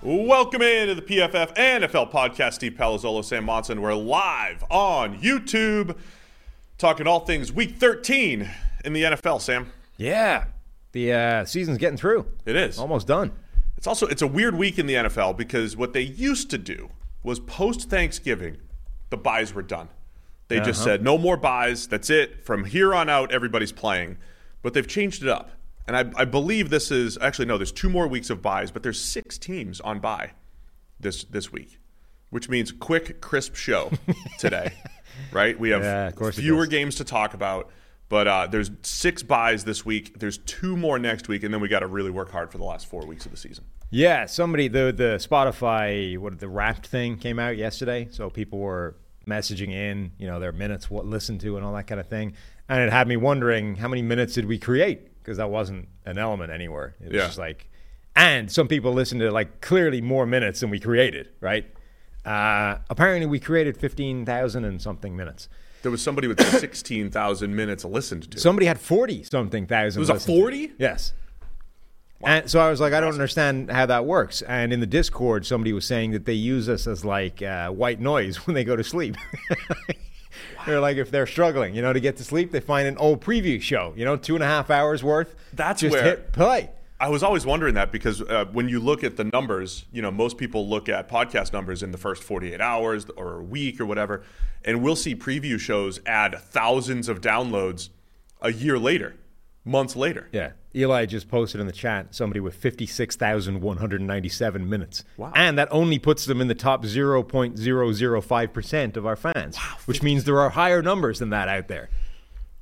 Welcome into the PFF NFL podcast. Steve Palazzolo, Sam Monson. We're live on YouTube, talking all things Week 13 in the NFL. Sam, Yeah. The uh, season's getting through. it is Almost done. It's also it's a weird week in the NFL because what they used to do was post Thanksgiving, the byes were done. They just said no more byes. That's it. From here on out, everybody's playing. But they've changed it up, and I, I believe this is actually no. There's two more weeks of byes, but there's six teams on bye this this week, which means quick, crisp show today. right? We have Yeah, of course it fewer games to talk about. But uh, there's six byes this week. There's two more next week, and then we got to really work hard for the last four weeks of the season. Yeah, somebody the the Spotify what the Wrapped thing came out yesterday, so people were messaging in, you know, their minutes, what listened to, and all that kind of thing, and it had me wondering how many minutes did we create because that wasn't an element anywhere. It was Yeah. just like, and some people listened to like clearly more minutes than we created, right? Uh, apparently, we created fifteen thousand and something minutes. There was somebody with 16,000 minutes listened to. Somebody had forty something thousand. It was a 40? Yes. And so I was like, I don't understand how that works. And in the Discord, somebody was saying that they use us as like uh, white noise when they go to sleep. They're like, if they're struggling, you know, to get to sleep, they find an old preview show, you know, two and a half hours worth. That's just where- hit play. I was always wondering that because uh, when you look at the numbers, you know, most people look at podcast numbers in the first 48 hours or a week or whatever, and we'll see preview shows add thousands of downloads a year later, months later. Yeah. Eli just posted in the chat somebody with 56,197 minutes. Wow. And that only puts them in the top 0.005% of our fans, which means there are higher numbers than that out there.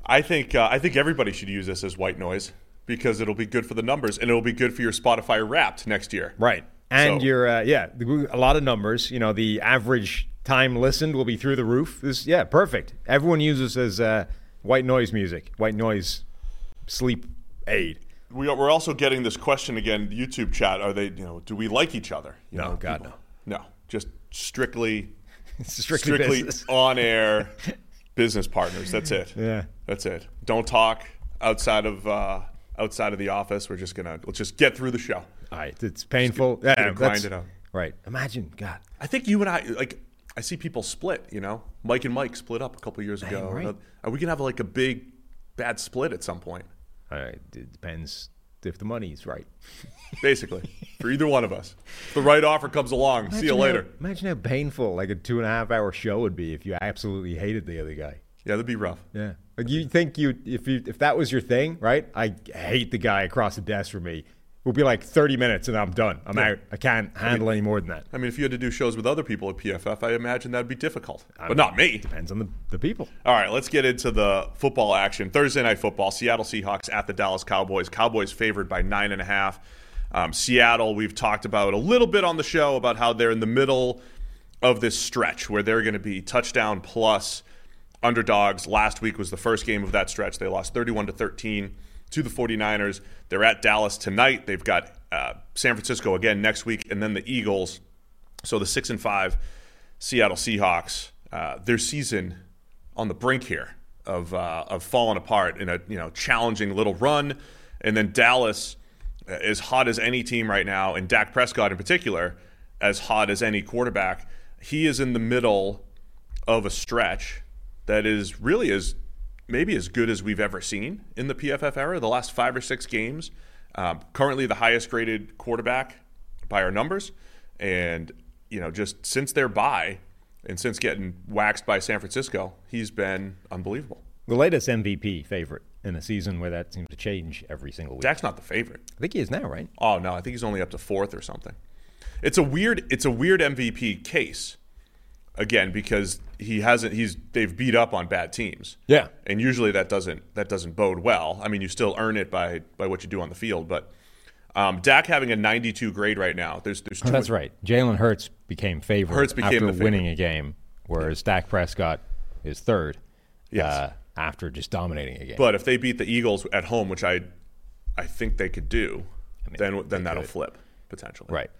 I think uh, I think everybody should use this as white noise because it'll be good for the numbers and it'll be good for your Spotify Wrapped next year. Right. And So- you're, uh, yeah, a lot of numbers. You know, the average time listened will be through the roof. This, yeah, perfect. Everyone uses as uh, white noise music, white noise sleep aid. We are, we're also getting this question again, YouTube chat. Are they, you know, do we like each other? You No, know, God, people- no. Just strictly, strictly, strictly on air business partners. That's it. Yeah. That's it. Don't talk outside of uh, outside of the office. We're just gonna let's just get through the show. All right, it's painful. gonna yeah, grind it out. Right. Imagine, God. I think you and I like. I see people split. You know, Mike and Mike split up a couple years ago. right. Are we gonna have like a big bad split at some point? Right, it depends if the money's right. Basically, for either one of us. If the right offer comes along. see you Imagine later. How, imagine how painful like a two and a half hour show would be if you absolutely hated the other guy. Yeah, that'd be rough. Yeah. Like you think you if you if that was your thing, right? I hate the guy across the desk from me. Would be like 30 minutes and I'm done. I'm out. I can't handle any more than that. I mean, if you had to do shows with other people at PFF, I imagine that'd be difficult. But not me. Depends on the, the people. All right, let's get into the football action. Thursday night football: Seattle Seahawks at the Dallas Cowboys. Cowboys favored by nine and a half. Um, Seattle, we've talked about a little bit on the show about how they're in the middle of this stretch where they're going to be touchdown plus underdogs. Last week was the first game of that stretch. They lost 31 to 13 to the 49ers. They're at Dallas tonight. They've got uh, San Francisco again next week, and then the Eagles. So the six and five Seattle Seahawks, uh, their season on the brink here of uh, of falling apart in a you know challenging little run, and then Dallas as hot as any team right now, and Dak Prescott in particular, as hot as any quarterback. He is in the middle of a stretch that is really as maybe as good as we've ever seen in the PFF era. The last five or six games, um, currently the highest graded quarterback by our numbers, and you know just since their bye and since getting waxed by San Francisco, he's been unbelievable. The latest MVP favorite in a season where that seems to change every single week. Dak's not the favorite. I think he is now, right? Oh no, I think he's only up to fourth or something. It's a weird it's a weird MVP case. Again, because he hasn't he's they've beat up on bad teams. Yeah. And usually that doesn't that doesn't bode well. I mean, you still earn it by by what you do on the field, but um, Dak having a 92 grade right now. There's there's oh, that's right. Jalen Hurts became favorite Hurts became after winning a game, whereas Dak Prescott is third. Yes. Uh, after just dominating a game. But if they beat the Eagles at home, which I I think they could do, I mean, then then that'll could. flip potentially. Right.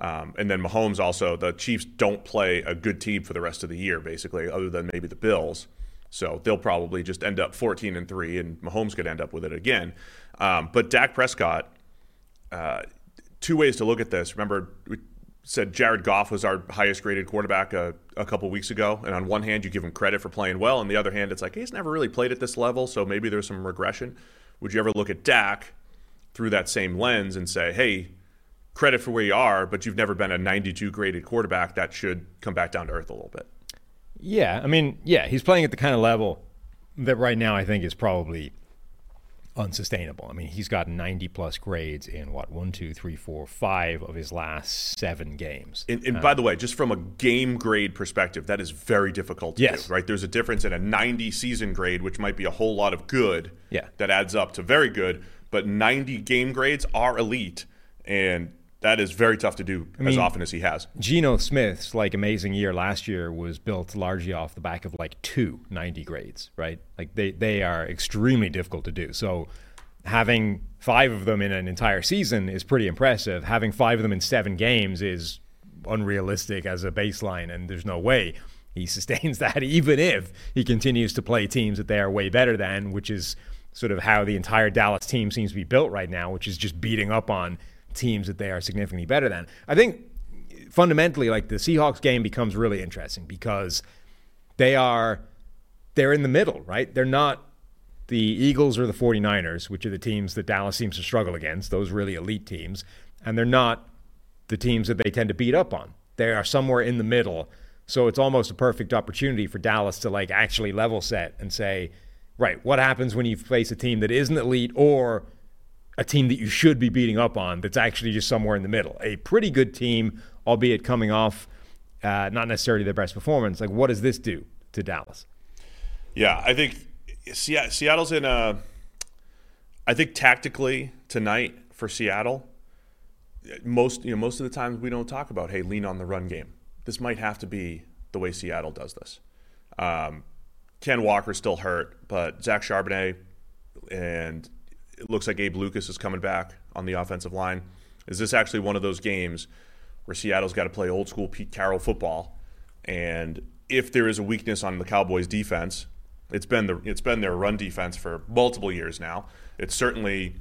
Um, and then Mahomes also, the Chiefs don't play a good team for the rest of the year, basically, other than maybe the Bills. So they'll probably just end up 14 and three, and Mahomes could end up with it again. Um, but Dak Prescott, uh, two ways to look at this. Remember, we said Jared Goff was our highest graded quarterback a, a couple weeks ago, and on one hand, you give him credit for playing well, on the other hand, it's like he's never really played at this level, so maybe there's some regression. Would you ever look at Dak through that same lens and say, hey? Credit for where you are, but you've never been a 92 graded quarterback. That should come back down to earth a little bit. Yeah, I mean, yeah, he's playing at the kind of level that right now I think is probably unsustainable. I mean, he's got 90 plus grades in what one, two, three, four, five of his last seven games. And, and um, by the way, just from a game grade perspective, that is very difficult to yes. do. Right? There's a difference in a 90 season grade, which might be a whole lot of good. Yeah. That adds up to very good, but 90 game grades are elite, and that is very tough to do I mean, as often as he has. Geno Smith's like amazing year last year was built largely off the back of like two 90 grades, right? Like they, they are extremely difficult to do. So having five of them in an entire season is pretty impressive. Having five of them in seven games is unrealistic as a baseline, and there's no way he sustains that, even if he continues to play teams that they are way better than, which is sort of how the entire Dallas team seems to be built right now, which is just beating up on teams that they are significantly better than. I think fundamentally, like the Seahawks game becomes really interesting because they are they're in the middle, right? They're not the Eagles or the 49ers, which are the teams that Dallas seems to struggle against, those really elite teams, and they're not the teams that they tend to beat up on. They are somewhere in the middle. So it's almost a perfect opportunity for Dallas to like actually level set and say, right, what happens when you face a team that isn't elite or a team that you should be beating up on that's actually just somewhere in the middle. A pretty good team, albeit coming off uh, not necessarily their best performance. Like, what does this do to Dallas? Yeah, I think Seattle's in a. I think tactically tonight for Seattle, most you know most of the times we don't talk about hey lean on the run game. This might have to be the way Seattle does this. Um, Ken Walker's still hurt, but Zach Charbonnet and it looks like Abe Lucas is coming back on the offensive line. Is this actually one of those games where Seattle's got to play old school Pete Carroll football? And if there is a weakness on the Cowboys' defense, it's been the it's been their run defense for multiple years now. It's certainly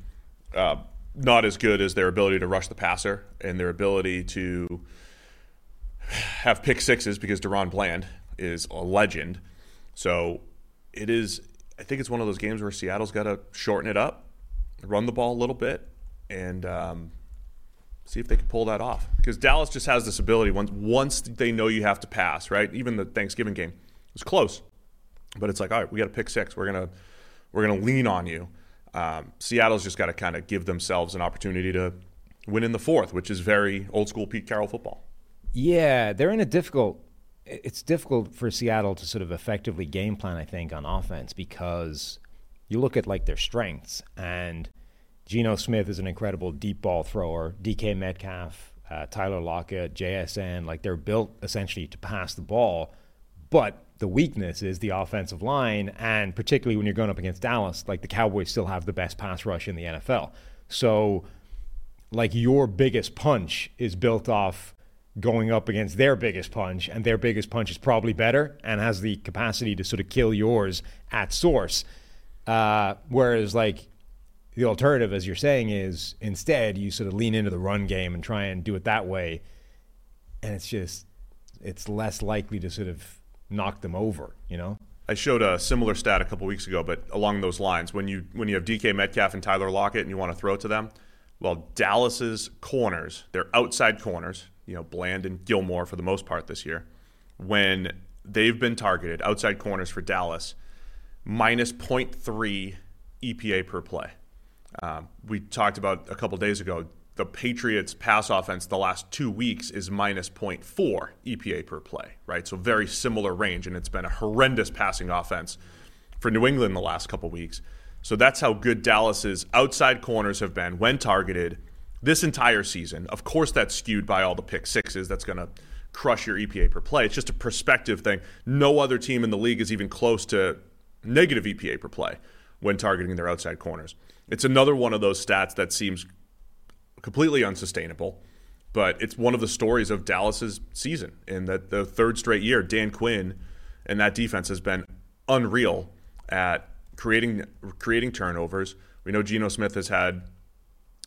uh, not as good as their ability to rush the passer and their ability to have pick sixes because DaRon Bland is a legend. So it is. I think it's one of those games where Seattle's got to shorten it up run the ball a little bit, and um, see if they can pull that off. Because Dallas just has this ability once once they know you have to pass, right? Even the Thanksgiving game was close, but it's like, all right, we got to pick six. We're gonna we're gonna lean on you. Um, Seattle's just got to kind of give themselves an opportunity to win in the fourth, which is very old school Pete Carroll football. Yeah, they're in a difficult. It's difficult for Seattle to sort of effectively game plan, I think, on offense because you look at like their strengths, and Geno Smith is an incredible deep ball thrower. DK Metcalf, uh, Tyler Lockett, JSN, like they're built essentially to pass the ball, but the weakness is the offensive line, and particularly when you're going up against Dallas, like the Cowboys still have the best pass rush in the NFL. So, like your biggest punch is built off going up against their biggest punch, and their biggest punch is probably better and has the capacity to sort of kill yours at source. Uh, whereas, like the alternative, as you're saying, is instead you sort of lean into the run game and try and do it that way, and it's just it's less likely to sort of knock them over, you know. I showed a similar stat a couple weeks ago, but along those lines, when you when you have DK Metcalf and Tyler Lockett and you want to throw it to them, well, Dallas's corners, their outside corners, you know, Bland and Gilmore for the most part this year, when they've been targeted, outside corners for Dallas, minus 0.3 EPA per play. Um, we talked about a couple days ago the Patriots' pass offense the last two weeks is minus 0.4 EPA per play, right? So very similar range, and it's been a horrendous passing offense for New England the last couple weeks. So that's how good Dallas's outside corners have been when targeted this entire season. Of course, that's skewed by all the pick sixes. That's going to crush your EPA per play. It's just a perspective thing. No other team in the league is even close to negative EPA per play when targeting their outside corners. It's another one of those stats that seems completely unsustainable. But it's one of the stories of Dallas's season in that the third straight year, Dan Quinn and that defense has been unreal at creating creating turnovers. We know Geno Smith has had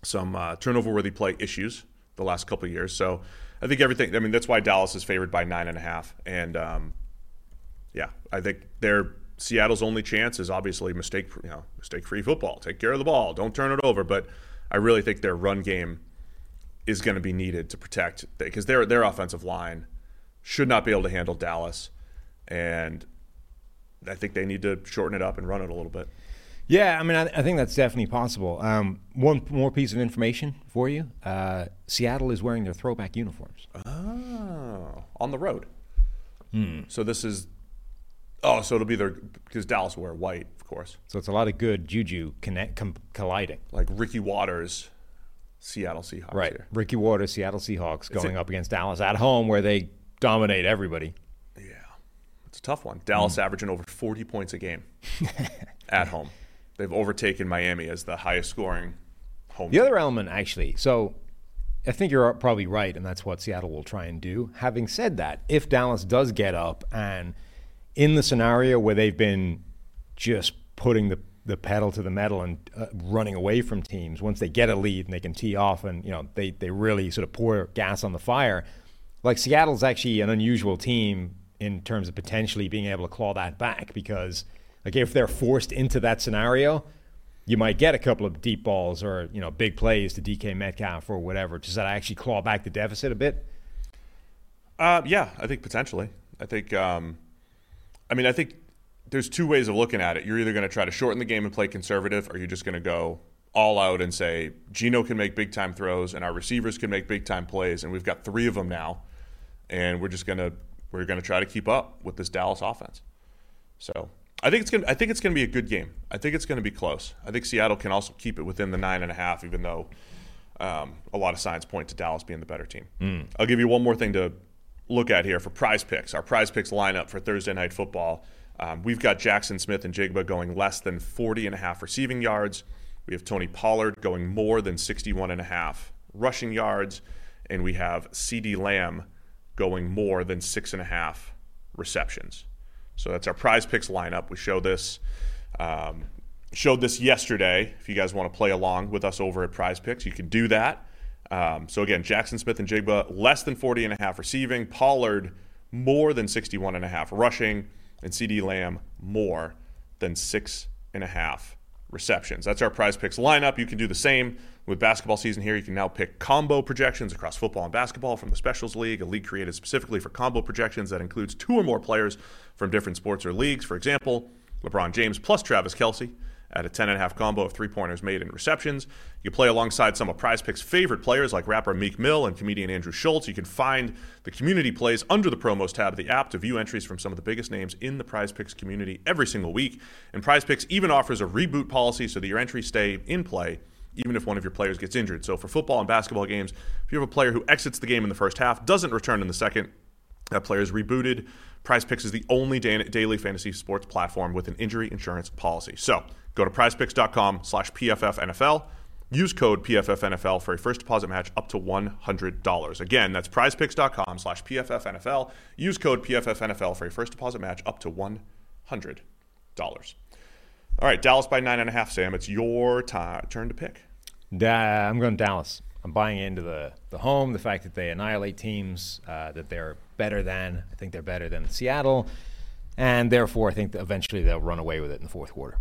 some uh, turnover-worthy play issues the last couple years. So I think everything. I mean, that's why Dallas is favored by nine and a half. And um, yeah, I think their Seattle's only chance is obviously mistake, you know, mistake-free football. Take care of the ball. Don't turn it over. But I really think their run game is going to be needed to protect because their their offensive line should not be able to handle Dallas, and I think they need to shorten it up and run it a little bit. Yeah, I mean, I, I think that's definitely possible. Um, one more piece of information for you: uh, Seattle is wearing their throwback uniforms. Oh, on the road. Hmm. So this is. Oh, so it'll be their because Dallas will wear white, of course. So it's a lot of good juju connect, com- colliding. Like Ricky Watters, Seattle Seahawks. Right. Here. Ricky Watters, Seattle Seahawks, going a- up against Dallas at home where they dominate everybody. Yeah, it's a tough one. Dallas mm. averaging over 40 points a game at home. They've overtaken Miami as the highest scoring home. The team. other element, actually, so I think you're probably right, and that's what Seattle will try and do. Having said that, if Dallas does get up and in the scenario where they've been just putting the the pedal to the metal and uh, running away from teams, once they get a lead and they can tee off and you know they they really sort of pour gas on the fire. Like Seattle's actually an unusual team in terms of potentially being able to claw that back because like if they're forced into that scenario, you might get a couple of deep balls or you know big plays to DK Metcalf or whatever. Does that actually claw back the deficit a bit? Uh, yeah, I think potentially. I think. Um, I mean, I think there's two ways of looking at it. You're either going to try to shorten the game and play conservative, or you're just going to go all out and say Geno can make big time throws and our receivers can make big time plays, and we've got three of them now, and we're just gonna we're gonna try to keep up with this Dallas offense. So I think it's gonna I think it's gonna be a good game. I think it's gonna be close. I think Seattle can also keep it within the nine and a half, even though um, a lot of signs point to Dallas being the better team. I'll give you one more thing to look at here for prize picks. Our prize picks lineup for Thursday night football. Um, we've got Jaxon Smith-Njigba going less than 40 and a half receiving yards. We have Tony Pollard going more than 61 and a half rushing yards. And we have CeeDee Lamb going more than six and a half receptions. So that's our prize picks lineup. We show this um, showed this yesterday. If you guys want to play along with us over at Prize Picks, you can do that. Um, so again, Jaxon Smith-Njigba less than 40 and a half receiving, Pollard more than 61 and a half rushing, and CeeDee Lamb more than six and a half receptions. That's our Prize Picks lineup. You can do the same with basketball season here. You can now pick combo projections across football and basketball from the Specials League, a league created specifically for combo projections that includes two or more players from different sports or leagues. For example, LeBron James plus Travis Kelce at a 10.5 combo of three pointers made in receptions. You play alongside some of Prize Picks' favorite players like rapper Meek Mill and comedian Andrew Schulz. You can find the community plays under the promos tab of the app to view entries from some of the biggest names in the Prize Picks community every single week. And Prize Picks even offers a reboot policy so that your entries stay in play even if one of your players gets injured. So for football and basketball games, if you have a player who exits the game in the first half, doesn't return in the second, That player is rebooted. Prize Picks is the only daily fantasy sports platform with an injury insurance policy. So go to prizepicks.com slash PFFNFL. Use code PFFNFL for a first deposit match up to $100. Again, that's prizepicks.com slash PFFNFL. Use code PFFNFL for a first deposit match up to $100. All right, Dallas by nine and a half, Sam. It's your time, turn to pick. I'm going Dallas. I'm buying into the, the home, the fact that they annihilate teams, uh, that they're better than. I think they're better than Seattle. And therefore, I think eventually they'll run away with it in the fourth quarter.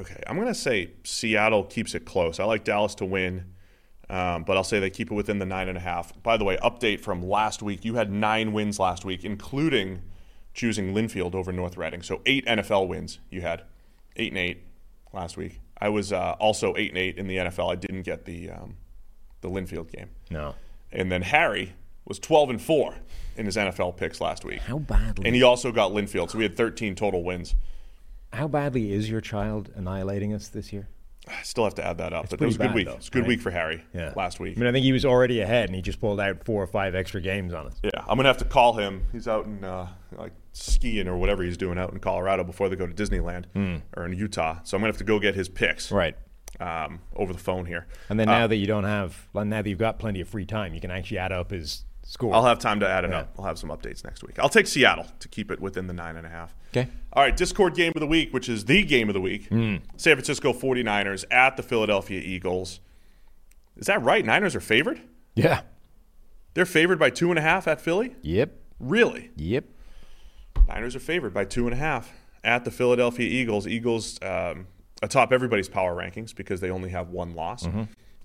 Okay, I'm going to say Seattle keeps it close. I like Dallas to win, um, but I'll say they keep it within the nine and a half. By the way, update from last week: you had nine wins last week, including choosing Linfield over North Reading. So eight NFL wins you had, eight and eight last week. I was uh, also eight and eight in the NFL. I didn't get the um, the Linfield game. No. And then Harry was 12 and four in his NFL picks last week. How badly? And he also got Linfield, so we had 13 total wins. How badly is your child annihilating us this year? I still have to add that up, It's but it was a good week. though, it's a good right? week for Harry Yeah. last week. I mean, I think he was already ahead, and he just pulled out four or five extra games on us. Yeah, I'm gonna have to call him. He's out in uh, like skiing or whatever he's doing out in Colorado before they go to Disneyland or in Utah. So I'm gonna have to go get his picks. Right. um, over the phone here. And then Uh, now that you don't have, now that you've got plenty of free time, you can actually add up his score. I'll have time to add it Yeah. up. I'll have some updates next week. I'll take Seattle to keep it within the nine and a half. Okay. All right, Discord game of the week, which is the game of the week. Hmm. San Francisco 49ers at the Philadelphia Eagles. Is that right? Niners are favored? Yeah. They're favored by two and a half at Philly? Yep. Really? Yep. Niners are favored by two and a half at the Philadelphia Eagles. Eagles um, atop everybody's power rankings because they only have one loss.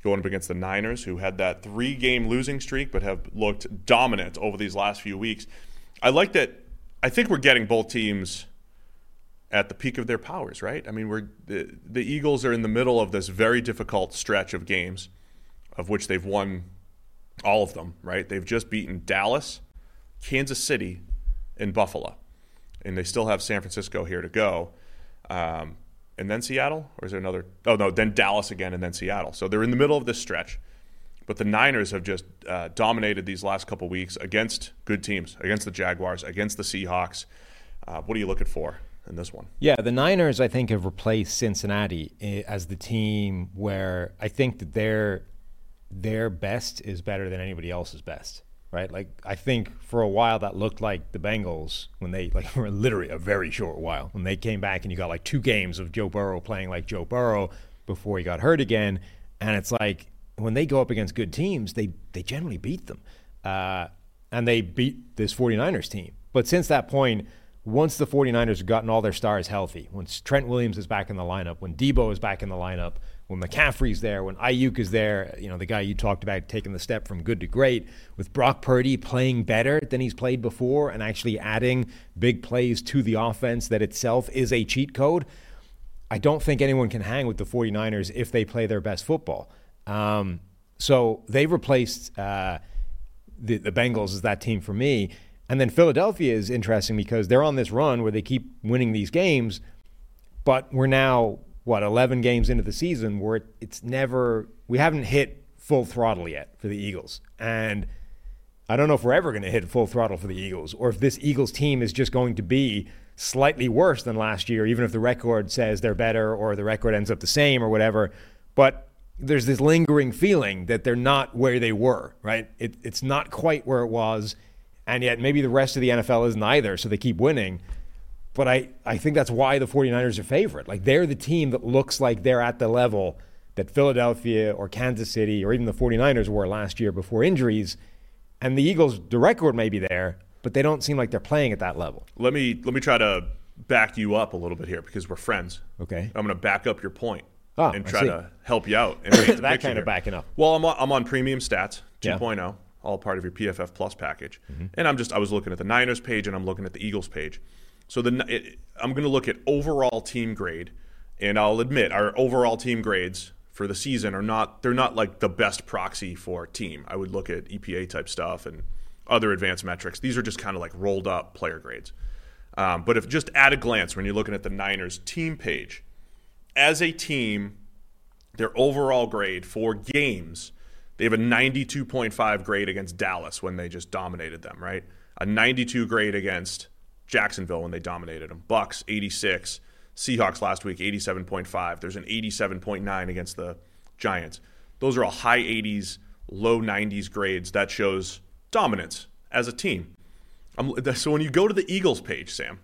Going up against the Niners, who had that three game losing streak but have looked dominant over these last few weeks. I like that. I think we're getting both teams at the peak of their powers, right? I mean, we're the, the Eagles are in the middle of this very difficult stretch of games, of which they've won all of them, right? They've just beaten Dallas, Kansas City, and Buffalo, and they still have San Francisco here to go, um, and then Seattle, or is there another? Oh no, then Dallas again, and then Seattle. So they're in the middle of this stretch, but the Niners have just uh, dominated these last couple weeks against good teams, against the Jaguars, against the Seahawks. Uh, what are you looking for in this one? Yeah, the Niners, I think, have replaced Cincinnati eh, as the team where I think that their their best is better than anybody else's best. Right? Like I think for a while that looked like the Bengals when they like for literally a very short while when they came back and you got like two games of Joe Burrow playing like Joe Burrow before he got hurt again, and it's like when they go up against good teams, they they generally beat them, uh, and they beat this 49ers team. But since that point, once the 49ers have gotten all their stars healthy, once Trent Williams is back in the lineup, when Deebo is back in the lineup, when McCaffrey's there, when Aiyuk is there, you know, the guy you talked about taking the step from good to great, with Brock Purdy playing better than he's played before and actually adding big plays to the offense that itself is a cheat code, I don't think anyone can hang with the 49ers if they play their best football. Um, so they've replaced uh, the, the Bengals as that team for me. And then Philadelphia is interesting because they're on this run where they keep winning these games, but we're now, what, 11 games into the season where it, it's never, we haven't hit full throttle yet for the Eagles. And I don't know if we're ever going to hit full throttle for the Eagles or if this Eagles team is just going to be slightly worse than last year, even if the record says they're better or the record ends up the same or whatever. But there's this lingering feeling that they're not where they were, right? It, it's not quite where it was. And yet maybe the rest of the NFL isn't either, so they keep winning. But I, I think that's why the 49ers are favorite. Like they're the team that looks like they're at the level that Philadelphia or Kansas City or even the 49ers were last year before injuries. And the Eagles, the record may be there, but they don't seem like they're playing at that level. Let me let me try to back you up a little bit here because we're friends. Okay. I'm going to back up your point Ah, and try to help you out. And That kind of backing up. Well, I'm on, I'm on Premium Stats 2.0, Yeah. 2.0, all part of your PFF Plus package, Mm-hmm. and I'm just I was looking at the Niners page and I'm looking at the Eagles page. So the it, I'm going to look at overall team grade, and I'll admit our overall team grades for the season are not they're not like the best proxy for team. I would look at EPA type stuff and other advanced metrics. These are just kind of like rolled up player grades. Um, but if just at a glance, when you're looking at the Niners team page, as a team, their overall grade for games, they have a 92.5 grade against Dallas when they just dominated them, right? a 92 grade against Jacksonville when they dominated them. Bucs 86. Seahawks last week 87.5. There's an 87.9 against the Giants. Those are all high 80s, low 90s grades. That shows dominance as a team. so when you go to the Eagles page, Sam,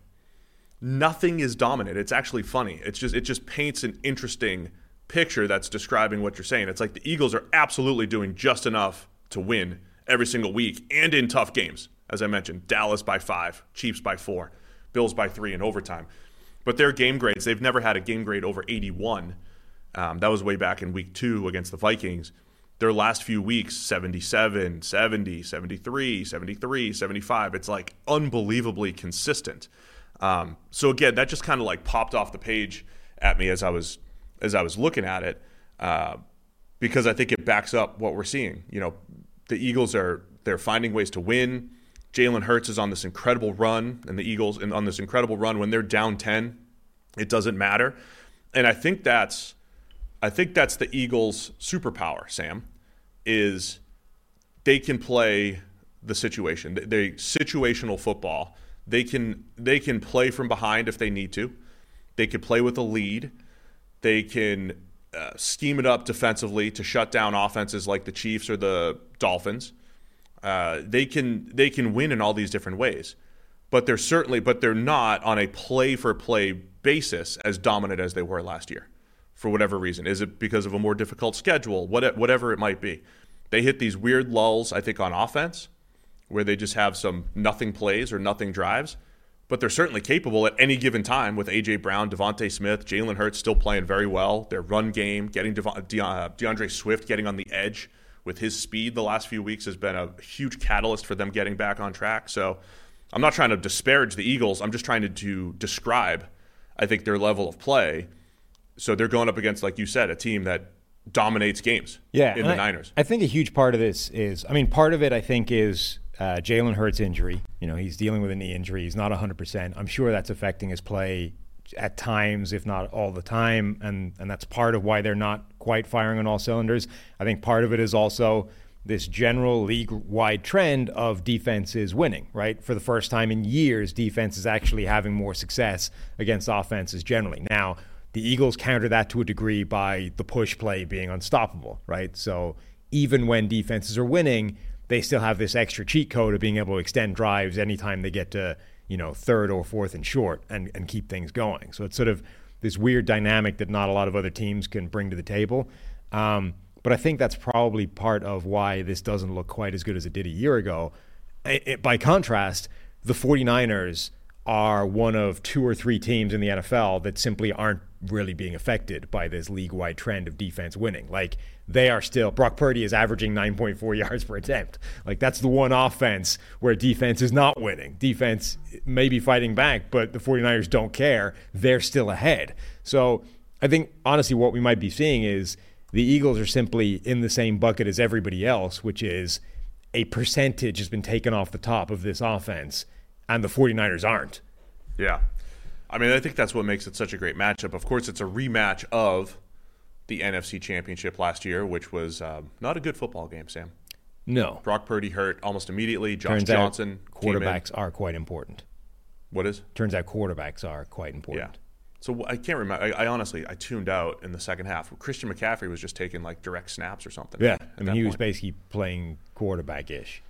nothing is dominant. It's actually funny. It's just it just paints an interesting picture that's describing what you're saying. It's like the Eagles are absolutely doing just enough to win every single week and in tough games. As I mentioned, Dallas by five, Chiefs by four, Bills by three in overtime. But their game grades, they've never had a game grade over 81. Um, that was way back in week two against the Vikings. Their last few weeks, 77, 70, 73, 73, 75. It's like unbelievably consistent. Um, so again, that just kind of like popped off the page at me as I was as I was looking at it, uh, because I think it backs up what we're seeing. You know, the Eagles are they're finding ways to win. Jalen Hurts is on this incredible run, and the Eagles and on this incredible run when they're down ten, it doesn't matter. And I think that's I think that's the Eagles' superpower, Sam, is they can play the situation. They situational football. They can they can play from behind if they need to. They can play with a lead. They can uh, scheme it up defensively to shut down offenses like the Chiefs or the Dolphins. Uh, they can they can win in all these different ways, but they're certainly but they're not on a play for play basis as dominant as they were last year, for whatever reason. Is it because of a more difficult schedule? What, whatever it might be, they hit these weird lulls. I think on offense, where they just have some nothing plays or nothing drives, but they're certainly capable at any given time with AJ Brown, DeVonta Smith, Jalen Hurts still playing very well. Their run game, getting De- uh, D'Andre Swift getting on the edge with his speed the last few weeks has been a huge catalyst for them getting back on track. So I'm not trying to disparage the Eagles. I'm just trying to, to describe, I think, their level of play. So they're going up against, like you said, a team that dominates games yeah, in the I, Niners. I think a huge part of this is, I mean, part of it, I think, is uh, Jalen Hurts' injury. You know, he's dealing with a knee injury. He's not 100%. I'm sure that's affecting his play at times, if not all the time, and and that's part of why they're not quite firing on all cylinders. I think part of it is also this general league-wide trend of defenses winning. Right, for the first time in years, defense is actually having more success against offenses generally. Now, the Eagles counter that to a degree by the push play being unstoppable. Right, so even when defenses are winning, they still have this extra cheat code of being able to extend drives anytime they get to you know, third or fourth and short and, and keep things going. So it's sort of this weird dynamic that not a lot of other teams can bring to the table. Um, but I think that's probably part of why this doesn't look quite as good as it did a year ago. It, it, by contrast, the 49ers are one of two or three teams in the NFL that simply aren't really being affected by this league wide trend of defense winning. Like they are still, Brock Purdy is averaging 9.4 yards per attempt. Like that's the one offense where defense is not winning. Defense may be fighting back, but the 49ers don't care. They're still ahead. So I think honestly, what we might be seeing is the Eagles are simply in the same bucket as everybody else, which is a percentage has been taken off the top of this offense and the 49ers aren't. Yeah. I mean, I think that's what makes it such a great matchup. Of course, it's a rematch of the NFC Championship last year, which was um, not a good football game, Sam. No. Brock Purdy hurt almost immediately. Josh Turns Johnson. quarterbacks are quite important. What is? Turns out quarterbacks are quite important. Yeah. So I can't remember. I, I, honestly I tuned out in the second half. Christian McCaffrey was just taking like direct snaps or something. Yeah, I mean he point. was basically playing quarterback ish.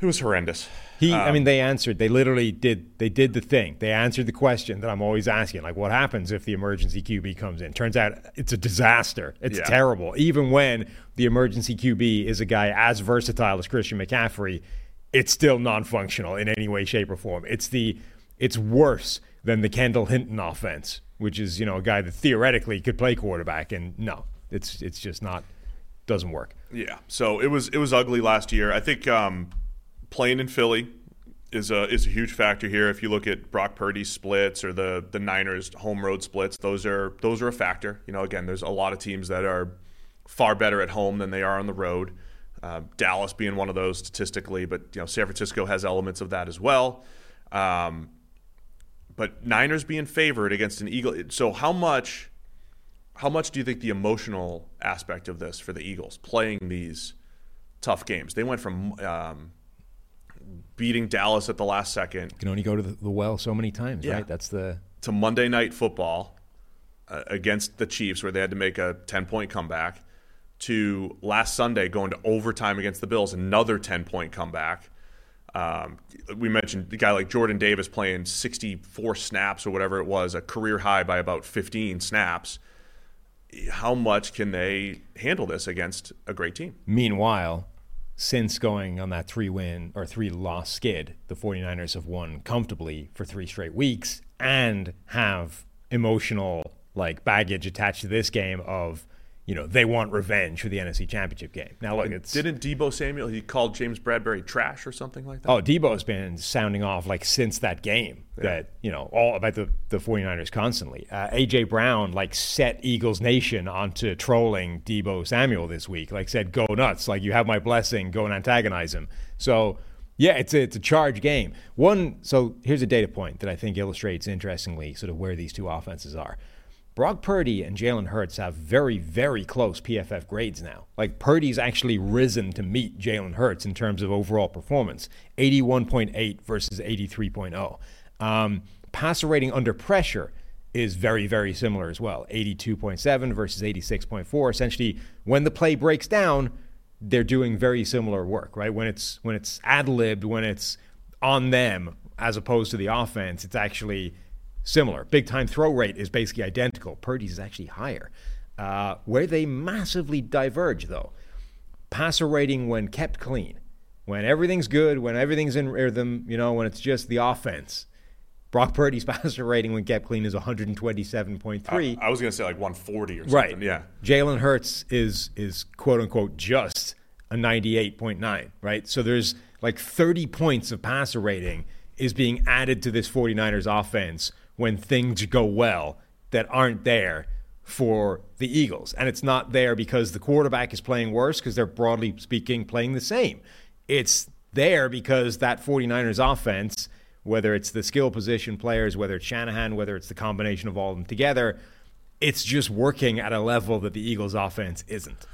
It was horrendous. He, um, I mean, they answered. They literally did. They did the thing. They answered the question that I'm always asking, like, what happens if the emergency QB comes in? Turns out it's a disaster. It's yeah. terrible. Even when the emergency QB is a guy as versatile as Christian McCaffrey, it's still non-functional in any way, shape, or form. It's the, it's worse than the Kendall Hinton offense, which is you know a guy that theoretically could play quarterback, and no, it's it's just not doesn't work. Yeah. So it was it was ugly last year. I think. Um, playing in Philly is a is a huge factor here. If you look at Brock Purdy's splits or the the Niners home road splits, those are those are a factor. You know, again, there's a lot of teams that are far better at home than they are on the road. Uh, Dallas being one of those statistically, but you know San Francisco has elements of that as well. Um, but Niners being favored against an Eagle. So how much how much do you think the emotional aspect of this for the Eagles playing these tough games? They went from um, beating Dallas at the last second. You can only go to the, the well so many times, Yeah. right? That's the to Monday Night Football uh, against the Chiefs, where they had to make a 10 point comeback, to last Sunday going to overtime against the Bills, another 10 point comeback. Um, we mentioned a guy like Jordan Davis playing 64 snaps or whatever it was, a career high by about 15 snaps. How much can they handle this against a great team? Meanwhile, since going on that three win or three loss skid, the 49ers have won comfortably for three straight weeks and have emotional like baggage attached to this game of, you know, they want revenge for the NFC Championship game. Now look, it's Didn't Deebo Samuel, he called James Bradberry trash or something like that? Oh, Deebo's been sounding off like since that game that, you know, all about the, the 49ers constantly. Uh, AJ Brown like set Eagles Nation onto trolling Deebo Samuel this week. Like said, go nuts. Like you have my blessing, go and antagonize him. So yeah, it's a, it's a charge game. One, so here's a data point that I think illustrates interestingly sort of where these two offenses are. Brock Purdy and Jalen Hurts have very, very close PFF grades now. Like Purdy's actually risen to meet Jalen Hurts in terms of overall performance 81.8 versus 83.0. Um, passer rating under pressure is very, very similar as well 82.7 versus 86.4. Essentially, when the play breaks down, they're doing very similar work, right? When it's when it's ad libbed, when it's on them as opposed to the offense, it's actually similar. Big time throw rate is basically identical. Purdy's is actually higher. Uh, where they massively diverge, though, passer rating when kept clean, when everything's good, when everything's in rhythm, you know, when it's just the offense. Brock Purdy's passer rating when kept clean is 127.3. I, I was going to say like 140 or something. Right. Yeah. Jalen Hurts is is quote unquote just a 98.9, right? So there's like 30 points of passer rating is being added to this 49ers offense when things go well that aren't there for the Eagles. And it's not there because the quarterback is playing worse because they're broadly speaking playing the same. It's there because that 49ers offense, whether it's the skill position players, whether it's Shanahan, whether it's the combination of all of them together, it's just working at a level that the Eagles offense isn't.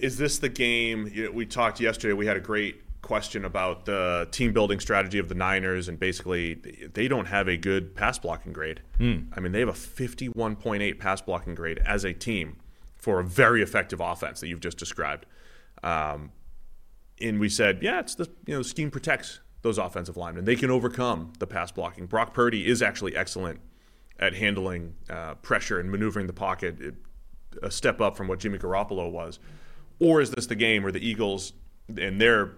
Is this the game? you know, We talked yesterday. We had a great question about the team building strategy of the Niners, and basically, they don't have a good pass blocking grade. I mean, they have a 51.8 pass blocking grade as a team for a very effective offense that you've just described. Um, and we said, yeah, it's the you know scheme protects those offensive linemen. They can overcome the pass blocking. Brock Purdy is actually excellent at handling uh, pressure and maneuvering the pocket, it, a step up from what Jimmy Garoppolo was. Or is this the game where the Eagles and they're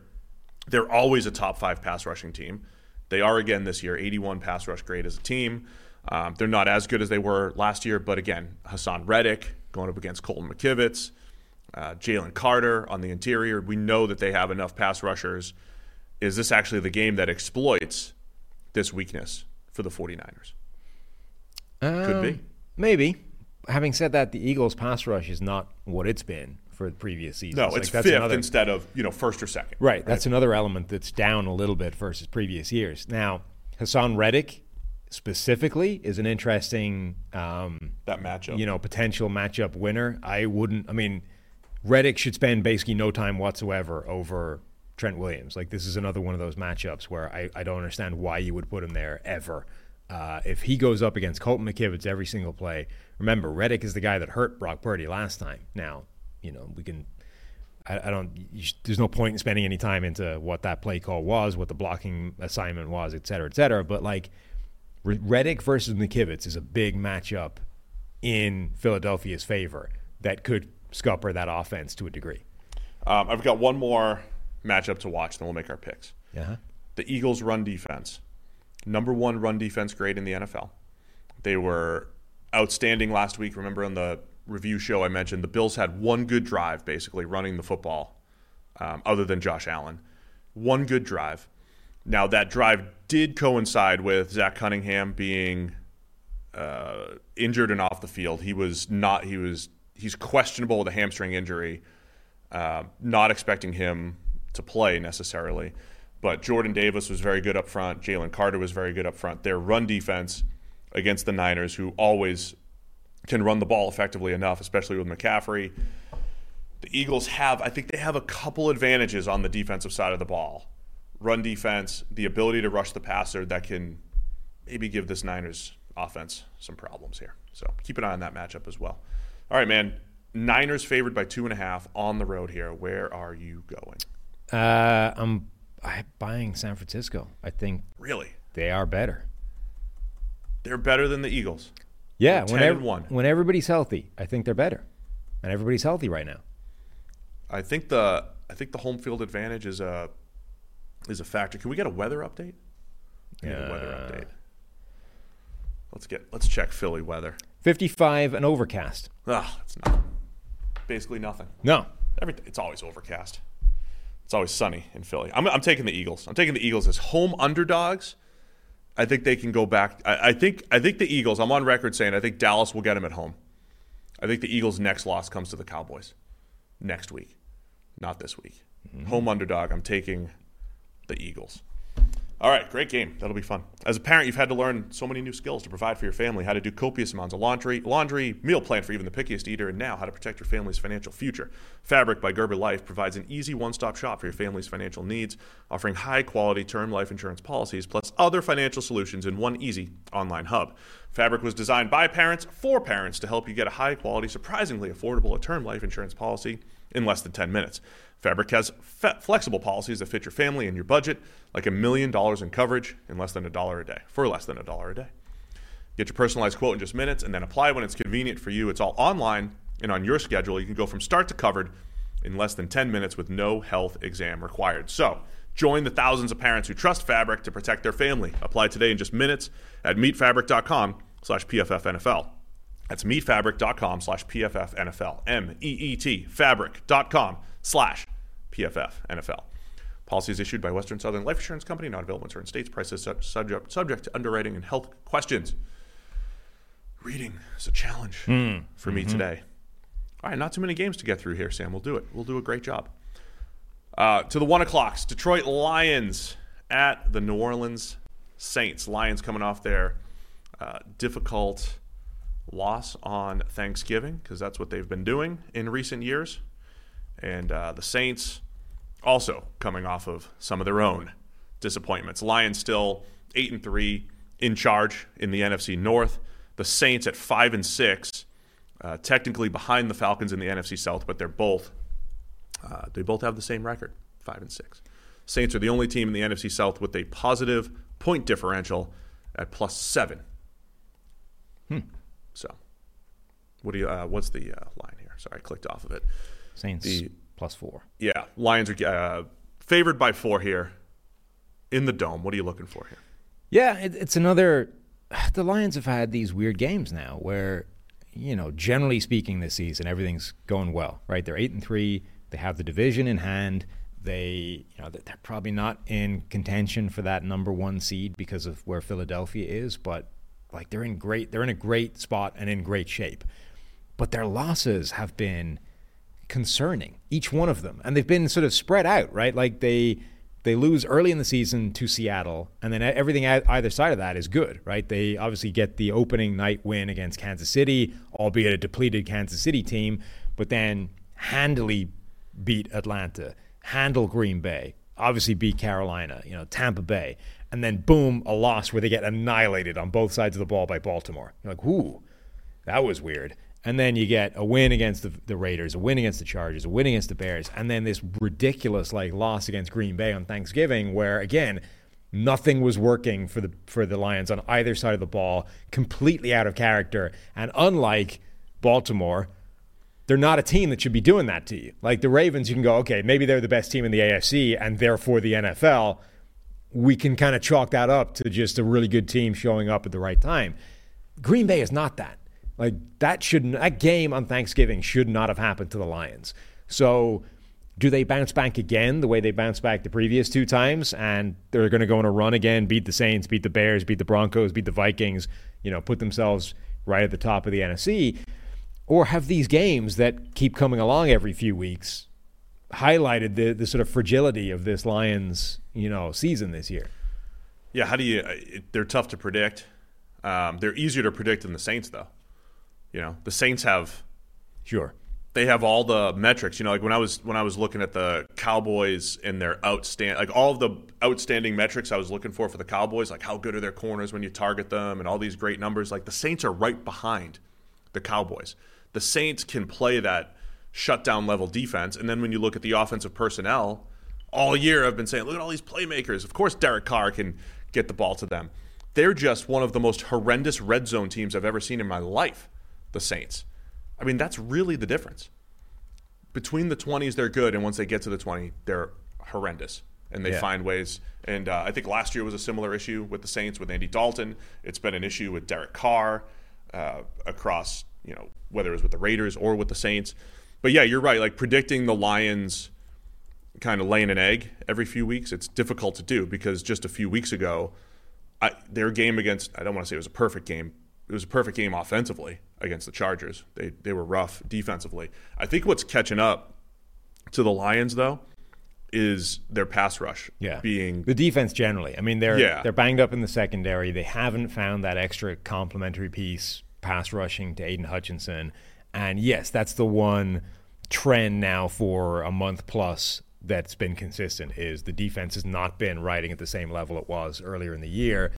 they're always a top five pass rushing team. They are again this year, 81 pass rush grade as a team. Um, they're not as good as they were last year, but again, Haason Reddick going up against Colton McKivitz, uh, Jalen Carter on the interior. We know that they have enough pass rushers. Is this actually the game that exploits this weakness for the 49ers? Could be. Um, Maybe. Having said that, the Eagles' pass rush is not what it's been for the previous seasons. No, Like, it's that's fifth another- instead of you know first or second. Right. That's another element that's down a little bit versus previous years. Now, Haason Reddick specifically is an interesting, um, That matchup. you know, potential matchup winner. I wouldn't. I mean, Reddick should spend basically no time whatsoever over Trent Williams. Like this is another one of those matchups where I, I don't understand why you would put him there ever. Uh, if he goes up against Colton McKivitz every single play, remember Reddick is the guy that hurt Brock Purdy last time. Now, you know we can I, I don't. Sh- there's no point in spending any time into what that play call was, what the blocking assignment was, et cetera, et cetera. But like Re- Reddick versus McKivitz is a big matchup in Philadelphia's favor that could scupper that offense to a degree. Um, I've got one more matchup to watch, then we'll make our picks. Yeah. The Eagles' run defense, number one run defense grade in the NFL. They were outstanding last week. Remember on the review show I mentioned the Bills had one good drive, basically running the football, um, other than Josh Allen. One good drive. Now that drive did coincide with Zach Cunningham being uh, injured and off the field. He was not. He was. He's questionable with a hamstring injury. Uh, not expecting him to play necessarily, but Jordan Davis was very good up front. Jalen Carter was very good up front. Their run defense against the Niners, who always can run the ball effectively enough, especially with McCaffrey. The Eagles have, I think they have a couple advantages on the defensive side of the ball run defense, the ability to rush the passer that can maybe give this Niners offense some problems here. So keep an eye on that matchup as well. All right, man. Niners favored by two and a half on the road here. Where are you going? Uh, I'm, I'm buying San Francisco. I think Really? they are better. They're better than the Eagles. Yeah, when, ev- when everybody's healthy, I think they're better. And everybody's healthy right now. I think the I think the home field advantage is a is a factor. Can we get a weather update? Need a weather Uh, update. Let's get let's check Philly weather. 55 and overcast. Ah, it's nothing. Basically nothing. No. It's always overcast. It's always sunny in Philly. I'm, I'm taking the Eagles. I'm taking the Eagles as home underdogs. I think they can go back. I, I think I think the Eagles. I'm on record saying I think Dallas will get them at home. I think the Eagles' next loss comes to the Cowboys next week, not this week. Mm-hmm. Home underdog. I'm taking the Eagles. All right, great game. That'll be fun. As a parent, you've had to learn so many new skills to provide for your family, how to do copious amounts of laundry, laundry, meal plan for even the pickiest eater, and now how to protect your family's financial future. Fabric by Gerber Life provides an easy one-stop shop for your family's financial needs, offering high-quality term life insurance policies plus other financial solutions in one easy online hub. Fabric was designed by parents for parents to help you get a high-quality, surprisingly affordable term life insurance policy in less than 10 minutes. Fabric has fe- flexible policies that fit your family and your budget, like a million dollars in coverage in less than a dollar a day, for less than a dollar a day. Get your personalized quote in just minutes and then apply when it's convenient for you. It's all online and on your schedule. You can go from start to covered in less than 10 minutes with no health exam required. So, join the thousands of parents who trust Fabric to protect their family. Apply today in just minutes at meetfabric.com slash PFFNFL. That's meetfabric.com slash PFFNFL. M-E-E-T fabric.com slash PFFNFL. Policy is issued by Western Southern Life Insurance Company, not available in certain states. Prices su- subject, subject to underwriting and health questions. Reading is a challenge for me today. All right, not too many games to get through here, Sam. We'll do it. We'll do a great job. Uh, to the one o'clocks, Detroit Lions at the New Orleans Saints. Lions coming off their uh, difficult loss on Thanksgiving because that's what they've been doing in recent years. And uh, the Saints also coming off of some of their own disappointments. Lions still eight and three in charge in the NFC North. The Saints at five and six, uh, technically behind the Falcons in the NFC South, but they're both uh, they both have the same record, five and six. Saints are the only team in the NFC South with a positive point differential at plus seven. So, what do you? Uh, what's the uh, line here? Sorry, I clicked off of it. Saints The- plus four. Yeah, Lions are uh, favored by four here in the dome. What are you looking for here? Yeah, it, it's another. The Lions have had these weird games now where, you know, generally speaking, this season everything's going well, right? They're eight and three. They have the division in hand. They, you know, they're probably not in contention for that number one seed because of where Philadelphia is, but like they're in great, they're in a great spot and in great shape. But their losses have been concerning, each one of them, and they've been sort of spread out, right? Like they they lose early in the season to Seattle, and then everything either side of that is good, right? They obviously get the opening night win against Kansas City, albeit a depleted Kansas City team, but then handily beat Atlanta, handle Green Bay, obviously beat Carolina, you know, Tampa Bay, and then boom, a loss where they get annihilated on both sides of the ball by Baltimore. You're like, whoo, that was weird. And then you get a win against the, the Raiders, a win against the Chargers, a win against the Bears, and then this ridiculous like loss against Green Bay on Thanksgiving, where again nothing was working for the for the Lions on either side of the ball, completely out of character. And unlike Baltimore, they're not a team that should be doing that to you. Like the Ravens, you can go, okay, maybe they're the best team in the AFC and therefore the NFL. We can kind of chalk that up to just a really good team showing up at the right time. Green Bay is not that. Like that shouldn't that game on Thanksgiving should not have happened to the Lions. So do they bounce back again the way they bounced back the previous two times and they're going to go on a run again, beat the Saints, beat the Bears, beat the Broncos, beat the Vikings, you know, put themselves right at the top of the NFC? Or have these games that keep coming along every few weeks highlighted the the sort of fragility of this Lions, you know, season this year? Yeah, how do you? They're tough to predict. Um, they're easier to predict than the Saints, though. You know, the Saints have Sure. they have all the metrics. You know, like when I was when I was looking at the Cowboys and their outstand, like all of the outstanding metrics I was looking for for the Cowboys, like how good are their corners when you target them, and all these great numbers. Like the Saints are right behind the Cowboys. The Saints can play that shutdown level defense, and then when you look at the offensive personnel, all year I've been saying, look at all these playmakers. Of course, Derek Carr can get the ball to them. They're just one of the most horrendous red zone teams I've ever seen in my life. The Saints. I mean, that's really the difference. Between the 20s, they're good, and once they get to the 20, they're horrendous. And they Yeah. find ways. And uh, I think last year was a similar issue with the Saints with Andy Dalton. It's been an issue with Derek Carr uh, across, you know, whether it was with the Raiders or with the Saints. But yeah, you're right. Like predicting the Lions kind of laying an egg every few weeks, it's difficult to do because just a few weeks ago, I, their game against, I don't want to say it was a perfect game. It was a perfect game offensively against the Chargers. They, they were rough defensively. I think what's catching up to the Lions, though, is their pass rush Yeah, being the defense generally. I mean, they're Yeah. they're banged up in the secondary. They haven't found that extra complementary piece, pass rushing to Aidan Hutchinson. And yes, that's the one trend now for a month plus that's been consistent. Is the defense has not been riding at the same level it was earlier in the year.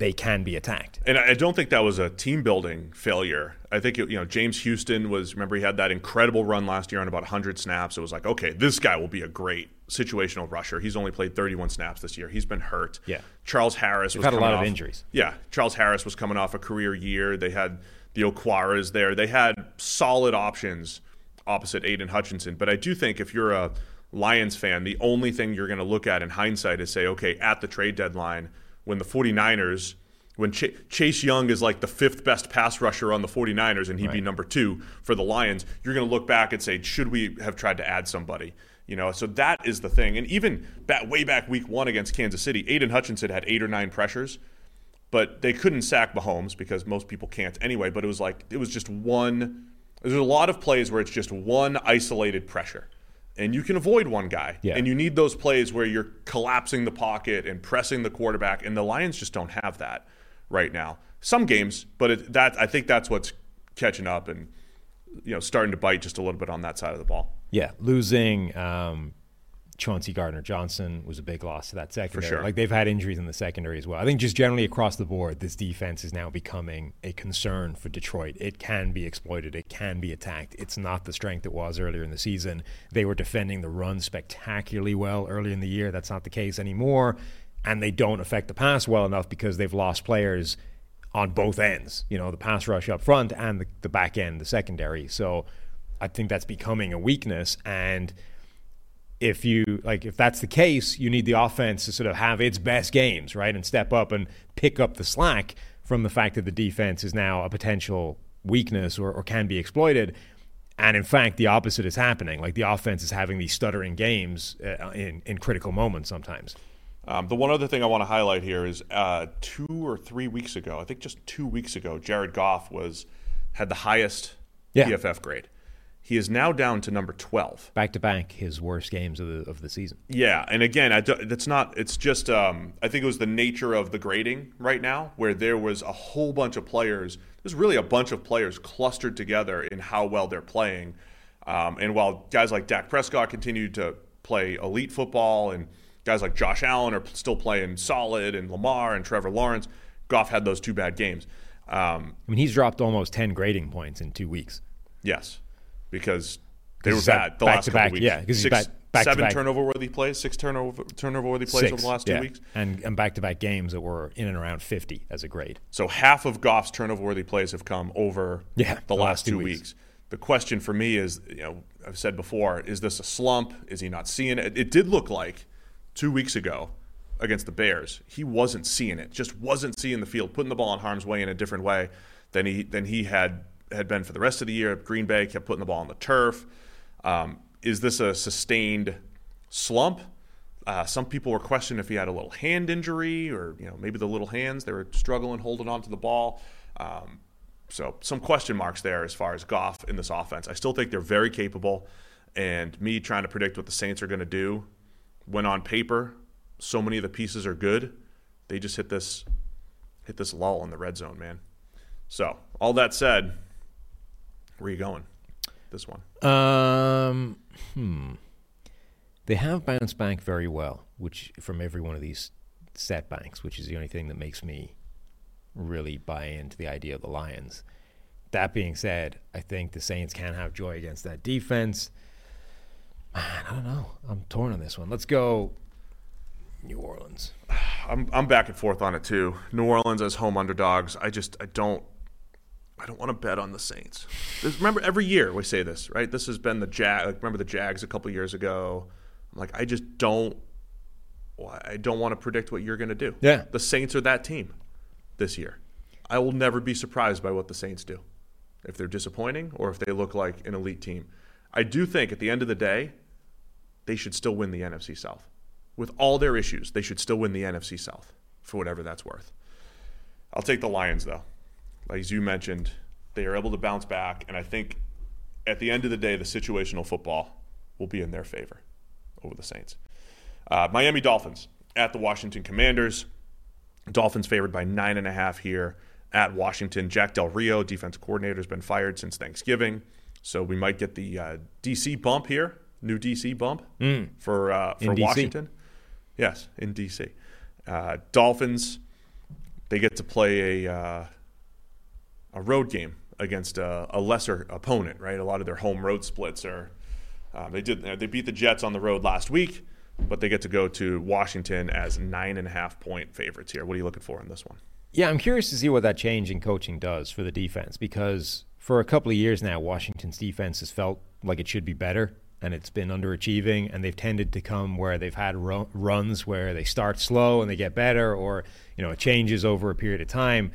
They can be attacked. And I don't think that was a team building failure. I think it, you know James Houston was. Remember, he had that incredible run last year on about 100 snaps. It was like, okay, this guy will be a great situational rusher. He's only played 31 snaps this year. He's been hurt. Yeah. Charles Harris They've was had a coming lot of off- injuries. Yeah, Charles Harris was coming off a career year. They had the Okwaras there. They had solid options opposite Aidan Hutchinson. But I do think if you're a Lions fan, the only thing you're going to look at in hindsight is say, okay, at the trade deadline, when the 49ers, when Ch- Chase Young is like the fifth best pass rusher on the 49ers and he'd be number two for the Lions, you're going to look back and say, should we have tried to add somebody? You know, so that is the thing. And even back, way back week one against Kansas City, Aidan Hutchinson had eight or nine pressures but they couldn't sack Mahomes because most people can't anyway. But it was like it was just one. There's a lot of plays where it's just one isolated pressure, and you can avoid one guy. Yeah. And you need those plays where you're collapsing the pocket and pressing the quarterback, and the Lions just don't have that right now. Some games, but it, that I think that's what's catching up and you know starting to bite just a little bit on that side of the ball. Yeah, losing um, Chauncey Gardner Johnson was a big loss to that secondary. sure. Like they've had injuries in the secondary as well. I think just generally across the board, this defense is now becoming a concern for Detroit. It can be exploited. It can be attacked. It's not the strength it was earlier in the season. They were defending the run spectacularly well early in the year. That's not the case anymore. And they don't affect the pass well enough because they've lost players on both ends. You know, the pass rush up front and the, the back end, the secondary. So I think that's becoming a weakness. And if you like if that's the case you need the offense to sort of have its best games right and step up and pick up the slack from the fact that the defense is now a potential weakness or, or can be exploited and in fact the opposite is happening like the offense is having these stuttering games uh, in, in critical moments sometimes Um, the one other thing I want to highlight here is uh, two or three weeks ago, I think just two weeks ago, Jared Goff was had the highest Yeah. PFF grade. He is now down to number twelve. back to back his worst games of the, of the season Yeah, and again, I do, that's not. It's just. Um, I think it was the nature of the grading right now, where there was a whole bunch of players. There's really a bunch of players clustered together in how well they're playing. Um, and while guys like Dak Prescott continued to play elite football, and guys like Josh Allen are still playing solid, and Lamar and Trevor Lawrence, Goff had those two bad games. Um, i mean he's dropped almost 10 grading points in two weeks yes, because they were bad the back last to couple back- weeks. yeah, 'cause he's Six- back- back seven back. turnover worthy plays, six turnover turnover worthy plays over the last two yeah. weeks. and and back to back games that were in and around 50 as a grade So half of Goff's turnover worthy plays have come over Yeah, the, last, two weeks. weeks. The question for me is, you know, I've said before, is this a slump? Is he not seeing it? It did look like two weeks ago against the Bears, he wasn't seeing it. Just wasn't seeing the field, putting the ball in harm's way in a different way than he than he had had been for the rest of the year. Green Bay kept putting the ball on the turf. Um, is this a sustained slump? Uh, some people were questioning if he had a little hand injury or you know maybe the little hands they were struggling holding on to the ball. Um, so some question marks there as far as Goff in this offense. I still think they're very capable, and me trying to predict what the Saints are going to do when on paper so many of the pieces are good, they just hit this hit this lull in the red zone, man. So all that said, where are you going? this one? Um, hmm. They have bounced back very well, which from every one of these setbacks, which is the only thing that makes me really buy into the idea of the Lions. That being said, I think the Saints can have joy against that defense. Man, I don't know. I'm torn on this one. Let's go New Orleans. I'm I'm back and forth on it too. New Orleans as home underdogs. I just I don't I don't want to bet on the Saints. This, remember every year we say this, right? This has been the Jag. Like, remember the Jags a couple years ago. I'm like I just don't I don't want to predict what you're going to do. Yeah. The Saints are that team this year. I will never be surprised by what the Saints do. If they're disappointing or if they look like an elite team. I do think at the end of the day, they should still win the NFC South. With all their issues, they should still win the NFC South for whatever that's worth. I'll take the Lions, though. As you mentioned, they are able to bounce back, and I think at the end of the day, the situational football will be in their favor over the Saints. Uh, Miami Dolphins at the Washington Commanders. Dolphins favored by nine and a half here at Washington. Jack Del Rio, defensive coordinator, has been fired since Thanksgiving, so we might get the uh, DC bump here, new DC bump Mm. for uh, for Washington. Yes, in DC. Uh, Dolphins, they get to play a uh, a road game against a, a lesser opponent, right? A lot of their home road splits are. Uh, they did. They beat the Jets on the road last week, but they get to go to Washington as nine and a half point favorites here. What are you looking for in this one? Yeah, I'm curious to see what that change in coaching does for the defense because for a couple of years now, Washington's defense has felt like it should be better and it's been underachieving, and they've tended to come where they've had ru- runs where they start slow and they get better, or you know it changes over a period of time.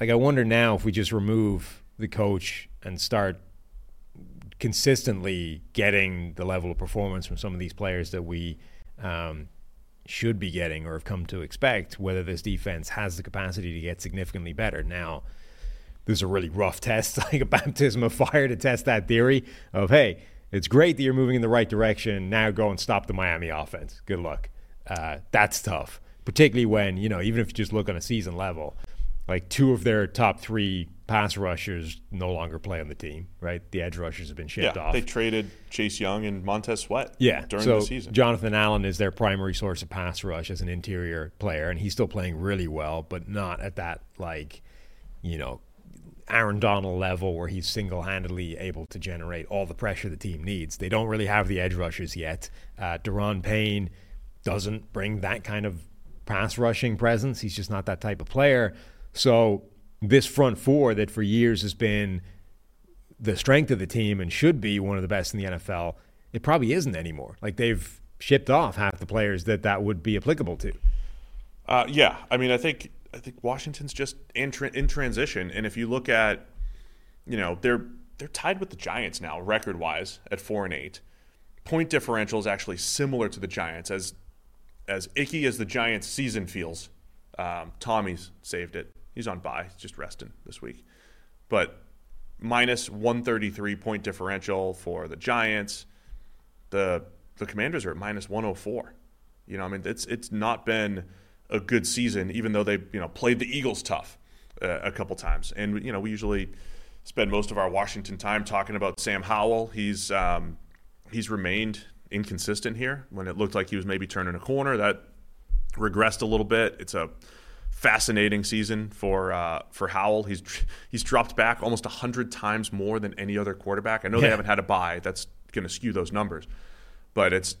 Like I wonder now if we just remove the coach and start consistently getting the level of performance from some of these players that we um, should be getting or have come to expect, whether this defense has the capacity to get significantly better. Now, this is a really rough test, like a baptism of fire to test that theory of, hey, it's great that you're moving in the right direction. Now go and stop the Miami offense. Good luck. Uh, that's tough, particularly when, you know, even if you just look on a season level, like two of their top three pass rushers no longer play on the team, right? The edge rushers have been shipped yeah, off. they traded Chase Young and Montez Sweat. Yeah, during so the season. Jonathan Allen is their primary source of pass rush as an interior player, and he's still playing really well, but not at that like, you know, Aaron Donald level where he's single-handedly able to generate all the pressure the team needs. They don't really have the edge rushers yet. Uh, Daron Payne doesn't bring that kind of pass rushing presence. He's just not that type of player. So this front four that for years has been the strength of the team and should be one of the best in the NFL, it probably isn't anymore. Like they've shipped off half the players that that would be applicable to. Uh, yeah, I mean, I think I think Washington's just in, tra- in transition, and if you look at, you know, they're they're tied with the Giants now, record wise, at four and eight. Point differential is actually similar to the Giants, as as icky as the Giants' season feels. Um, Tommy's saved it. He's on bye, he's just resting this week, but minus one thirty three point differential for the Giants. The the Commanders are at minus one hundred four. You know, I mean, it's it's not been a good season, even though they you know played the Eagles tough uh, a couple times. And you know, we usually spend most of our Washington time talking about Sam Howell. He's um, he's remained inconsistent here. When it looked like he was maybe turning a corner, that regressed a little bit. It's a fascinating season for uh, for Howell. He's he's dropped back almost hundred times more than any other quarterback. I know they haven't had a bye. That's going to skew those numbers, but it's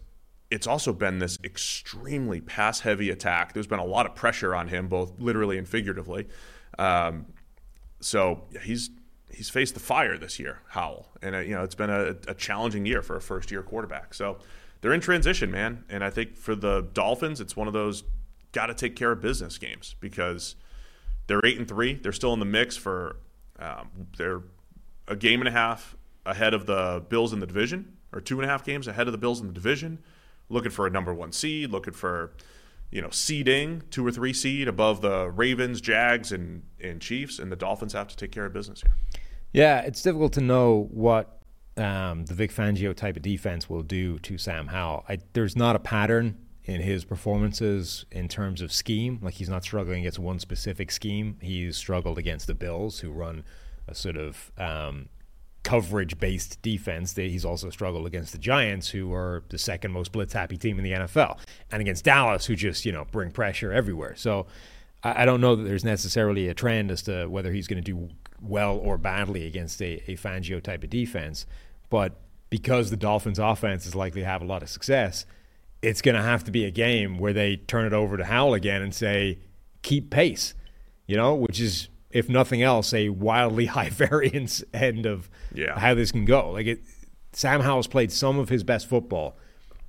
it's also been this extremely pass heavy attack. There's been a lot of pressure on him, both literally and figuratively. Um, so yeah, he's he's faced the fire this year, Howell, and uh, you know it's been a, a challenging year for a first year quarterback. So they're in transition, man, and I think for the Dolphins, it's one of those got to take care of business games because they're eight and three. They're still in the mix for um, they're a game and a half ahead of the Bills in the division, or two and a half games ahead of the Bills in the division. Looking for a number one seed, looking for you know seeding two or three seed above the Ravens, Jags, and and Chiefs, and the Dolphins have to take care of business here. Yeah, it's difficult to know what um, the Vic Fangio type of defense will do to Sam Howell. I, there's not a pattern in his performances in terms of scheme. Like he's not struggling against one specific scheme. He's struggled against the Bills, who run a sort of um, coverage based defense. He's also struggled against the Giants, who are the second most blitz happy team in the NFL, and against Dallas, who just you know bring pressure everywhere. So I, don't know that there's necessarily a trend as to whether he's going to do well or badly against a, a Fangio type of defense, but because the Dolphins' offense is likely to have a lot of success, it's going to have to be a game where they turn it over to Howell again and say, keep pace, you know, which is, if nothing else, a wildly high variance end of Yeah. how this can go. Like it, Sam Howell's played some of his best football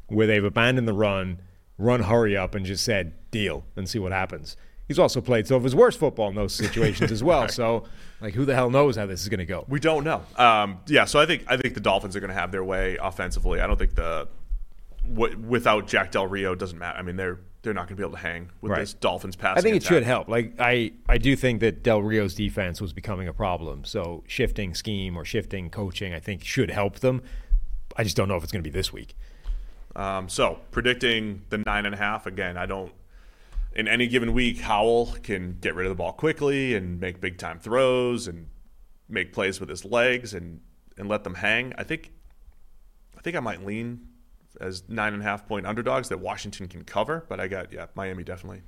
where they've abandoned the run, run hurry up, and just said deal and see what happens. He's also played some of his worst football in those situations as well. So, like, who the hell knows how this is going to go? We don't know. Um, yeah, so I think I think the Dolphins are going to have their way offensively. I don't think the w- without Jack Del Rio doesn't matter. I mean, they're they're not going to be able to hang with Right. this Dolphins passing. I think it attack. should help. Like I, I do think that Del Rio's defense was becoming a problem. So shifting scheme or shifting coaching, I think, should help them. I just don't know if it's going to be this week. Um, so predicting the nine and a half again. I don't. In any given week, Howell can get rid of the ball quickly and make big time throws and make plays with his legs and and let them hang. I think. I think I might lean as nine and a half point underdogs that Washington can cover, but I got yeah Miami definitely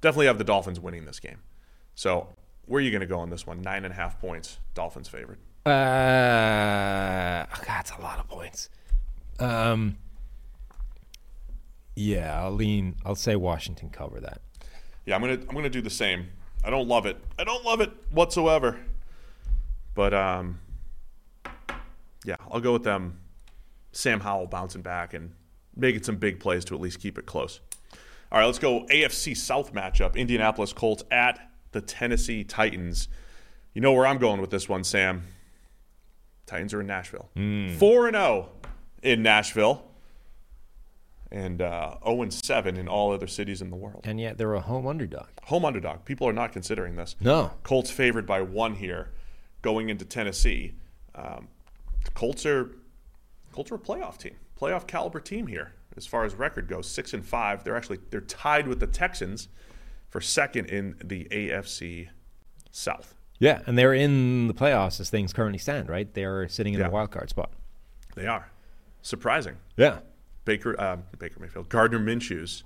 definitely have the Dolphins winning this game. So where are you going to go on this one? Nine and a half points, Dolphins favored. Uh, oh God, that's a lot of points. Um, yeah, I'll lean. I'll say Washington cover that. Yeah, I'm gonna I'm gonna do the same. I don't love it. I don't love it whatsoever. But um, yeah, I'll go with them. Sam Howell bouncing back and making some big plays to at least keep it close. All right, let's go AFC South matchup: Indianapolis Colts at the Tennessee Titans. You know where I'm going with this one, Sam. Titans are in Nashville. Four and zero in Nashville, and uh, zero and seven in all other cities in the world And yet they're a home underdog. home underdog. People are not considering this. No. Colts favored by one here, going into Tennessee. Um, Colts are Colts playoff team, playoff caliber team here as far as record goes. Six and five. They're actually they're tied with the Texans for second in the AFC South. Yeah, and they're in the playoffs as things currently stand. Right, they are sitting in Yeah. the wild card spot. They are surprising. Yeah, Baker uh, Baker Mayfield, Gardner Minshew's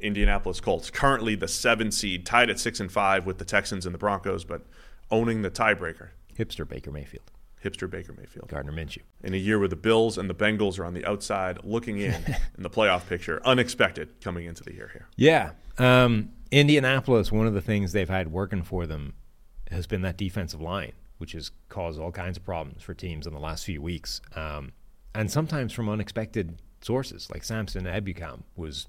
Indianapolis Colts, currently the seven seed, tied at six and five with the Texans and the Broncos, but owning the tiebreaker. hipster Baker Mayfield, Hipster Baker Mayfield. Gardner Minshew. in a year where the Bills and the Bengals are on the outside looking in in the playoff picture. Unexpected coming into the year here. Yeah. Um, Indianapolis, one of the things they've had working for them has been that defensive line, which has caused all kinds of problems for teams in the last few weeks. Um, and sometimes from unexpected sources, like Samson Ebukam was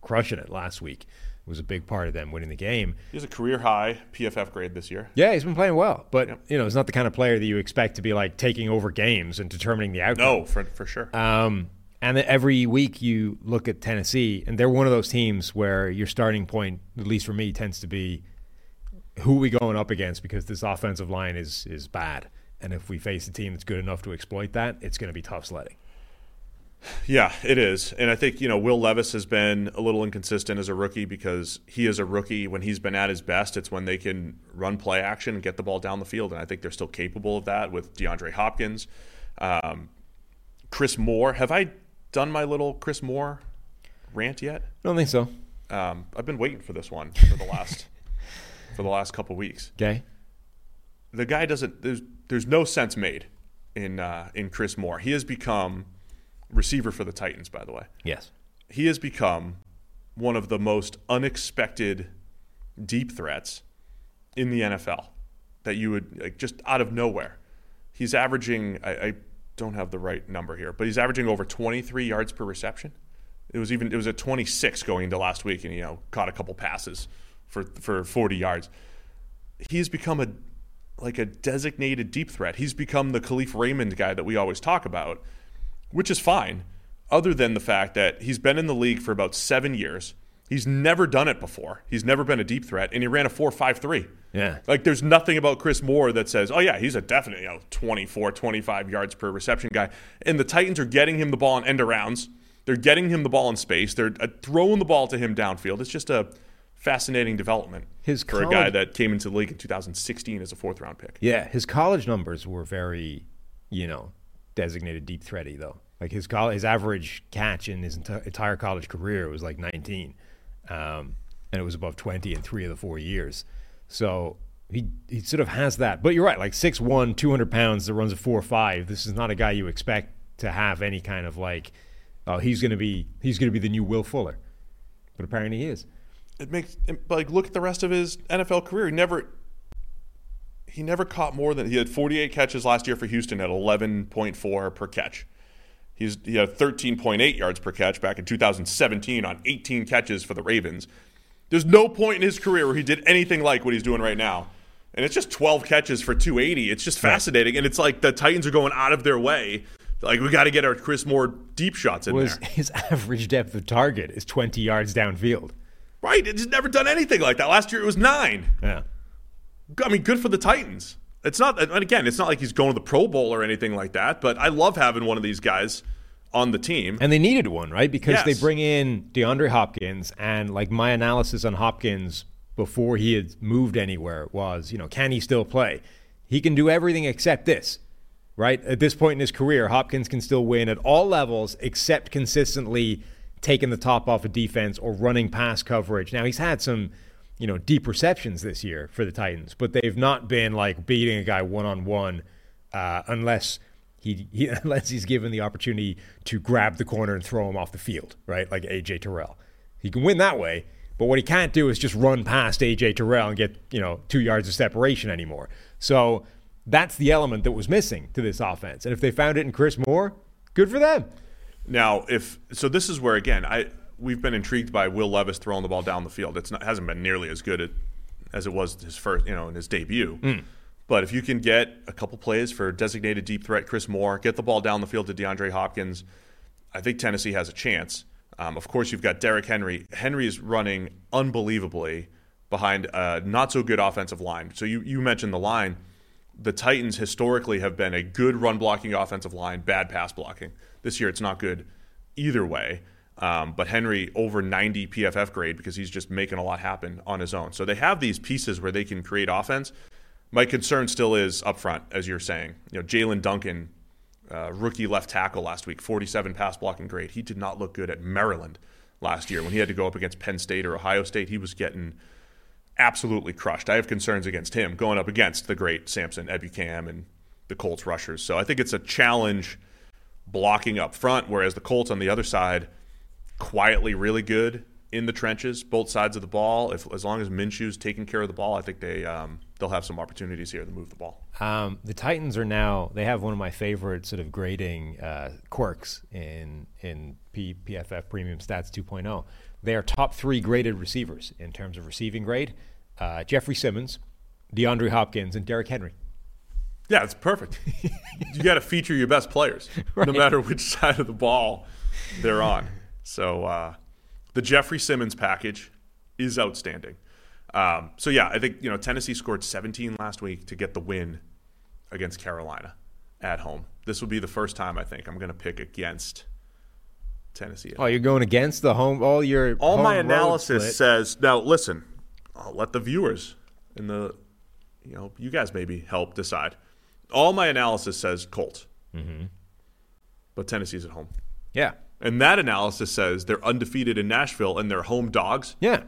crushing it last week. Was a big part of them winning the game. He has a career high PFF grade this year. Yeah, he's been playing well, but Yep. you know, he's not the kind of player that you expect to be like taking over games and determining the outcome. No, for, for sure. Um, and every week you look at Tennessee, and they're one of those teams where your starting point, at least for me, tends to be who are we going up against because this offensive line is is bad. And if we face a team that's good enough to exploit that, it's going to be tough sledding. Yeah, it is. And I think, you know, Will Levis has been a little inconsistent as a rookie because he is a rookie when he's been at his best. It's when they can run play action and get the ball down the field. And I think they're still capable of that with DeAndre Hopkins. Um, Chris Moore. Have I done my little Chris Moore rant yet? I don't think so. Um, I've been waiting for this one for the last for the last couple weeks. Okay. the guy doesn't. There's there's no sense made in uh, in Chris Moore. He has become receiver for the Titans. By the way, Yes. he has become one of the most unexpected deep threats in the NFL that you would like, just out of nowhere. He's averaging. I, I don't have the right number here, but he's averaging over 23 yards per reception. It was even it was at 26 going into last week, and you know caught a couple passes for for 40 yards. He's become a like a designated deep threat. He's become the Kalif Raymond guy that we always talk about, which is fine, other than the fact that he's been in the league for about seven years. He's never done it before. He's never been a deep threat, and he ran a 4.53. Yeah. Like, there's nothing about Chris Moore that says, oh, yeah, he's a definite, you know, 24, 25 yards per reception guy. And the Titans are getting him the ball on end arounds. They're getting him the ball in space. They're uh, throwing the ball to him downfield. It's just a fascinating development His for a guy that came into the league in 2016 as a fourth round pick. Yeah, his college numbers were very you know, designated deep threaty though. Like his col- his average catch in his enti- entire college career was like 19, um, and it was above 20 in three of the four years. So he he sort of has that. But you're right, like 6'1", 200 pounds that runs a four five. This is not a guy you expect to have any kind of like, oh, he's gonna be he's gonna be the new Will Fuller, but apparently he is. It makes like look at the rest of his NFL career. He never he never caught more than he had 48 catches last year for Houston at 11.4 per catch. He's he had 13.8 yards per catch back in 2017 on 18 catches for the Ravens. There's no point in his career where he did anything like what he's doing right now. And it's just 12 catches for 280. It's just fascinating. And it's like the Titans are going out of their way. Like, we got to get our Chris Moore deep shots in Was there. his average depth of target is 20 yards downfield. Right. It's never done anything like that. Last year it was nine. Yeah. I mean, good for the Titans. It's not, and again, it's not like he's going to the Pro Bowl or anything like that, but I love having one of these guys on the team. And they needed one, right? Because Yes. they bring in DeAndre Hopkins, and like my analysis on Hopkins before he had moved anywhere was, you know, can he still play? He can do everything except this, right? At this point in his career, Hopkins can still win at all levels except consistently taking the top off of defense or running pass coverage. Now, he's had some, you know, deep receptions this year for the Titans, but they've not been like beating a guy one on one unless he, he unless he's given the opportunity to grab the corner and throw him off the field, right? Like AJ Terrell. He can win that way, but what he can't do is just run past AJ Terrell and get, you know, 2 yards of separation anymore. So that's the element that was missing to this offense. And if they found it in Chris Moore, good for them. Now, if so, this is where again I we've been intrigued by Will Levis throwing the ball down the field. It's not hasn't been nearly as good at, as it was his first, you know, in his debut. But if you can get a couple plays for designated deep threat Chris Moore, get the ball down the field to DeAndre Hopkins, I think Tennessee has a chance. Um, of course, you've got Derrick Henry. Henry is running unbelievably behind a not so good offensive line. So you you mentioned the line. The Titans historically have been a good run blocking offensive line, bad pass blocking. This year, it's not good either way. Um, but Henry over 90 PFF grade because he's just making a lot happen on his own. So they have these pieces where they can create offense. My concern still is up front, as you're saying. You know, Jaelyn Duncan, uh, rookie left tackle last week, 47 pass blocking grade. He did not look good at Maryland last year when he had to go up against Penn State or Ohio State. He was getting absolutely crushed. I have concerns against him going up against the great Samson Ebukam and the Colts rushers. So I think it's a challenge blocking up front, whereas the Colts on the other side, quietly really good in the trenches, both sides of the ball. If as long as Minshew's taking care of the ball, I think they um, they'll have some opportunities here to move the ball. Um, the Titans are now they have one of my favorite sort of grading uh, quirks in in P, PFF Premium Stats 2.0. They are top three graded receivers in terms of receiving grade: uh, Jeffery Simmons, DeAndre Hopkins, and Derrick Henry. Yeah, it's perfect. you got to feature your best players, no matter which side of the ball they're on. So uh, the Jeffery Simmons package is outstanding. Um, so yeah, I think you know Tennessee scored 17 last week to get the win against Carolina at home. This will be the first time I think I'm going to pick against Tennessee. Oh, you're going against the home. All your all my analysis says now listen i'll let the viewers and the you know you guys maybe help decide all my analysis says colts Mm-hmm. but tennessee's at home Yeah, and that analysis says they're undefeated in nashville and they're home dogs. Yeah.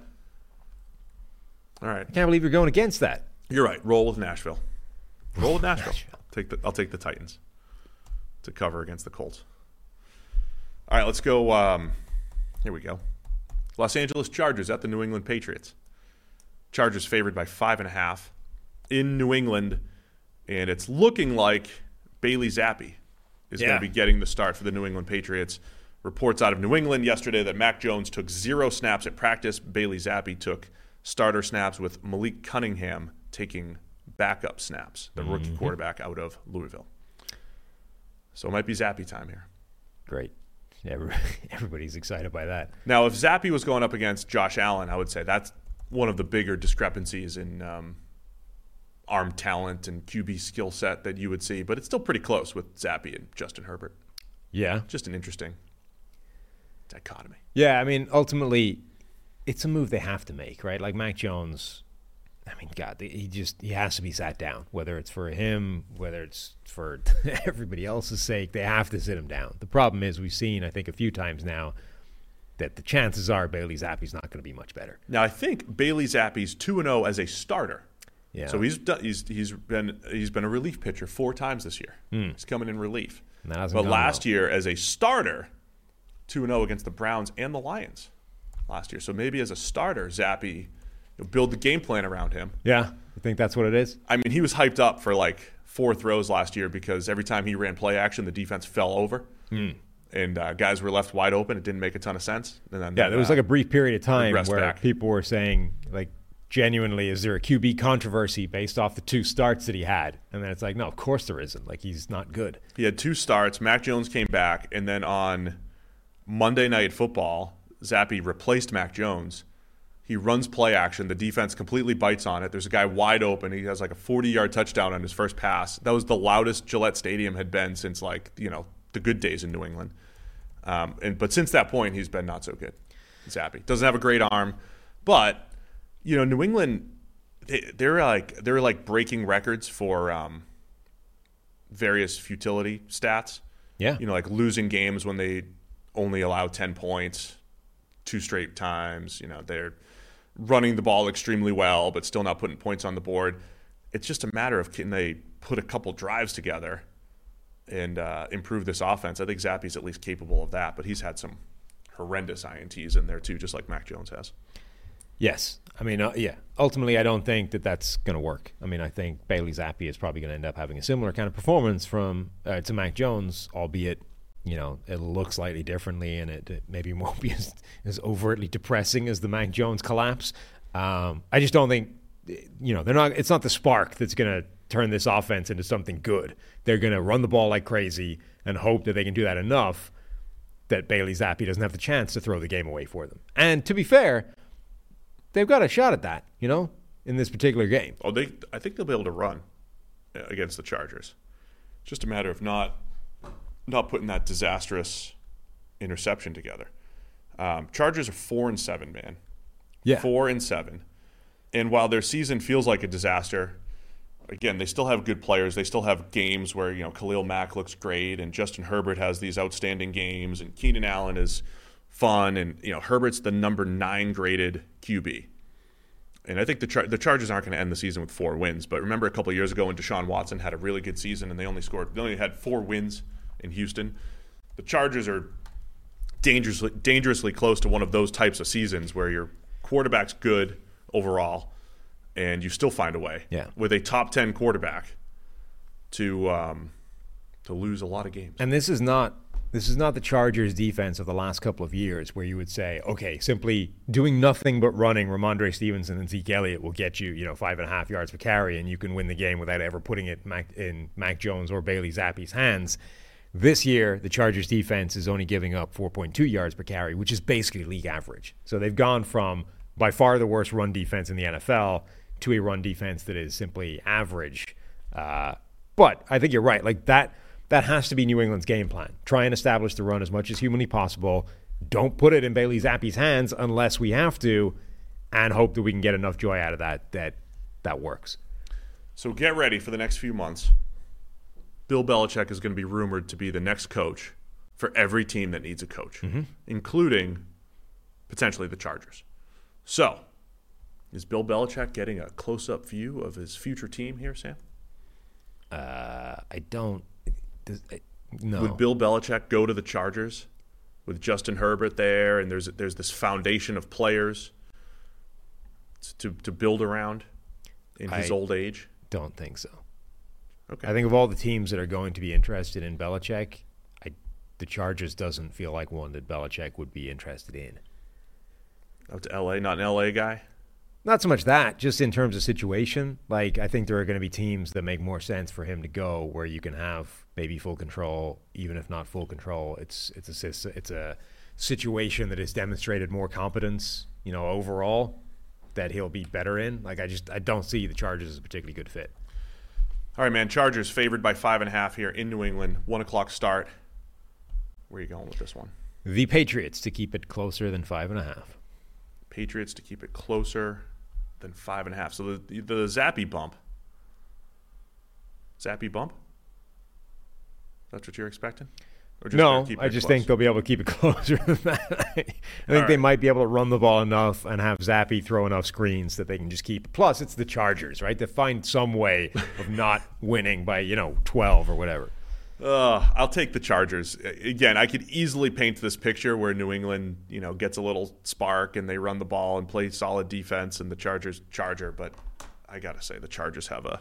all right. I can't believe you're going against that. you're right. Roll with nashville. Roll with nashville. Take the, i'll take the titans to cover against the colts. All right let's go um, here we go. Los angeles chargers at the new england patriots. Chargers favored by five and a half in New England, and it's looking like Bailey Zappe is going to be getting the start for the New England Patriots. Reports out of New England yesterday that Mac Jones took zero snaps at practice. Bailey Zappe took starter snaps, with Malik Cunningham taking backup snaps, the rookie quarterback out of Louisville. So it might be Zappe time here. Great. Every- Everybody's excited by that. Now, if Zappe was going up against Josh Allen, I would say that's one of the bigger discrepancies in um, arm talent and QB skill set that you would see. But it's still pretty close with Zappe and Justin Herbert. Yeah. Just an interesting dichotomy. Yeah, I mean, ultimately, it's a move they have to make, right? Like Mac Jones I mean, God, he just he has to be sat down. Whether it's for him, whether it's for everybody else's sake, they have to sit him down. The problem is, we've seen, I think, a few times now that the chances are Bailey Zappe's not going to be much better. Now, I think Bailey Zappe's two and zero as a starter. Yeah. So he's done, he's he's been he's been a relief pitcher four times this year. Hmm. He's coming in relief. And that hasn't But last well. year as a starter, two and zero against the Browns and the Lions last year. So maybe as a starter, Zappe, build the game plan around him. Yeah, I think that's what it is. I mean, he was hyped up for like four throws last year because every time he ran play action, the defense fell over. Hmm. And uh, guys were left wide open. It didn't make a ton of sense. And then Yeah, there was like a brief period of time where back. people were saying, like, genuinely, is there a QB controversy based off the two starts that he had? And then it's like, no, of course there isn't. Like, he's not good. He had two starts. Mac Jones came back, and then on Monday Night Football, Zappe replaced Mac Jones. He runs play action. The defense completely bites on it. There's a guy wide open. He has like a 40 yard touchdown on his first pass. That was the loudest Gillette Stadium had been since like you know the good days in New England. Um, and but since that point, he's been not so good. Zappe doesn't have a great arm, but you know New England, they, they're like they're like breaking records for um, various futility stats. Yeah. You know, like losing games when they only allow 10 points two straight times. You know, they're running the ball extremely well, but still not putting points on the board. It's just a matter of can they put a couple drives together and uh, improve this offense. I think Zappe's at least capable of that, but he's had some horrendous INTs in there too, just like Mac Jones has. Yes. I mean, uh, yeah. Ultimately, I don't think that that's going to work. I mean, I think Bailey Zappe is probably going to end up having a similar kind of performance from uh, to Mac Jones, albeit you know it'll look slightly differently, and it, it maybe won't be as, as overtly depressing as the Mac Jones collapse. Um, I just don't think you know they're not. It's not the spark that's going to turn this offense into something good. They're going to run the ball like crazy and hope that they can do that enough that Bailey Zappe doesn't have the chance to throw the game away for them. And to be fair, they've got a shot at that, you know, in this particular game. Oh, they. I think they'll be able to run uh, against the Chargers. It's just a matter of not not putting that disastrous interception together. Um, Chargers are four and seven, man. Yeah. four and seven. And while their season feels like a disaster, again, they still have good players. They still have games where you know Khalil Mack looks great, and Justin Herbert has these outstanding games, and Keenan Allen is fun, and you know Herbert's the number nine graded QB. And I think the Char- the Chargers aren't going to end the season with four wins. But remember a couple years ago when Deshaun Watson had a really good season and they only scored they only had four wins in Houston. The Chargers are dangerously dangerously close to one of those types of seasons where your quarterback's good overall and you still find a way Yeah. with a top 10 quarterback to um, to lose a lot of games. And this is not this is not the Chargers defense of the last couple of years where you would say, okay, simply doing nothing but running Rhamondre Stevenson and Zeke Elliott will get you, you know, five and a half yards per carry and you can win the game without ever putting it Mac, in Mac Jones or Bailey Zappe's hands. This year, the Chargers defense is only giving up 4.2 yards per carry, which is basically league average. So they've gone from by far the worst run defense in the NFL to a run defense that is simply average. Uh, but I think you're right. Like that, that has to be New England's game plan. Try and establish the run as much as humanly possible. Don't put it in Bailey Zappe's hands unless we have to, and hope that we can get enough joy out of that that that works. So get ready for the next few months. Bill Belichick is going to be rumored to be the next coach for every team that needs a coach, including potentially the Chargers. So, is Bill Belichick getting a close up view of his future team here, Sam? Uh, I don't. Does, I, no. Would Bill Belichick go to the Chargers with Justin Herbert there, and there's there's this foundation of players to to build around in his I- old age? don't think so. Okay. I think of all the teams that are going to be interested in Belichick, I, the Chargers doesn't feel like one that Belichick would be interested in. Out to L.A., not an L.A. guy. Not so much that, just in terms of situation. Like, I think there are going to be teams that make more sense for him to go, where you can have maybe full control, even if not full control. It's it's a it's a situation that has demonstrated more competence, you know, overall that he'll be better in. Like, I just I don't see the Chargers as a particularly good fit. All right, man. Chargers favored by five and a half here in New England. One o'clock start. Where are you going with this one? The Patriots to keep it closer than five and a half. Patriots to keep it closer than five and a half. So the the Zappe bump. Zappe bump. That's what you're expecting? Or no, keep I just close? think they'll be able to keep it closer than that. I think they right. might be able to run the ball enough and have Zappe throw enough screens that they can just keep. Plus, it's the Chargers, right? They find some way of not winning by you know twelve or whatever. Uh, I'll take the Chargers. Again, I could easily paint this picture where New England, you know, gets a little spark and they run the ball and play solid defense, and the Chargers charger. But I gotta say, the Chargers have a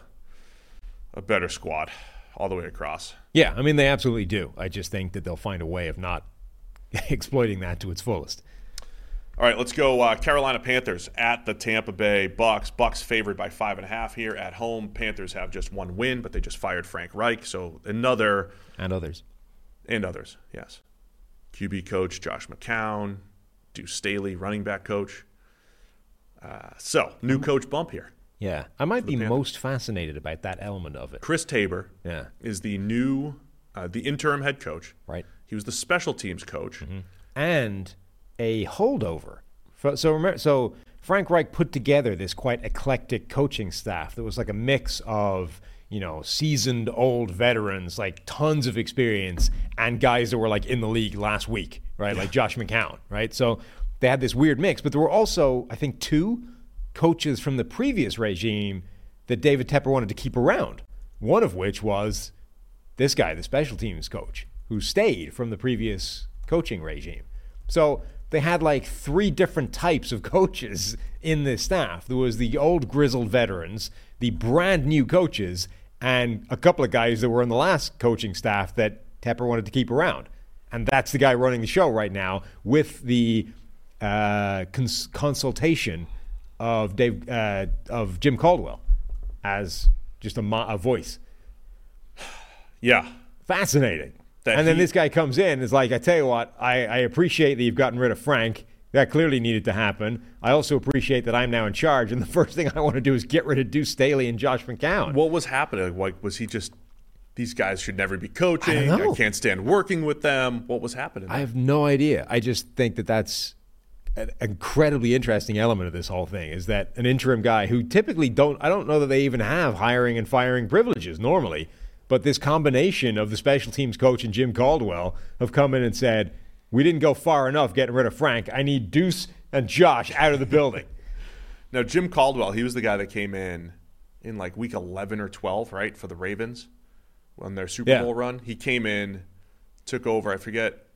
a better squad all the way across. Yeah, I mean they absolutely do. I just think that they'll find a way of not exploiting that to its fullest. All right, let's go. Uh, Carolina Panthers at the Tampa Bay Bucs. Bucs favored by five and a half here at home. Panthers have just one win, but they just fired Frank Reich, so another And others. and others. Yes, QB coach Josh McCown, Deuce Staley, running back coach. Uh, so new coach bump here. Yeah, I might be Panthers. most fascinated about that element of it. Chris Tabor Yeah, is the new, uh, the interim head coach. right. He was the special teams coach. and a holdover. So remember, so Frank Reich put together this quite eclectic coaching staff that was like a mix of you know seasoned old veterans, like tons of experience, and guys that were like in the league last week, right? Like Josh McCown, right? So they had this weird mix, but there were also I think two coaches from the previous regime that David Tepper wanted to keep around. One of which was this guy, the special teams coach, who stayed from the previous coaching regime. So they had like three different types of coaches in this staff. There was the old grizzled veterans, the brand new coaches, and a couple of guys that were in the last coaching staff that Tepper wanted to keep around. And that's the guy running the show right now with the uh, cons- consultation of Dave uh, of Jim Caldwell as just a, mo- a voice Yeah, fascinating. That and then this guy comes in and is like, I tell you what, I, I appreciate that you've gotten rid of Frank. That clearly needed to happen. I also appreciate that I'm now in charge. And the first thing I want to do is get rid of Deuce Staley and Josh McCown. What was happening? Like, was he just these guys should never be coaching? I know. can't stand working with them. What was happening? I have no idea. I just think that that's an incredibly interesting element of this whole thing is that an interim guy who typically don't, I don't know that they even have hiring and firing privileges normally, but this combination of the special teams coach and Jim Caldwell have come in and said, we didn't go far enough getting rid of Frank. I need Deuce and Josh out of the building. now, Jim Caldwell, he was the guy that came in in like week 11 or 12, right, for the Ravens on their Super Yeah. Bowl run. He came in, took over. I forget.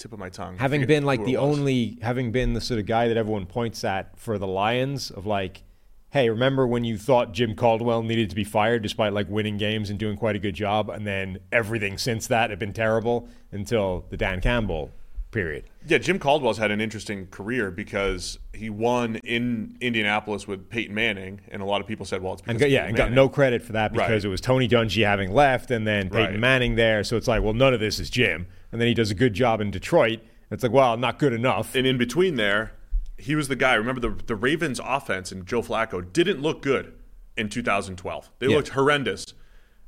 Tip of my tongue. Having been like the only having been the sort of guy that everyone points at for the Lions of like hey remember when you thought Jim Caldwell needed to be fired despite like winning games and doing quite a good job and then everything since that had been terrible until the Dan Campbell period Yeah, Jim Caldwell's had an interesting career because he won in Indianapolis with Peyton Manning, and a lot of people said, "Well, it's because and yeah Peyton and got no credit for that because Right. it was Tony Dungy having left and then Peyton Right. Manning there so it's like well none of this is Jim and then he does a good job in Detroit it's like well not good enough And in between there, he was the guy. Remember the the Ravens offense and Joe Flacco didn't look good in 2012. They Yeah. looked horrendous.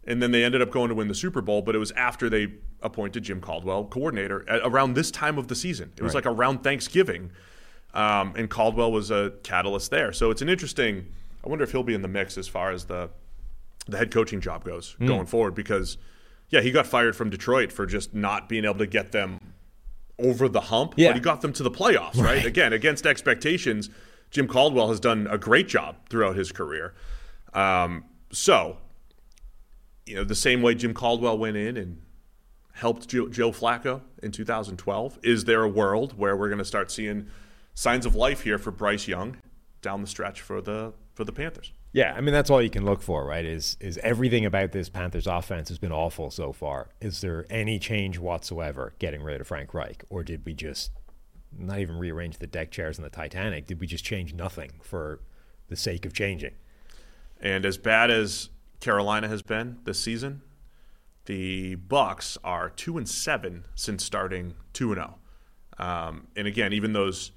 And then they ended up going to win the Super Bowl, but it was after they appointed Jim Caldwell coordinator at around this time of the season. It was Right. like around Thanksgiving. Um, and Caldwell was a catalyst there. So it's an interesting I wonder if he'll be in the mix as far as the the head coaching job goes Hmm. going forward because yeah, he got fired from Detroit for just not being able to get them over the hump, Yeah. but he got them to the playoffs, right? Again, against expectations, Jim Caldwell has done a great job throughout his career. Um, so, you know, the same way Jim Caldwell went in and helped Joe, Joe Flacco in 2012, is there a world where we're going to start seeing signs of life here for Bryce Young down the stretch for the for the Panthers? Yeah, I mean that's all you can look for, right? Is is everything about this Panthers offense has been awful so far? Is there any change whatsoever getting rid of Frank Reich, or did we just not even rearrange the deck chairs in the Titanic? Did we just change nothing for the sake of changing? And as bad as Carolina has been this season, the Bucs are two and seven since starting two and zero. Um, and again, even those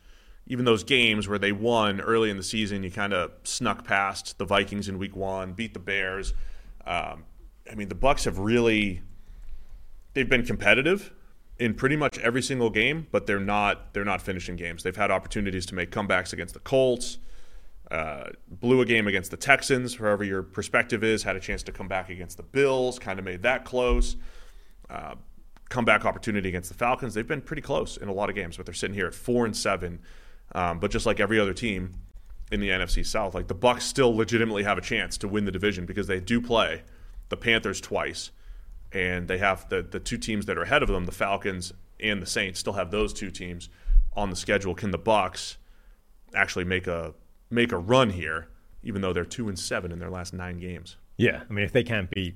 even those games where they won early in the season, you kind of snuck past the Vikings in Week One, beat the Bears. Um, I mean, the Bucs have really they've been competitive in pretty much every single game, but they're not they're not finishing games. They've had opportunities to make comebacks against the Colts. Uh, blew a game against the Texans, wherever your perspective is. Had a chance to come back against the Bills, kind of made that close. Uh, comeback opportunity against the Falcons. They've been pretty close in a lot of games, but they're sitting here at four and seven. Um, but just like every other team in the NFC South, like the Bucs still legitimately have a chance to win the division because they do play the Panthers twice, and they have the the two teams that are ahead of them, the Falcons and the Saints, still have those two teams on the schedule. Can the Bucs actually make a make a run here, even though they're two and seven in their last nine games? Yeah, I mean, if they can't beat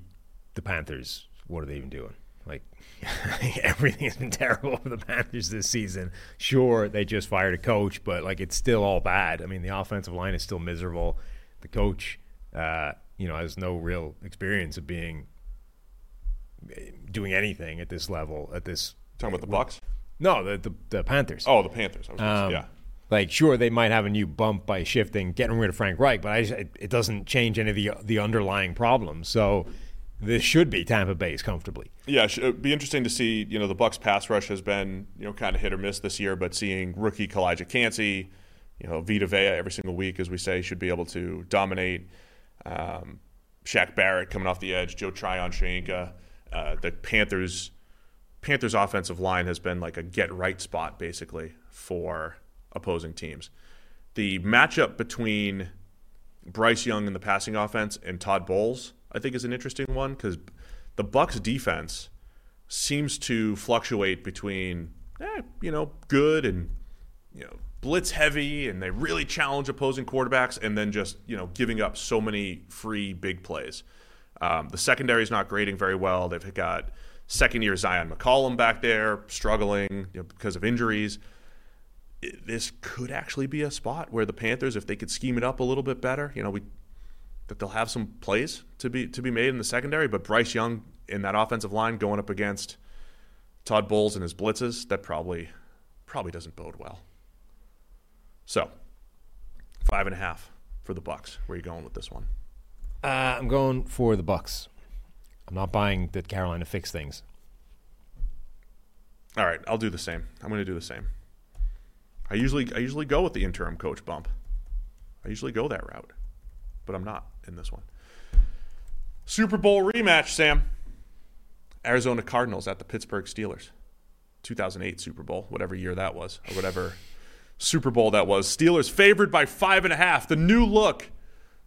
the Panthers, what are they even doing? Like everything has been terrible for the Panthers this season. Sure, they just fired a coach, but like it's still all bad. I mean, the offensive line is still miserable. The coach, uh, you know, has no real experience of being doing anything at this level. At this talking about the Bucs. No, the the, the Panthers. Oh, the Panthers. Um, yeah. Like, sure, they might have a new bump by shifting, getting rid of Frank Reich, but just, it, it, doesn't change any of the the underlying problems. So this should be Tampa Bay's comfortably. Yeah, it'd be interesting to see. You know, the Bucs pass rush has been you know kind of hit or miss this year, but seeing rookie Calijah Kancey, you know, Vita Vea every single week, as we say, should be able to dominate. Um, Shaq Barrett coming off the edge, Joe Tryon Shoyinka. Uh, the Panthers Panthers offensive line has been like a get right spot basically for opposing teams. The matchup between Bryce Young in the passing offense and Todd Bowles, I think, is an interesting one because the Bucks defense seems to fluctuate between, eh, you know, good and you know blitz heavy, and they really challenge opposing quarterbacks, and then just you know giving up so many free big plays. Um, the secondary is not grading very well. They've got second year Zyon McCollum back there struggling you know, because of injuries this could actually be a spot where the Panthers, if they could scheme it up a little bit better, you know, we that they'll have some plays to be to be made in the secondary. But Bryce Young in that offensive line going up against Todd Bowles and his blitzes, that probably probably doesn't bode well. So five and a half for the Bucs. Where are you going with this one? Uh, I'm going for the Bucs. I'm not buying that Carolina fix things. All right, I'll do the same. I'm going to do the same. I usually I usually go with the interim coach bump. I usually go that route, but I'm not in this one. Super Bowl rematch, Sam. Arizona Cardinals at the Pittsburgh Steelers. 2008 Super Bowl, whatever year that was, or whatever Super Bowl that was. Steelers favored by five and a half. The new look,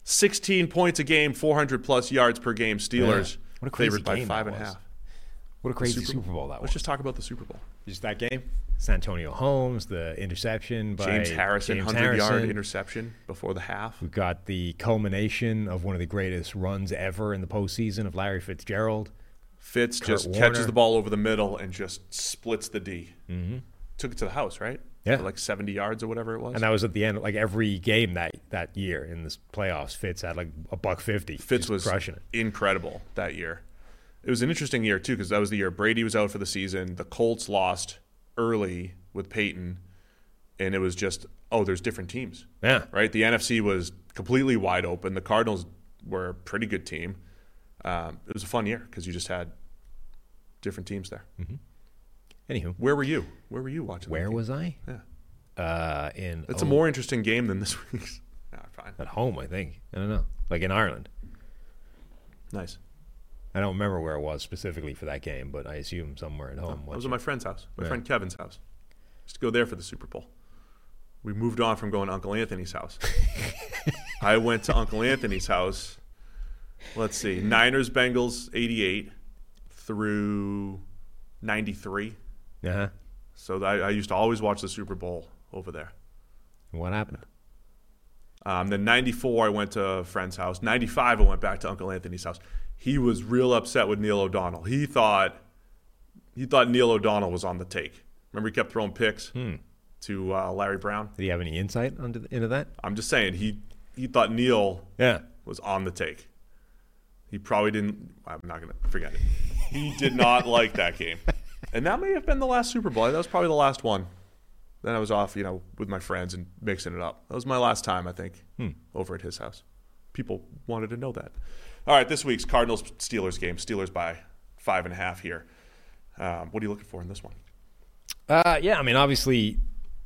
16 points a game, 400 plus yards per game. Steelers what a crazy favored by five and a half. What a crazy Super, Super Bowl that was. Let's just talk about the Super Bowl. Just that game? Santonio Holmes, the interception by James Harrison, James 100 Harrison. yard interception before the half. We've got the culmination of one of the greatest runs ever in the postseason of Larry Fitzgerald. Fitz Kurt just Warner. catches the ball over the middle and just splits the D. Mm-hmm. Took it to the house, right? Yeah. For like 70 yards or whatever it was. And that was at the end, like every game that, that year in this playoffs, Fitz had like a buck fifty. Fitz was crushing it. incredible that year. It was an interesting year too because that was the year Brady was out for the season. The Colts lost early with Peyton, and it was just oh, there's different teams. Yeah. Right. The NFC was completely wide open. The Cardinals were a pretty good team. Um, it was a fun year because you just had different teams there. Anywho, Where were you? Where were you watching? where was I? Yeah. Uh, in It's oh, a more interesting game than this week's. Ah, fine. at home, I think. I don't know, like in Ireland. Nice. I don't remember where it was specifically for that game, but I assume somewhere at home. I was at my friend's house, my Yeah. friend Kevin's house. Just to go there for the Super Bowl. We moved on from going to Uncle Anthony's house. I went to Uncle Anthony's house. Let's see, Niners Bengals '88 through '93. uh-huh. So I, I used to always watch the Super Bowl over there. What happened? Um, then '94, I went to a friend's house. '95, I went back to Uncle Anthony's house. He was real upset with Neil O'Donnell. He thought he thought Neil O'Donnell was on the take. Remember, he kept throwing picks to uh, Larry Brown. Did he have any insight onto the, into that? I'm just saying he he thought Neil Yeah. was on the take. He probably didn't. I'm not gonna forget it. He did not like that game, and that may have been the last Super Bowl. That was probably the last one. Then I was off, you know, with my friends and mixing it up. That was my last time, I think, over at his house. People wanted to know that. All right, this week's Cardinals Steelers game. Steelers by five and a half here. Um, what are you looking for in this one? Uh, yeah, I mean, obviously,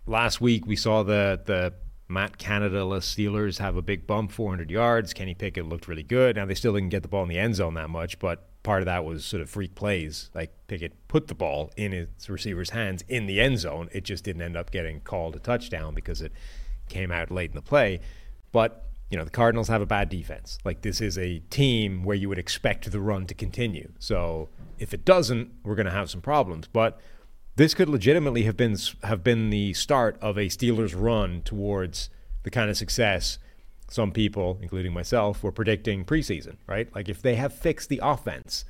last week we saw the the Matt Canada-less Steelers have a big bump, 400 yards. Kenny Pickett looked really good. Now they still didn't get the ball in the end zone that much, but part of that was sort of freak plays. Like Pickett put the ball in his receiver's hands in the end zone. It just didn't end up getting called a touchdown because it came out late in the play. But you know the Cardinals have a bad defense. Like this is a team where you would expect the run to continue. So if it doesn't, we're going to have some problems. But this could legitimately have been have been the start of a Steelers run towards the kind of success some people, including myself, were predicting preseason, right? Like if they have fixed the offense,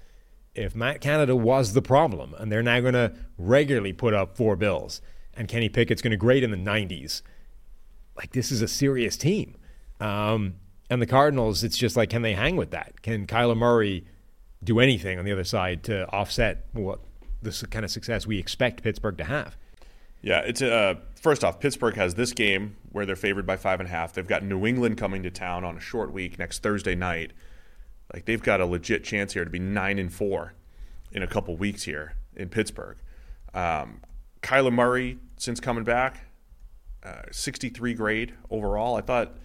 if Matt Canada was the problem and they're now going to regularly put up four bills and Kenny Pickett's going to grade in the 90s, like this is a serious team. Um, and the Cardinals, it's just like, can they hang with that? Can Kyler Murray do anything on the other side to offset what the kind of success we expect Pittsburgh to have. Yeah, it's uh, first off, Pittsburgh has this game where they're favored by five and a half. They've got New England coming to town on a short week next Thursday night. Like they've got a legit chance here to be nine and four in a couple weeks here in Pittsburgh. Um, Kyler Murray, since coming back, uh, 63 grade overall. I thought,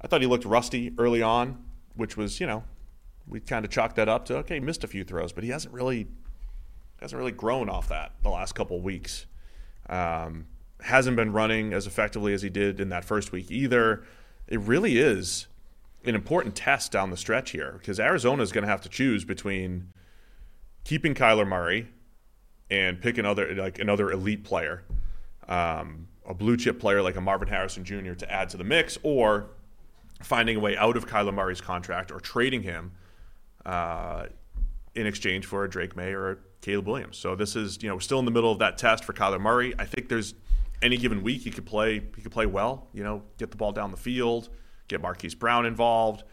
I thought he looked rusty early on, which was you know, we kind of chalked that up to okay, missed a few throws, but he hasn't really hasn't really grown off that the last couple weeks. Um, hasn't been running as effectively as he did in that first week either. It really is an important test down the stretch here because Arizona is going to have to choose between keeping Kyler Murray and picking other like another elite player, um, a blue chip player like a Marvin Harrison Jr. to add to the mix, or finding a way out of Kyler Murray's contract or trading him uh, in exchange for a Drake Maye or a Caleb Williams. So this is, you know, still in the middle of that test for Kyler Murray. I think there's any given week he could play he could play well, you know, get the ball down the field, get Marquise Brown involved.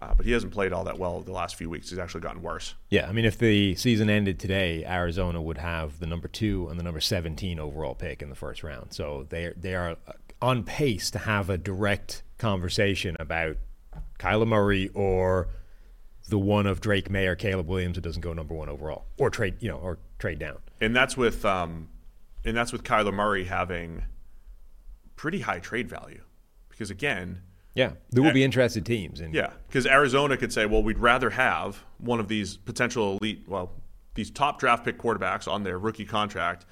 Uh, but he hasn't played all that well the last few weeks. He's actually gotten worse. Yeah, I mean, if the season ended today, Arizona would have the number two and the number 17 overall pick in the first round. So they they are on pace to have a direct conversation about Kyler Murray or the one of Drake Maye or Caleb Williams who doesn't go number one overall or trade you know or trade down. And that's with um, and that's with Kyler Murray having pretty high trade value because again. Yeah, there will be interested teams. In- yeah, because Arizona could say, well, we'd rather have one of these potential elite, well, these top draft pick quarterbacks on their rookie contract,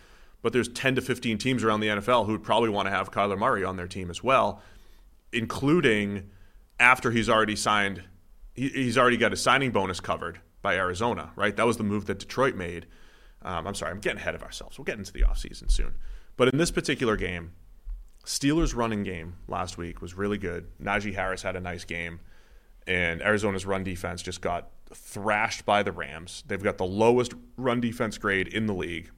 but there's 10 to 15 teams around the NFL who would probably want to have Kyler Murray on their team as well, including after he's already signed he, he's already got a signing bonus covered by Arizona, right? That was the move that Detroit made. Um, I'm sorry, I'm getting ahead of ourselves. We'll get into the offseason soon. But in this particular game, Steelers' running game last week was really good. Najee Harris had a nice game, and Arizona's run defense just got thrashed by the Rams. They've got the lowest run defense grade in the league.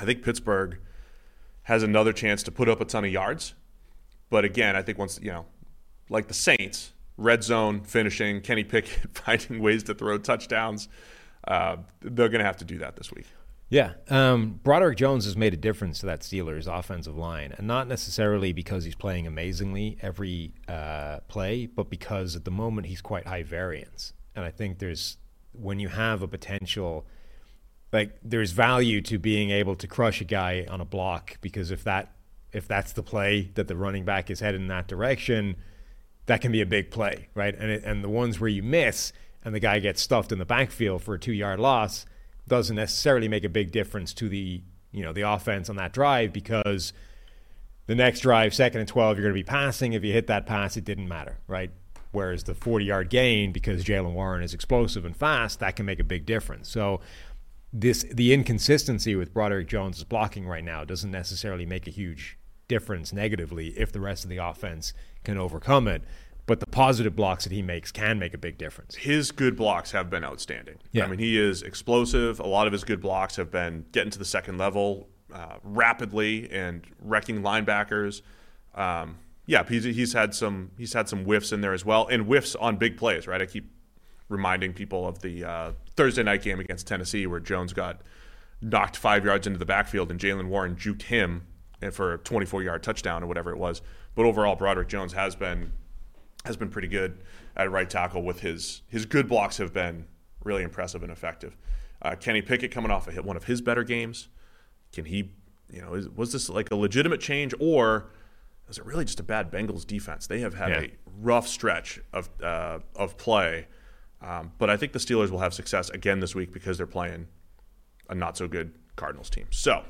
I think Pittsburgh has another chance to put up a ton of yards. But again, I think once, you know, like the Saints, red zone finishing, Kenny Pickett finding ways to throw touchdowns. Uh, they're going to have to do that this week. Yeah. Um, Broderick Jones has made a difference to that Steelers offensive line, and not necessarily because he's playing amazingly every uh, play, but because at the moment he's quite high variance. And I think there's, when you have a potential, like, there's value to being able to crush a guy on a block because if that, if that's the play that the running back is headed in that direction, that can be a big play, right? And it, and the ones where you miss and the guy gets stuffed in the backfield for a two yard loss doesn't necessarily make a big difference to the you know the offense on that drive because the next drive, second and twelve, you're going to be passing. If you hit that pass, it didn't matter, right? Whereas the 40 yard gain, because Jaylen Warren is explosive and fast, that can make a big difference. So this the inconsistency with Broderick Jones' blocking right now doesn't necessarily make a huge difference negatively if the rest of the offense can overcome it. But the positive blocks that he makes can make a big difference. His good blocks have been outstanding. Yeah. I mean, he is explosive. A lot of his good blocks have been getting to the second level uh, rapidly and wrecking linebackers. Um, yeah, he's, he's had some he's had some whiffs in there as well, and whiffs on big plays. Right, I keep reminding people of the uh, Thursday night game against Tennessee where Jones got knocked five yards into the backfield and Jaylen Warren juked him for a 24 yard touchdown or whatever it was. But overall, Broderick Jones has been has been pretty good at right tackle. With his his good blocks have been really impressive and effective. Uh, Kenny Pickett coming off of one of his better games. Can he? You know, is, was this like a legitimate change, or is it really just a bad Bengals defense? They have had Yeah. a rough stretch of uh, of play, um, but I think the Steelers will have success again this week because they're playing a not so good Cardinals team. So,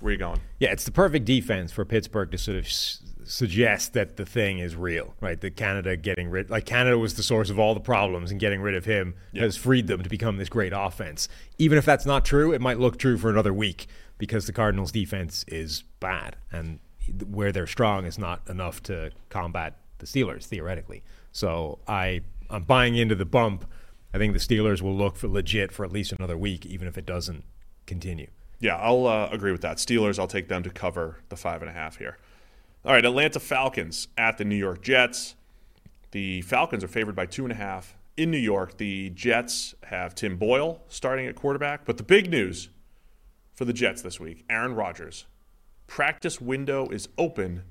where are you going? Yeah, it's the perfect defense for Pittsburgh to sort of s- suggest that the thing is real, right? That Canada getting rid, like Canada was the source of all the problems, and getting rid of him has freed them to become this great offense. Even if that's not true, it might look true for another week because the Cardinals' defense is bad, and where they're strong is not enough to combat the Steelers theoretically. So I, I'm buying into the bump. I think the Steelers will look for legit for at least another week, even if it doesn't continue. Yeah, I'll uh, agree with that. Steelers, I'll take them to cover the five and a half here. All right, Atlanta Falcons at the New York Jets. The Falcons are favored by two and a half in New York. The Jets have Tim Boyle starting at quarterback. But the big news for the Jets this week Aaron Rodgers. Practice window is open,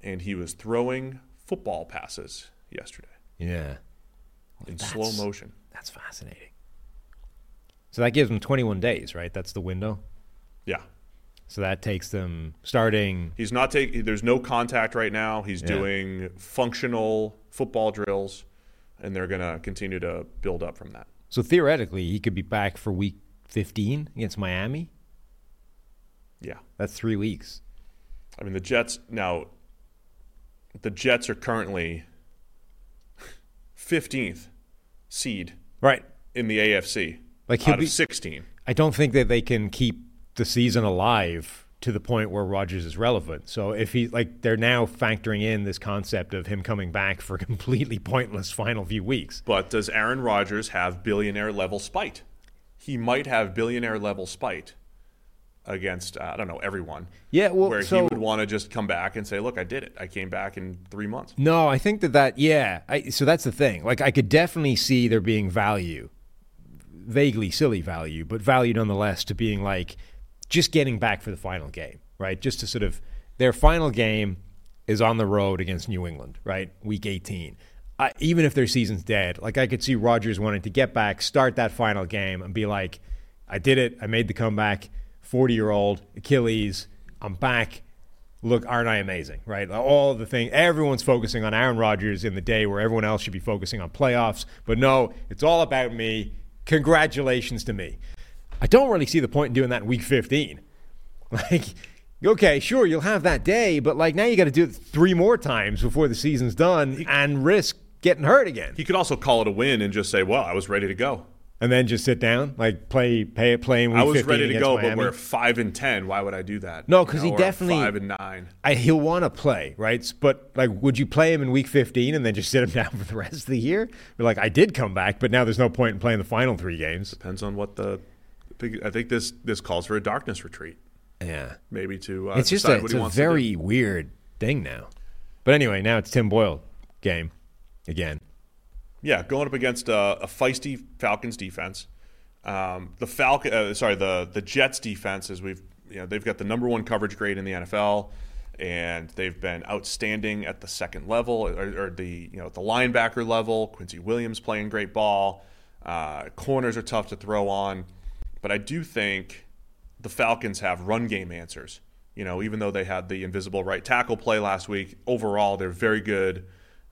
and he was throwing football passes yesterday Yeah. In that's- slow motion. That's fascinating. So that gives them 21 days, right? That's the window. Yeah. So that takes them starting. He's not taking. There's no contact right now. He's Yeah. doing functional football drills, and they're going to continue to build up from that. So theoretically, he could be back for week 15 against Miami. Yeah, That's three weeks. I mean the Jets now. The Jets are currently 15th seed Right. in the AFC, Like, he'll be- of 16. I don't think that they can keep the season alive to the point where Rodgers is relevant. So if he like they're now factoring in this concept of him coming back for completely pointless final few weeks. But does Aaron Rodgers have billionaire level spite? He might have billionaire level spite against uh, I don't know everyone. Yeah, well, where so- he would want to just come back and say, "Look, I did it. I came back in three months." No, I think that that yeah. I, so that's the thing. Like I could definitely see there being value, vaguely silly value, but value nonetheless to being like just getting back for the final game, right? Just to sort of their final game is on the road against New England, right? Week 18. I, even if their season's dead, like I could see Rodgers wanting to get back, start that final game, and be like, "I did it. I made the comeback. Forty-year-old Achilles. I'm back look, aren't I amazing, right? All the thing, everyone's focusing on Aaron Rodgers in the day where everyone else should be focusing on playoffs. But no, it's all about me. Congratulations to me. I don't really see the point in doing that in week 15. Like, okay, sure, you'll have that day, but like now you got to do it three more times before the season's done and risk getting hurt again. He could also call it a win and just say, "Well, I was ready to go. And then just sit down, like play, pay, play in week I was ready to go, Miami. but we're five and ten. Why would I do that?" No, 'cause You he know, I'm definitely- five and nine. I, he'll want to play, right? But like, would you play him in week 15 and then just sit him down for the rest of the year? Like, I did come back, but now there's no point in playing the final three games. Depends on what the. I think this this calls for a darkness retreat, Yeah, maybe to. Uh, it's just a, it's a wants to do. very weird thing now. But anyway, now it's Tim Boyle game again. Yeah, going up against a, a feisty Falcons defense. Um, the Falcon, uh, sorry, the the Jets defense is we've you know they've got the number one coverage grade in the NFL, and they've been outstanding at the second level or, or the you know at the linebacker level. Quincy Williams playing great ball. Uh, corners are tough to throw on, but I do think the Falcons have run game answers. You know, even though they had the invisible right tackle play last week, overall they're very good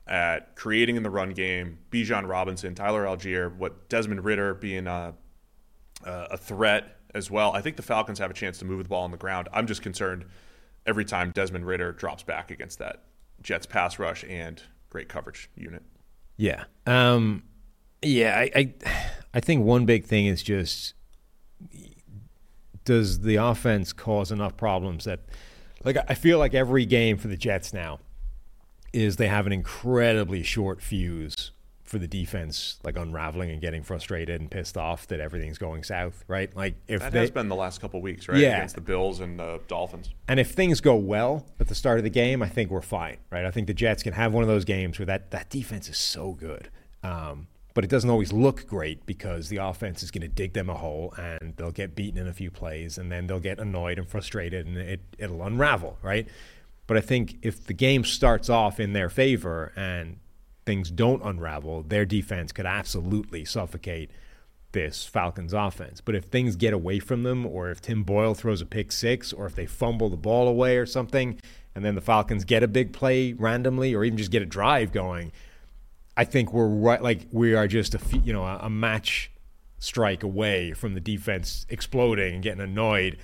at creating in the run game. Bijan Robinson, Tyler Allgeier, what Desmond Ridder being a, a threat as well. I think the Falcons have a chance to move the ball on the ground. I'm just concerned every time Desmond Ridder drops back against that Jets pass rush and great coverage unit. Yeah. Um, yeah, I, I I think one big thing is just does the offense cause enough problems that like I feel like every game for the Jets now is they have an incredibly short fuse for the defense like unraveling and getting frustrated and pissed off that everything's going south, right? Like if That they, has been the last couple weeks, right? Yeah. Against the Bills and the Dolphins. And if things go well at the start of the game, I think we're fine, right? I think the Jets can have one of those games where that, that defense is so good. Um, but it doesn't always look great because the offense is going to dig them a hole and they'll get beaten in a few plays and then they'll get annoyed and frustrated and it, it'll unravel, right? But I think if the game starts off in their favor and things don't unravel, their defense could absolutely suffocate this Falcons offense. But if things get away from them, or if Tim Boyle throws a pick six, or if they fumble the ball away or something, and then the Falcons get a big play randomly or even just get a drive going, I think we're right. Like we are just a you know a, a match strike away from the defense exploding and getting annoyed,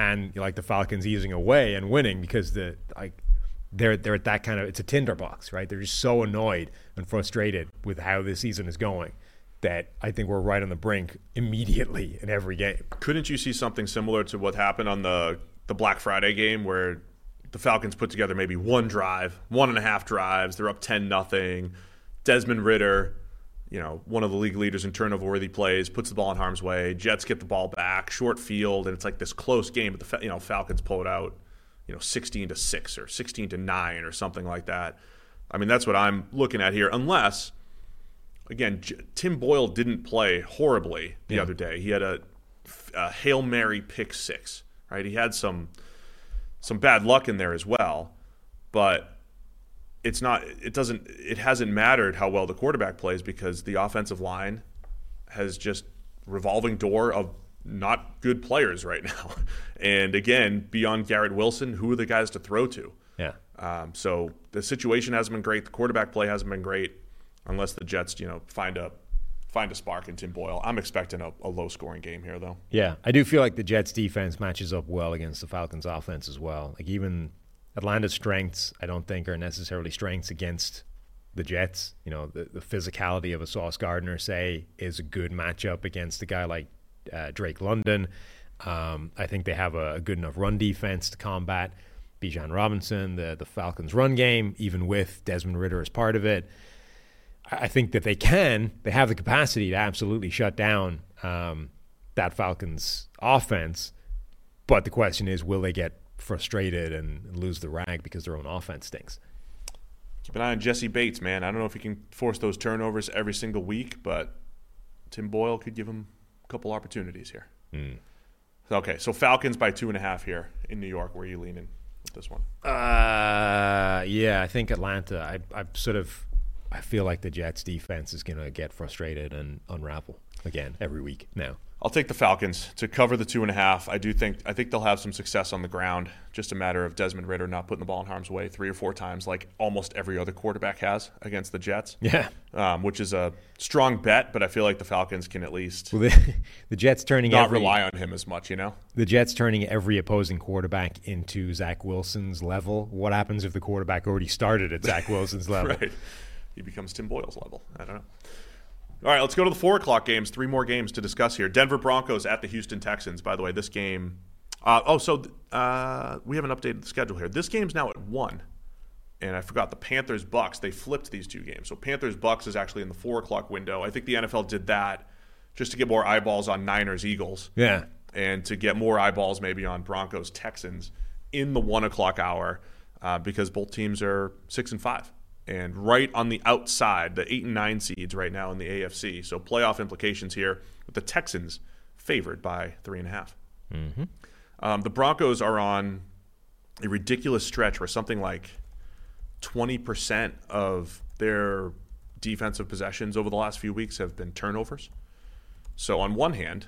and like the Falcons easing away and winning because the like they're they're at that kind of it's a tinderbox, right? They're just so annoyed and frustrated with how this season is going that I think we're right on the brink immediately in every game. Couldn't you see something similar to what happened on the the Black Friday game where the Falcons put together maybe one drive, one and a half drives, they're up ten nothing. Desmond Ridder, you know, one of the league leaders in turnover worthy plays, puts the ball in harm's way. Jets get the ball back, short field, and it's like this close game. But the you know Falcons pull it out, you know, sixteen to six or sixteen to nine or something like that. I mean, that's what I'm looking at here. Unless, again, J- Tim Boyle didn't play horribly the yeah. other day. He had a, a hail mary pick six. Right, he had some some bad luck in there as well, but it's not it doesn't it hasn't mattered how well the quarterback plays because the offensive line has just revolving door of not good players right now. And again, beyond Garrett Wilson, who are the guys to throw to? Yeah. Um, so the situation hasn't been great. The quarterback play hasn't been great, unless the Jets, you know, find a find a spark in Tim Boyle. I'm expecting a, a low scoring game here, though. Yeah, I do feel like the Jets defense matches up well against the Falcons offense as well. Like even Atlanta's strengths, I don't think, are necessarily strengths against the Jets. You know, the, the physicality of a Sauce Gardner, say, is a good matchup against a guy like uh, Drake London. Um, I think they have a, a, good enough run defense to combat Bijan Robinson, the, the Falcons' run game, even with Desmond Ridder as part of it. I think that they can, they have the capacity to absolutely shut down um, that Falcons offense. But the question is, will they get frustrated and lose the rag because their own offense stinks. Keep an eye on Jessie Bates, man. I don't know if he can force those turnovers every single week, but Tim Boyle could give him a couple opportunities here. Mm. Okay, so Falcons by two and a half here in New York. Where are you leaning with this one? Uh, yeah, I think Atlanta. I, I sort of, I feel like the Jets defense is going to get frustrated and unravel again every week now. I'll take the Falcons to cover the two and a half. I do think I think they'll have some success on the ground. Just a matter of Desmond Ridder not putting the ball in harm's way three or four times, like almost every other quarterback has against the Jets. Yeah, um, which is a strong bet, but I feel like the Falcons can at least well, the, the, Jets turning not every, rely on him as much. You know, the Jets turning every opposing quarterback into Zach Wilson's level. What happens if the quarterback already started at Zach Wilson's level? right, he becomes Tim Boyle's level. I don't know. All right, let's go to the four o'clock games. Three more games to discuss here. Denver Broncos at the Houston Texans. By the way, this game. Uh, oh, so uh, we haven't updated the schedule here. This game's now at one, and I forgot the Panthers Bucs. They flipped these two games. So Panthers Bucs is actually in the four o'clock window. I think the NFL did that just to get more eyeballs on Niners Eagles. Yeah, and to get more eyeballs maybe on Broncos Texans in the one o'clock hour uh, because both teams are six and five and right on the outside, the eight and nine seeds right now in the AFC. So playoff implications here with the Texans favored by three and a half. Mm-hmm. Um, the Broncos are on a ridiculous stretch where something like 20% of their defensive possessions over the last few weeks have been turnovers. So, on one hand,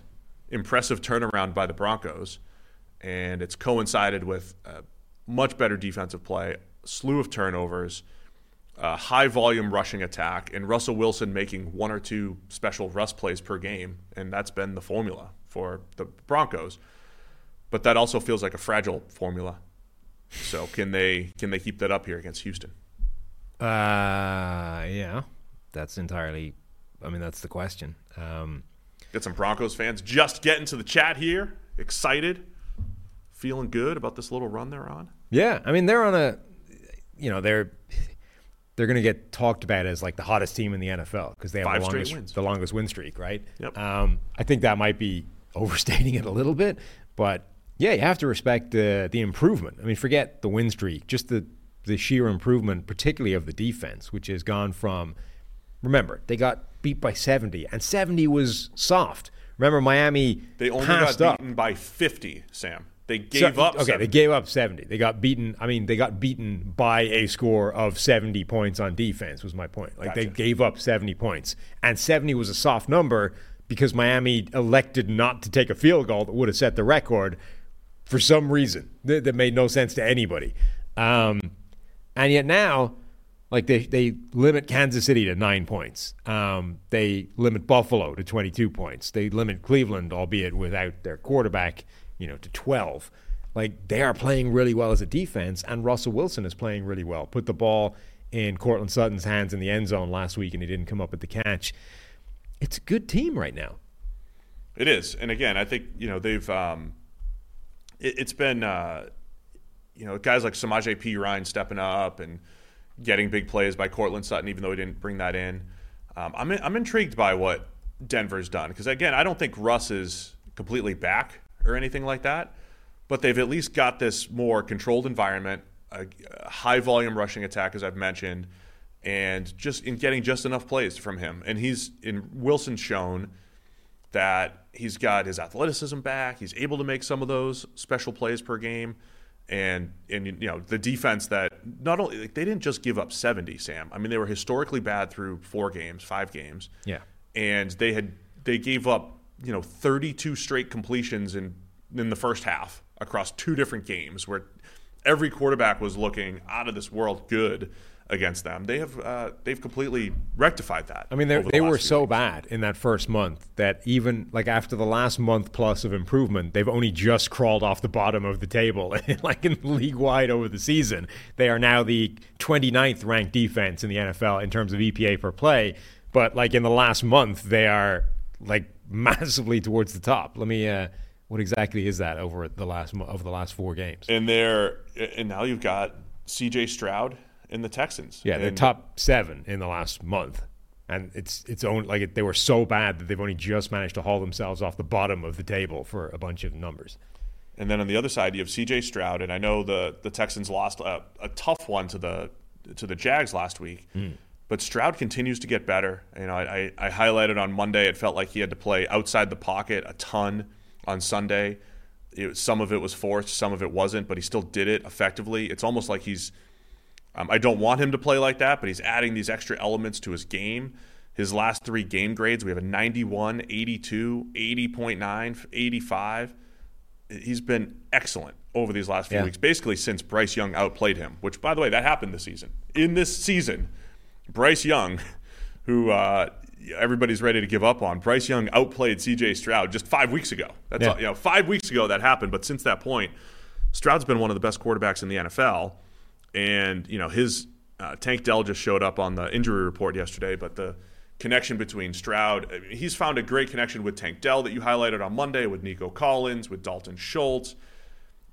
impressive turnaround by the Broncos, and it's coincided with a much better defensive play, slew of turnovers uh, high volume rushing attack, and Russell Wilson making one or two special rust plays per game, and that's been the formula for the Broncos. But that also feels like a fragile formula. So can they can they keep that up here against Houston? Uh, yeah, that's entirely. I mean, that's the question. Um, Get some Broncos fans just getting to the chat here, excited, feeling good about this little run they're on. Yeah, I mean they're on a, you know, they're they're going to get talked about as like the hottest team in the NFL because they have Five the longest, the longest win streak, right? Yep. Um, I think that might be overstating it a little bit, but yeah, you have to respect the the improvement. I mean, forget the win streak, just the the sheer improvement, particularly of the defense, which has gone from. Remember, they got beat by 70, and 70 was soft. Remember, Miami they only got beaten up. by 50, Sam. They gave so, up. Okay, 70. they gave up 70. They got beaten. I mean, they got beaten by a score of 70 points on defense, was my point. Like, gotcha. they gave up 70 points. And 70 was a soft number because Miami elected not to take a field goal that would have set the record for some reason that, that made no sense to anybody. Um, and yet now, like they, they limit Kansas City to nine points. Um, they limit Buffalo to 22 points. They limit Cleveland, albeit without their quarterback, you know, to 12. Like they are playing really well as a defense, and Russell Wilson is playing really well. Put the ball in Courtland Sutton's hands in the end zone last week, and he didn't come up with the catch. It's a good team right now. It is, and again, I think you know they've. Um, it, has been, uh, you know, guys like Samaje Perine stepping up and getting big plays by Courtland Sutton, even though he didn't bring that in. Um, I'm I'm intrigued by what Denver's done because again, I don't think Russ is completely back or anything like that, but they've at least got this more controlled environment, a, high volume rushing attack, as I've mentioned, and just in getting just enough plays from him. And he's in Wilson shown that he's got his athleticism back. He's able to make some of those special plays per game. And and you know the defense that not only like, they didn't just give up 70, Sam. I mean they were historically bad through four games, five games. Yeah. And they had they gave up you know 32 straight completions in in the first half across two different games where every quarterback was looking out of this world good against them. They have uh, they've completely rectified that. I mean, the they were so weeks. bad in that first month that even like after the last month plus of improvement, they've only just crawled off the bottom of the table. like in league wide over the season, they are now the 29th ranked defense in the NFL in terms of EPA per play. But like in the last month, they are like massively towards the top. Let me. Uh, what exactly is that over the last over the last four games? And there, and now you've got C.J. Stroud in the Texans. Yeah, they're top seven in the last month, and it's it's only like it, they were so bad that they've only just managed to haul themselves off the bottom of the table for a bunch of numbers. And then on the other side, you have C.J. Stroud, and I know the the Texans lost a, a tough one to the to the Jags last week. Mm. But Stroud continues to get better. You know, I, I highlighted on Monday. It felt like he had to play outside the pocket a ton on Sunday. It, some of it was forced, some of it wasn't, but he still did it effectively. It's almost like he's um, I don't want him to play like that, but he's adding these extra elements to his game. His last three game grades, we have a 91, 82, 80.9, 85. He's been excellent over these last few yeah. weeks, basically since Bryce Young outplayed him, which, by the way, that happened this season. In this season, Bryce Young, who uh, everybody's ready to give up on, Bryce Young outplayed CJ Stroud just five weeks ago. That's yeah. all, you know, five weeks ago that happened, but since that point, Stroud's been one of the best quarterbacks in the NFL and you know his uh, Tank Dell just showed up on the injury report yesterday, but the connection between Stroud, I mean, he's found a great connection with Tank Dell that you highlighted on Monday with Nico Collins, with Dalton Schultz.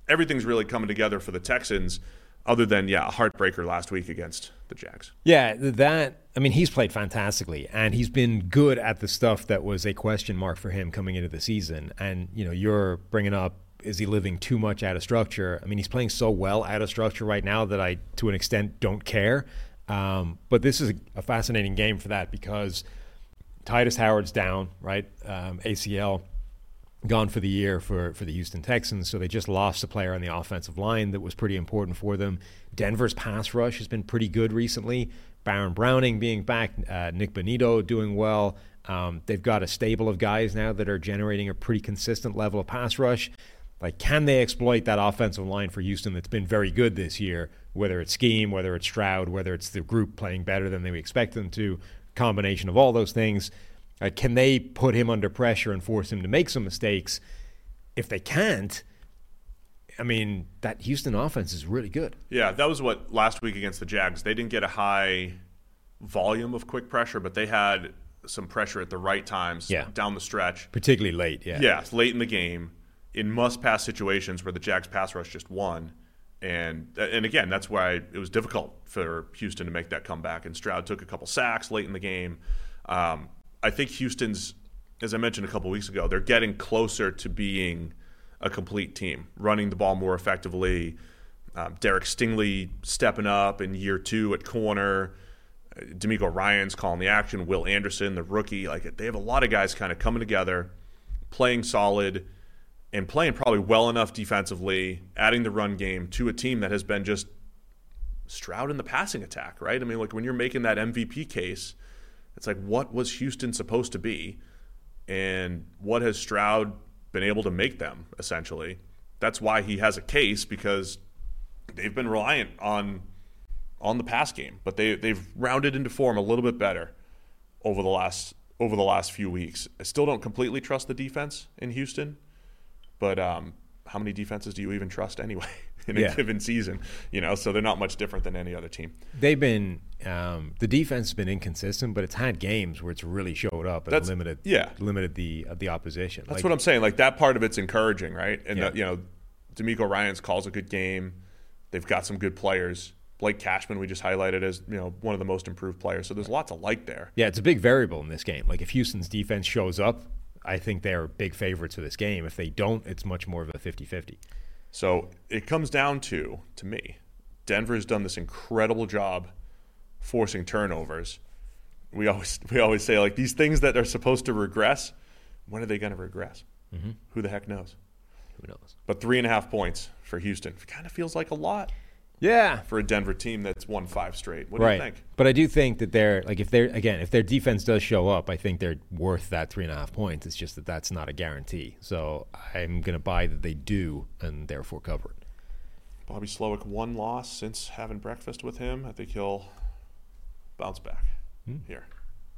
Everything's really coming together for the Texans, other than yeah, a heartbreaker last week against the Jags. Yeah, that I mean, he's played fantastically, and he's been good at the stuff that was a question mark for him coming into the season. And you know, you're bringing up is he living too much out of structure? I mean, he's playing so well out of structure right now that I, to an extent, don't care. Um, but this is a, a, fascinating game for that because Tytus Howard's down, right? Um, ACL gone for the year for, for the Houston Texans. So they just lost a player on the offensive line that was pretty important for them. Denver's pass rush has been pretty good recently. Baron Browning being back, uh, Nik Bonitto doing well. Um, they've got a stable of guys now that are generating a pretty consistent level of pass rush. Like, can they exploit that offensive line for Houston that's been very good this year? Whether it's scheme, whether it's Stroud, whether it's the group playing better than they expect them to, combination of all those things. Uh, can they put him under pressure and force him to make some mistakes? If they can't, I mean, that Houston offense is really good. Yeah, that was what last week against the Jags. They didn't get a high volume of quick pressure, but they had some pressure at the right times yeah. down the stretch. Particularly late, yeah. Yeah, late in the game in must pass situations where the Jags pass rush just won. And and again, that's why it was difficult for Houston to make that comeback. And Stroud took a couple sacks late in the game. Um, I think Houston's, as I mentioned a couple weeks ago, they're getting closer to being a complete team, running the ball more effectively. Um, Derek Stingley stepping up in year two at corner. DeMeco Ryans calling the action. Will Anderson, the rookie, like they have a lot of guys kind of coming together, playing solid and playing probably well enough defensively, adding the run game to a team that has been just Stroud in the passing attack, right? I mean, like when you're making that MVP case, it's like what was Houston supposed to be, and what has Stroud been able to make them essentially? That's why he has a case because they've been reliant on on the pass game, but they they've rounded into form a little bit better over the last over the last few weeks. I still don't completely trust the defense in Houston, but um, how many defenses do you even trust anyway in a Yeah. given season? You know, so they're not much different than any other team. They've been um, the defense has been inconsistent, but it's had games where it's really showed up and That's- limited yeah. limited the uh, the opposition. That's Like, what I'm saying. Like that part of it's encouraging, right? And Yeah. uh, you know, DeMeco Ryans calls a good game. They've got some good players. Blake Cashman, we just highlighted as you know one of the most improved players. So there's lots lot to like there. Yeah, it's a big variable in this game. Like if Houston's defense shows up, I think they're big favorites for this game. If they don't, it's much more of a 50-50. So it comes down to, to me, Denver's done this incredible job forcing turnovers. We always we always say like these things that are supposed to regress, when are they going to regress? Mm-hmm. Who the heck knows? Who knows? But three and a half points for Houston kind of feels like a lot Yeah, for a Denver team that's won five straight. What do right. you think? But I do think that they're like if they're again if their defense does show up, I think they're worth that three and a half points. It's just that that's not a guarantee. So I'm going to buy that they do and therefore cover it. Bobby Slowik one loss since having breakfast with him. I think he'll bounce back here.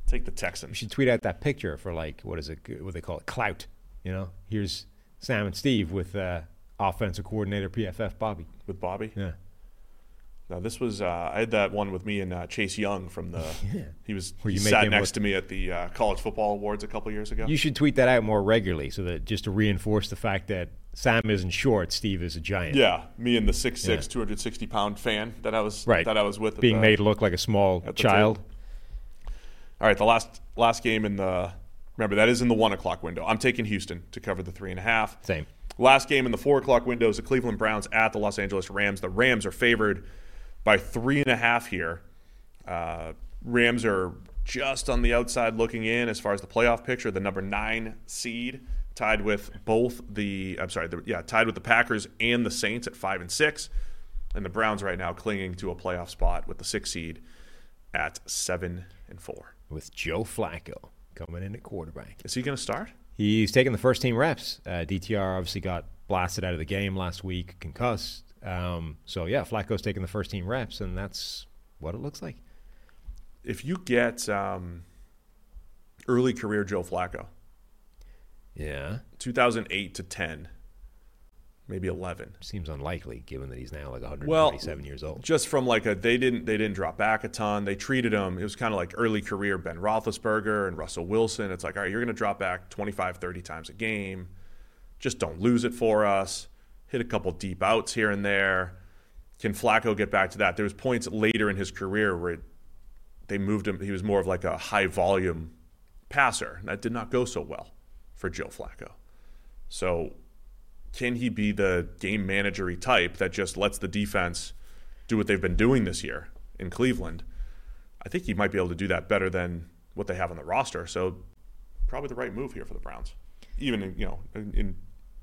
Take the You Texans. should tweet out that picture for like what is it? What they call it? Clout. You know, here's Sam and Steve with uh, offensive coordinator PFF Bobby. with Bobby. Yeah. Now this was uh, I had that one with me and uh, Chase Young from the. He was Where he you make sat next look- to me at the uh, college football awards a couple years ago. You should tweet that out more regularly, so that just to reinforce the fact that Sam isn't short, Steve is a giant. yeah, me and the 6'6", Yeah. 260 pound fan that I was Right. that I was with. Being the- made look like a small child. All right, the last last game in the remember that is in the one o'clock window. I'm taking Houston to cover the three and a half. Same. Last game in the four o'clock window is the Cleveland Browns at the Los Angeles Rams. The Rams are favored by three and a half here. Uh, Rams are just on the outside looking in as far as the playoff picture. The number nine seed, tied with both the I'm sorry, the, yeah, tied with the Packers and the Saints at five and six, and the Browns right now clinging to a playoff spot with the six seed at seven and four. With Joe Flacco coming in at quarterback. Is he going to start? He's taking the first team reps. Uh, DTR obviously got blasted out of the game last week, concussed. Um, so yeah, Flacco's taking the first team reps, and that's what it looks like. If you get um, early career Joe Flacco, Yeah, 2008 to 10, maybe 11. seems unlikely given that he's now like 127 Well, years old. Just from like a they didn't they didn't drop back a ton. They treated him. It was kind of like early career Ben Roethlisberger and Russell Wilson. It's like all right, you're going to drop back 25, 30 times a game. Just don't lose it for us. Hit a couple deep outs here and there. Can Flacco get back to that? There was points later in his career where they moved him. He was more of like a high volume passer. And that did not go so well for Joe Flacco. So can he be the game managery type that just lets the defense do what they've been doing this year in Cleveland? I think he might be able to do that better than what they have on the roster. So probably the right move here for the Browns, even in, you know, in, in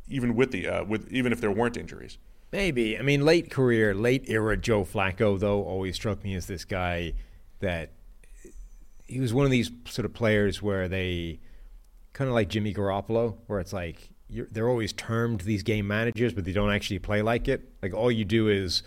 even with the uh, with even if there weren't injuries. Maybe. I mean, late career, late era Joe Flacco, though, always struck me as this guy that he was one of these sort of players where they kind of like Jimmy Garoppolo, where it's like they're always termed these game managers, but they don't actually play like it. Like all you do is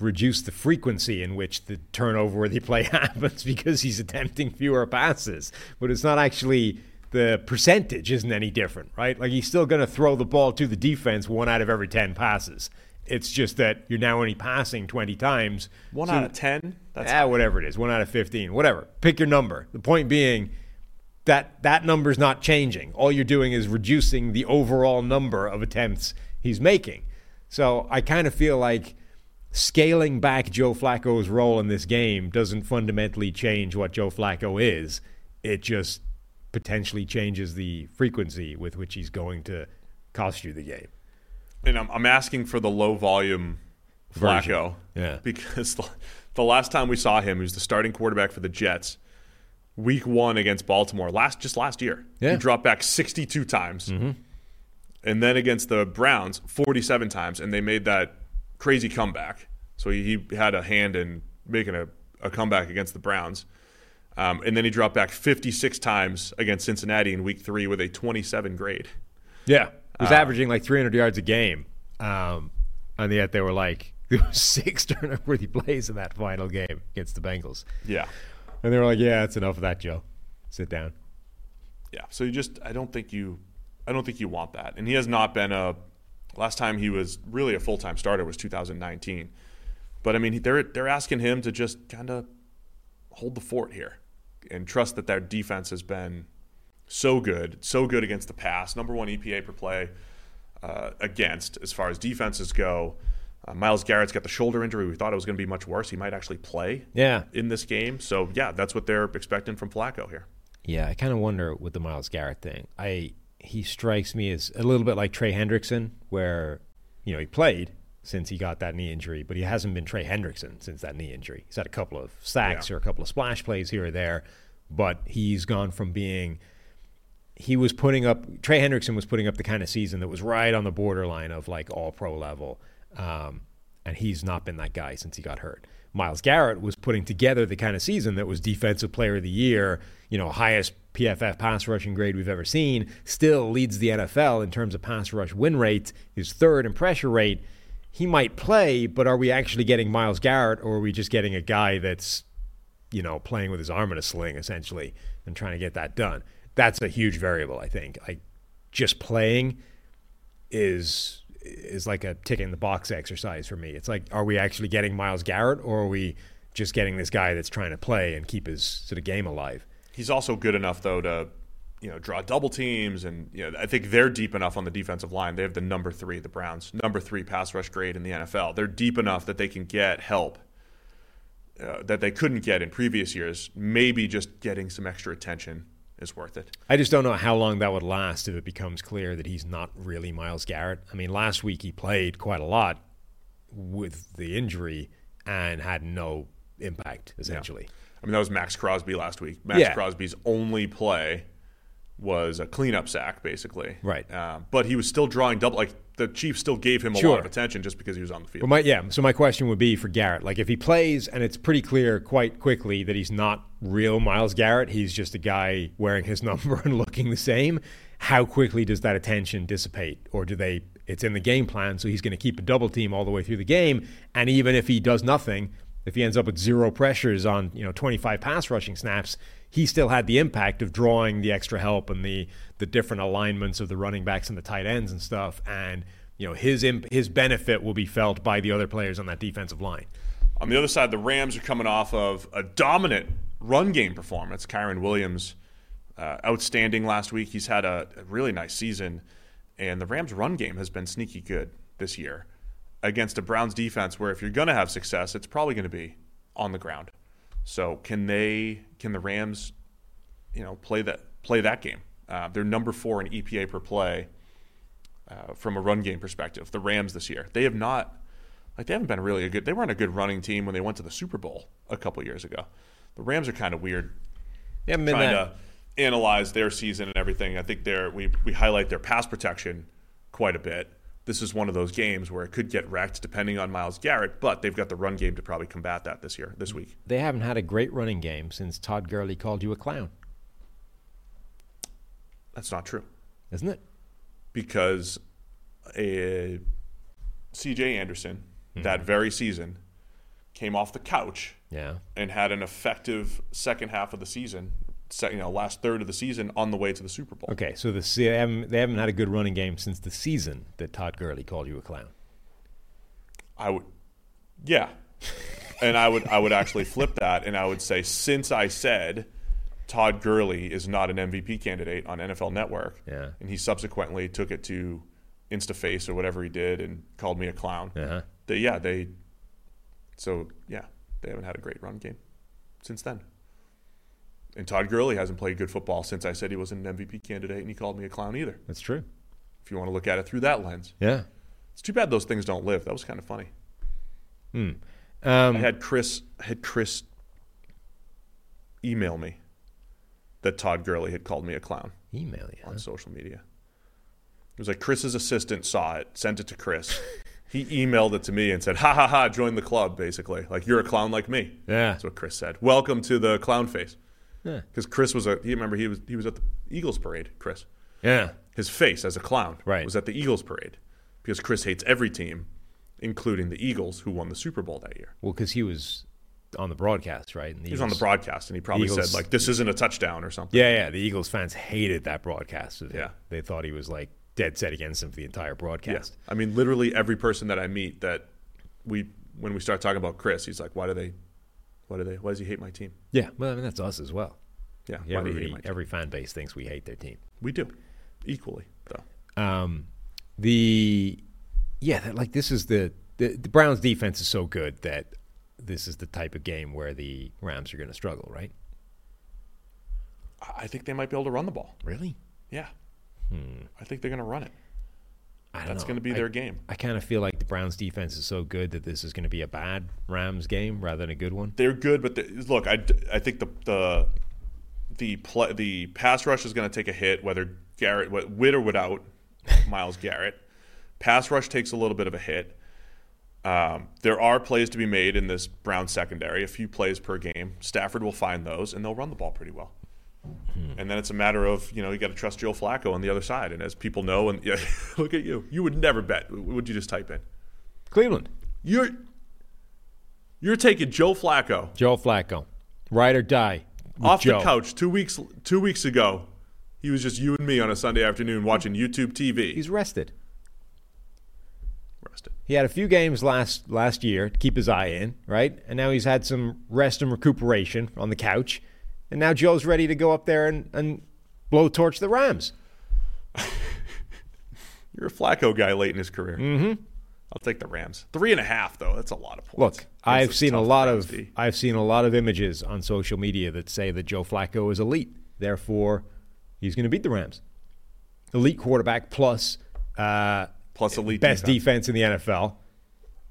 reduce the frequency in which the turnover worthy play happens because he's attempting fewer passes, but it's not actually the percentage isn't any different, right? Like he's still going to throw the ball to the defense one out of every 10 passes. It's just that you're now only passing 20 times. One So- out of ten. That's ah, whatever it is, one out of 15, whatever. Pick your number. The point being that that number's not changing. All you're doing is reducing the overall number of attempts he's making. So I kind of feel like scaling back Joe Flacco's role in this game doesn't fundamentally change what Joe Flacco is. It just potentially changes the frequency with which he's going to cost you the game. and I'm, I'm asking for the low volume Version. Flacco. Yeah. Because the, last time we saw him, he was the starting quarterback for the Jets. Week one against Baltimore, last just last year, Yeah. Mm-hmm. he dropped back 62 times, and then against the Browns, 47 times, and they made that crazy comeback. So he, he had a hand in making a, a comeback against the Browns, um, and then he dropped back 56 times against Cincinnati in Week three with a 27 grade. Yeah, he was averaging like 300 yards a game, um, and yet they were like There were six turnover-worthy plays in that final game against the Bengals. Yeah. And they were like, "Yeah, it's enough of that, Joe. Sit down." Yeah. So you just I don't think you I don't think you want that. And he has not been a last time he was really a full-time starter was 2019. But I mean, they're they're asking him to just kind of hold the fort here and trust that their defense has been so good, so good against the pass, number 1 EPA per play uh, against as far as defenses go. Uh, Myles Garrett's got the shoulder injury. We thought it was going to be much worse. He might actually play Yeah. in this game. So, yeah, that's what they're expecting from Flacco here. Yeah, I kind of wonder with the Myles Garrett thing. I he strikes me as a little bit like Trey Hendrickson, where you know he played since he got that knee injury, but he hasn't been Trey Hendrickson since that knee injury. He's had a couple of sacks Yeah. or a couple of splash plays here or there, but he's gone from being he was putting up Trey Hendrickson was putting up the kind of season that was right on the borderline of like all pro level, um, and he's not been that guy since he got hurt. Myles Garrett was putting together the kind of season that was defensive player of the year, you know, highest PFF pass rushing grade we've ever seen, still leads the NFL in terms of pass rush win rate, is third in pressure rate. He might play, but are we actually getting Myles Garrett or are we just getting a guy that's, you know, playing with his arm in a sling essentially and trying to get that done? That's a huge variable, I think. Like just playing is is like a tick in the box exercise for me. It's like, are we actually getting Myles Garrett, or are we just getting this guy that's trying to play and keep his sort of game alive? He's also good enough though to, you know, draw double teams, and you know, I think they're deep enough on the defensive line. They have the number three, the Browns, number three pass rush grade in the NFL. They're deep enough that they can get help uh, that they couldn't get in previous years. Maybe just getting some extra attention is worth it. I just don't know how long that would last if it becomes clear that he's not really Myles Garrett. I mean, last week he played quite a lot with the injury and had no impact essentially. I mean, that was Maxx Crosby last week. Maxx Yeah. Crosby's only play was a cleanup sack, basically. Right. Uh, but he was still drawing double. Like the Chiefs still gave him a lot of attention just because he was on the field. But my yeah, so my question would be for Garrett, like if he plays and it's pretty clear quite quickly that he's not real Myles Garrett, he's just a guy wearing his number and looking the same, how quickly does that attention dissipate or do they it's in the game plan so he's going to keep a double team all the way through the game and even if he does nothing, if he ends up with zero pressures on, you know, 25 pass rushing snaps, he still had the impact of drawing the extra help and the the different alignments of the running backs and the tight ends and stuff and you know his imp- his benefit will be felt by the other players on that defensive line. On the other side, the Rams are coming off of a dominant run game performance. Kyren Williams, uh, outstanding last week. He's had a, a really nice season, and the Rams' run game has been sneaky good this year against a Browns defense where if you're going to have success, it's probably going to be on the ground. So can they? Can the Rams, you know, play that play that game? Uh, they're number four in EPA per play uh, from a run game perspective. The Rams this year, they have not like they haven't been really a good. They weren't a good running team when they went to the Super Bowl a couple years ago. The Rams are kind of weird They haven't been trying that. to analyze their season and everything. I think they're we we highlight their pass protection quite a bit. This is one of those games where it could get wrecked depending on Myles Garrett, but they've got the run game to probably combat that this year, this week. They haven't had a great running game since Todd Gurley called you a clown, That's not true isn't it? because a C.J. Anderson Hmm. that very season came off the couch Yeah. and had an effective second half of the season, se- you know, last third of the season on the way to the Super Bowl. Okay, so the they haven't, they haven't had a good running game since the season that Todd Gurley called you a clown. I would, yeah, and I would I would actually flip that, and I would say since I said Todd Gurley is not an MVP candidate on NFL Network, Yeah. and he subsequently took it to InstaFace or whatever he did and called me a clown. Uh-huh. They, yeah, they. So yeah, they haven't had a great run game since then. And Todd Gurley hasn't played good football since I said he wasn't an MVP candidate, and he called me a clown either. That's true. If you want to look at it through that lens, Yeah. it's too bad those things don't live. That was kind of funny. Um, I had Chris I had Chris email me that Todd Gurley had called me a clown email you. on social media. It was like Chris's assistant saw it, sent it to Chris. he emailed it to me and said, "Ha ha ha! Join the club." Basically, like you're a clown like me. Yeah. that's what Chris said. Welcome to the clown face. Yeah. Because Chris was a. He remember he was he was at the Eagles parade. Chris, Yeah. his face as a clown Right. was at the Eagles parade because Chris hates every team including the Eagles, who won the Super Bowl that year. Well, because he was on the broadcast, right? And the He was on the broadcast, and he probably Eagles- said like, "This isn't a touchdown" or something. Yeah, yeah. The Eagles fans hated that broadcast. Yeah. they thought he was like dead set against him for the entire broadcast. Yeah. broadcast. I mean, literally every person that I meet that we when we start talking about Chris, he's like, "Why do they? Why do they? Why does he hate my team?" Yeah, well, I mean that's us as well. Yeah, Yeah, why do you hate my team? every fan base thinks we hate their team. We do equally though. Um, the yeah, that, like this is the, the the Browns defense is so good that this is the type of game where the Rams are going to struggle, right? I think they might be able to run the ball. Really? Yeah, I think they're going to run it. I don't That's going to be I- their game. I kind of feel like the Browns defense is so good that this is going to be a bad Rams game rather than a good one. They're good, but the, look, I, I think the the the pl- the pass rush is going to take a hit, whether Garrett with or without Myles Garrett. Pass rush takes a little bit of a hit. Um, there are plays to be made in this Brown secondary, a few plays per game. Stafford will find those, and they'll run the ball pretty well. Hmm. And then it's a matter of you know you got to trust Joe Flacco on the other side. And as people know, and yeah, look at you, you would never bet. Would you just type in? Cleveland, You're you're taking Joe Flacco Joe Flacco, ride or die. off Joe. the couch two weeks two weeks ago. He was just you and me on a Sunday afternoon watching YouTube TV. He's rested. rested. He had a few games last last year to keep his eye in, right? And now he's had some rest and recuperation on the couch. And now Joe's ready to go up there and, and blow torch the Rams. You're a Flacco guy late in his career. Mm-hmm. I'll take the Rams. Three and a half though. That's a lot of points. Look, I've seen a lot of I've seen a lot of images on social media that say that Joe Flacco is elite. Therefore, he's going to beat the Rams. Elite quarterback plus uh, plus elite best defense. defense in the NFL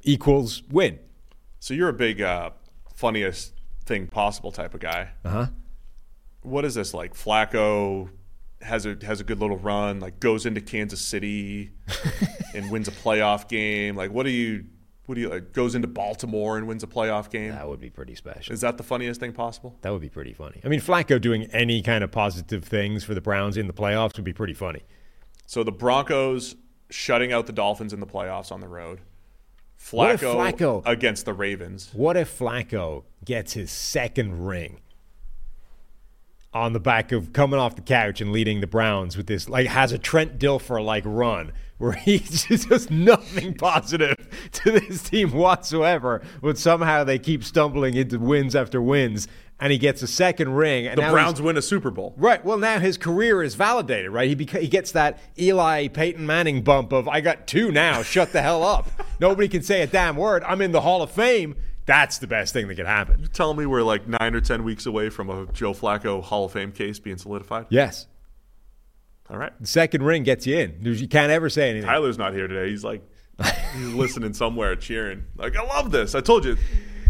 equals win. So you're a big uh, funniest thing possible type of guy. Uh huh. What is this like? Flacco has a has a good little run, like goes into Kansas City and wins a playoff game. Like what do you what do you like, goes into Baltimore and wins a playoff game? That would be pretty special. Is that the funniest thing possible? That would be pretty funny. I mean, Flacco doing any kind of positive things for the Browns in the playoffs would be pretty funny. So the Broncos shutting out the Dolphins in the playoffs on the road. Flacco, Flacco- against the Ravens. What if Flacco gets his second ring on the back of coming off the couch and leading the Browns with this, like, has a Trent Dilfer like run where he just does nothing positive to this team whatsoever, but somehow they keep stumbling into wins after wins, and he gets a second ring. And The Browns win a Super Bowl. Right. Well, now his career is validated, right? He beca- he gets that Eli Peyton Manning bump of I got two now. Shut the hell up. Nobody can say a damn word. I'm in the Hall of Fame. That's the best thing that could happen. You tell me we're like nine or ten weeks away from a Joe Flacco Hall of Fame case being solidified. Yes. All right. The second ring gets you in. You can't ever say anything. Tyler's not here today. He's like, he's listening somewhere, cheering. Like, I love this. I told you.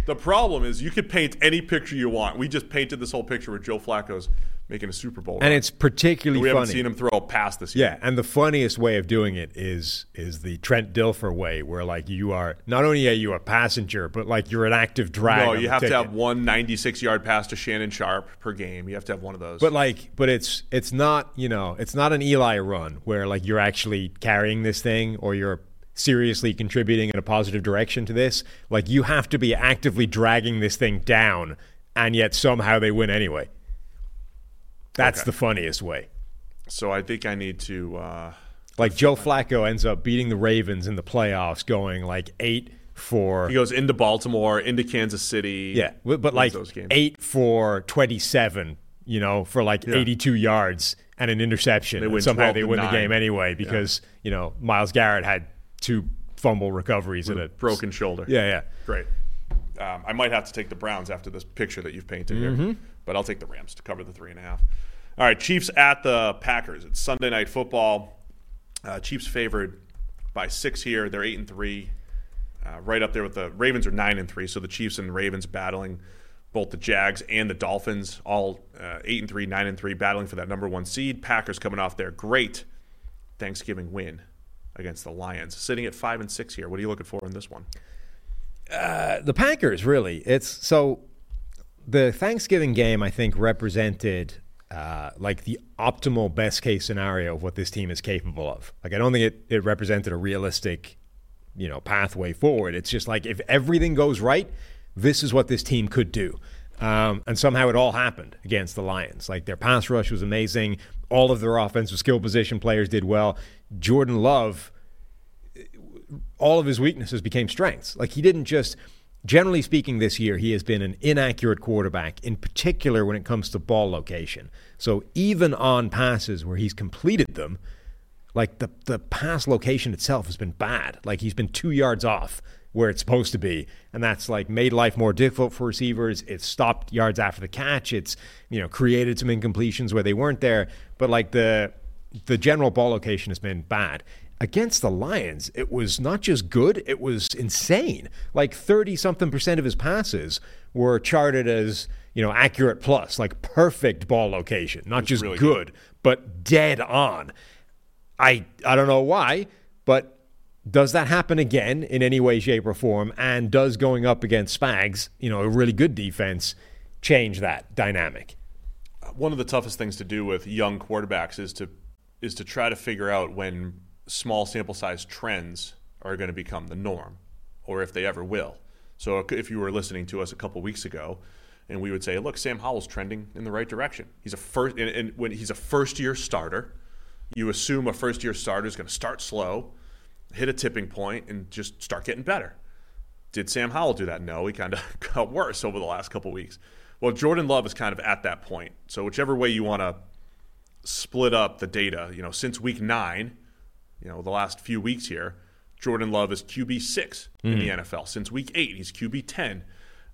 The problem is, you could paint any picture you want. We just painted this whole picture with Joe Flacco's making a Super Bowl, and run. it's particularly we haven't funny. seen him throw a pass this year. Yeah, and the funniest way of doing it is is the Trent Dilfer way, where like you are not only are you a passenger, but like you're an active drag. No, you have to have one 96 yard pass to Shannon Sharpe per game. You have to have one of those. But like, but it's it's not you know it's not an Eli run where like you're actually carrying this thing or you're seriously contributing in a positive direction to this. Like you have to be actively dragging this thing down, and yet somehow they win anyway. That's Okay. the funniest way. so I think I need to. Uh, Like Joe Flacco ends up beating the Ravens in the playoffs, going like eight for he goes into Baltimore, into Kansas City. Yeah, but like eight for twenty-seven, you know, for like Yeah. eighty-two yards and an interception. They and somehow they win the game anyway because you know Myles Garrett had two fumble recoveries with and a broken shoulder. Yeah, yeah. Great. Um, I might have to take the Browns after this picture that you've painted here, Mm-hmm. But I'll take the Rams to cover the three and a half. All right, Chiefs at the Packers. It's Sunday night football. Uh, Chiefs favored by six here. They're eight and three, uh, right up there with the Ravens are nine and three. So the Chiefs and Ravens battling both the Jags and the Dolphins, all uh, eight and three, nine and three, battling for that number one seed. Packers coming off their great Thanksgiving win against the Lions, sitting at five and six here. What are you looking for in this one? the Packers really. It's so the Thanksgiving game I think represented uh, like the optimal best case scenario of what this team is capable of. Like I don't think it, it represented a realistic you know, pathway forward. It's just like if everything goes right, this is what this team could do. Um, and somehow it all happened against the Lions. Like their pass rush was amazing. All of their offensive skill position players did well. Jordan Love, all of his weaknesses became strengths. Like he didn't just, generally speaking, this year, he has been an inaccurate quarterback, in particular when it comes to ball location. So even on passes where he's completed them, like the, the pass location itself has been bad. Like he's been two yards off where it's supposed to be. And that's like made life more difficult for receivers. It's stopped yards after the catch. It's, you know, created some incompletions where they weren't there. But like the the general ball location has been bad. Against the Lions, it was not just good, it was insane. Like 30 something percent of his passes were charted as, you know, accurate plus, like perfect ball location. Not just really good, good, but dead on. I I don't know why, but does that happen again in any way, shape, or form? And does going up against Spags, you know, a really good defense, change that dynamic? One of the toughest things to do with young quarterbacks is to is to try to figure out when small sample size trends are going to become the norm, or if they ever will. So if you were listening to us a couple weeks ago, and we would say, "Look, Sam Howell's trending in the right direction. He's a first, and, and when he's a first year starter, you assume a first year starter is going to start slow." hit a tipping point and just start getting better. Did Sam Howell do that? No, he kind of got worse over the last couple weeks. Well, Jordan Love is kind of at that point. So whichever way you want to split up the data, you know, since week nine, you know, the last few weeks here, Jordan Love is QB six mm. in the NFL. Since week eight, he's QB ten.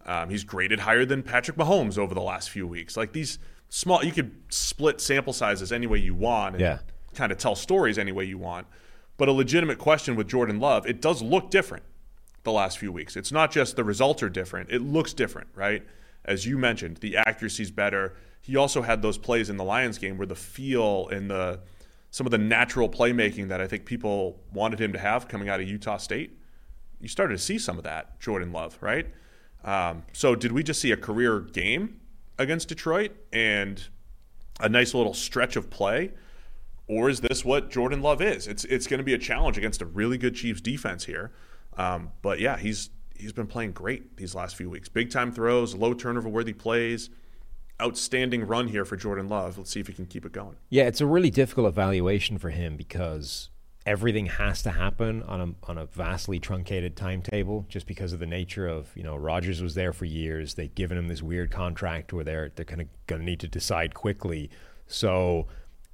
Um, he's graded higher than Patrick Mahomes over the last few weeks. Like these small, you could split sample sizes any way you want and yeah. kind of tell stories any way you want. But a legitimate question with Jordan Love, it does look different the last few weeks. It's not just the results are different, it looks different, right? As you mentioned, the accuracy's better. He also had those plays in the Lions game where the feel and the some of the natural playmaking that I think people wanted him to have coming out of Utah State. You started to see some of that, Jordan Love, right? Um, so, did we just see a career game against Detroit and a nice little stretch of play? or is this what Jordan Love is? It's it's going to be a challenge against a really good Chiefs defense here. Um, but yeah, he's he's been playing great these last few weeks. Big time throws, low turnover worthy plays, outstanding run here for Jordan Love. Let's see if he can keep it going. Yeah, it's a really difficult evaluation for him because everything has to happen on a on a vastly truncated timetable just because of the nature of you know Rodgers was there for years. They've given him this weird contract where they're they're kind of going to need to decide quickly. So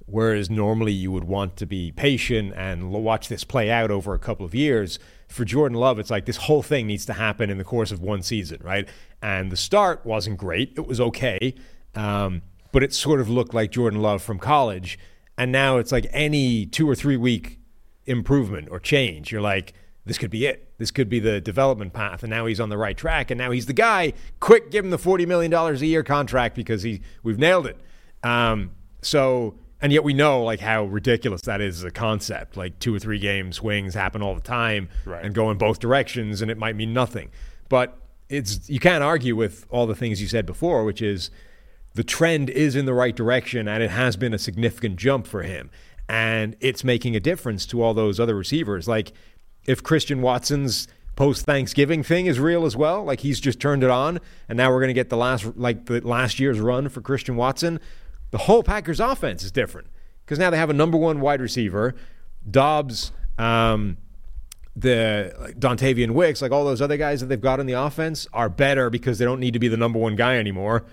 Whereas normally you would want to be patient and watch this play out over a couple of years. For Jordan Love, it's like this whole thing needs to happen in the course of one season, right? And the start wasn't great. It was okay. Um, but it sort of looked like Jordan Love from college. And now it's like any two or three week improvement or change. You're like, this could be it. This could be the development path. And now he's on the right track. And now he's the guy. Quick, give him the $40 million a year contract because he, we've nailed it. Um, so and yet we know like how ridiculous that is as a concept. Like two or three game swings happen all the time right. and go in both directions, and it might mean nothing. But it's you can't argue with all the things you said before, which is the trend is in the right direction, and it has been a significant jump for him, and it's making a difference to all those other receivers. Like if Christian Watson's post Thanksgiving thing is real as well. Like he's just turned it on, and now we're going to get the last like the last year's run for Christian Watson the whole Packers offense is different because now they have a number one wide receiver, Doubs um, the like Dontayvion Wicks, like all those other guys that they've got in the offense are better because they don't need to be the number one guy anymore.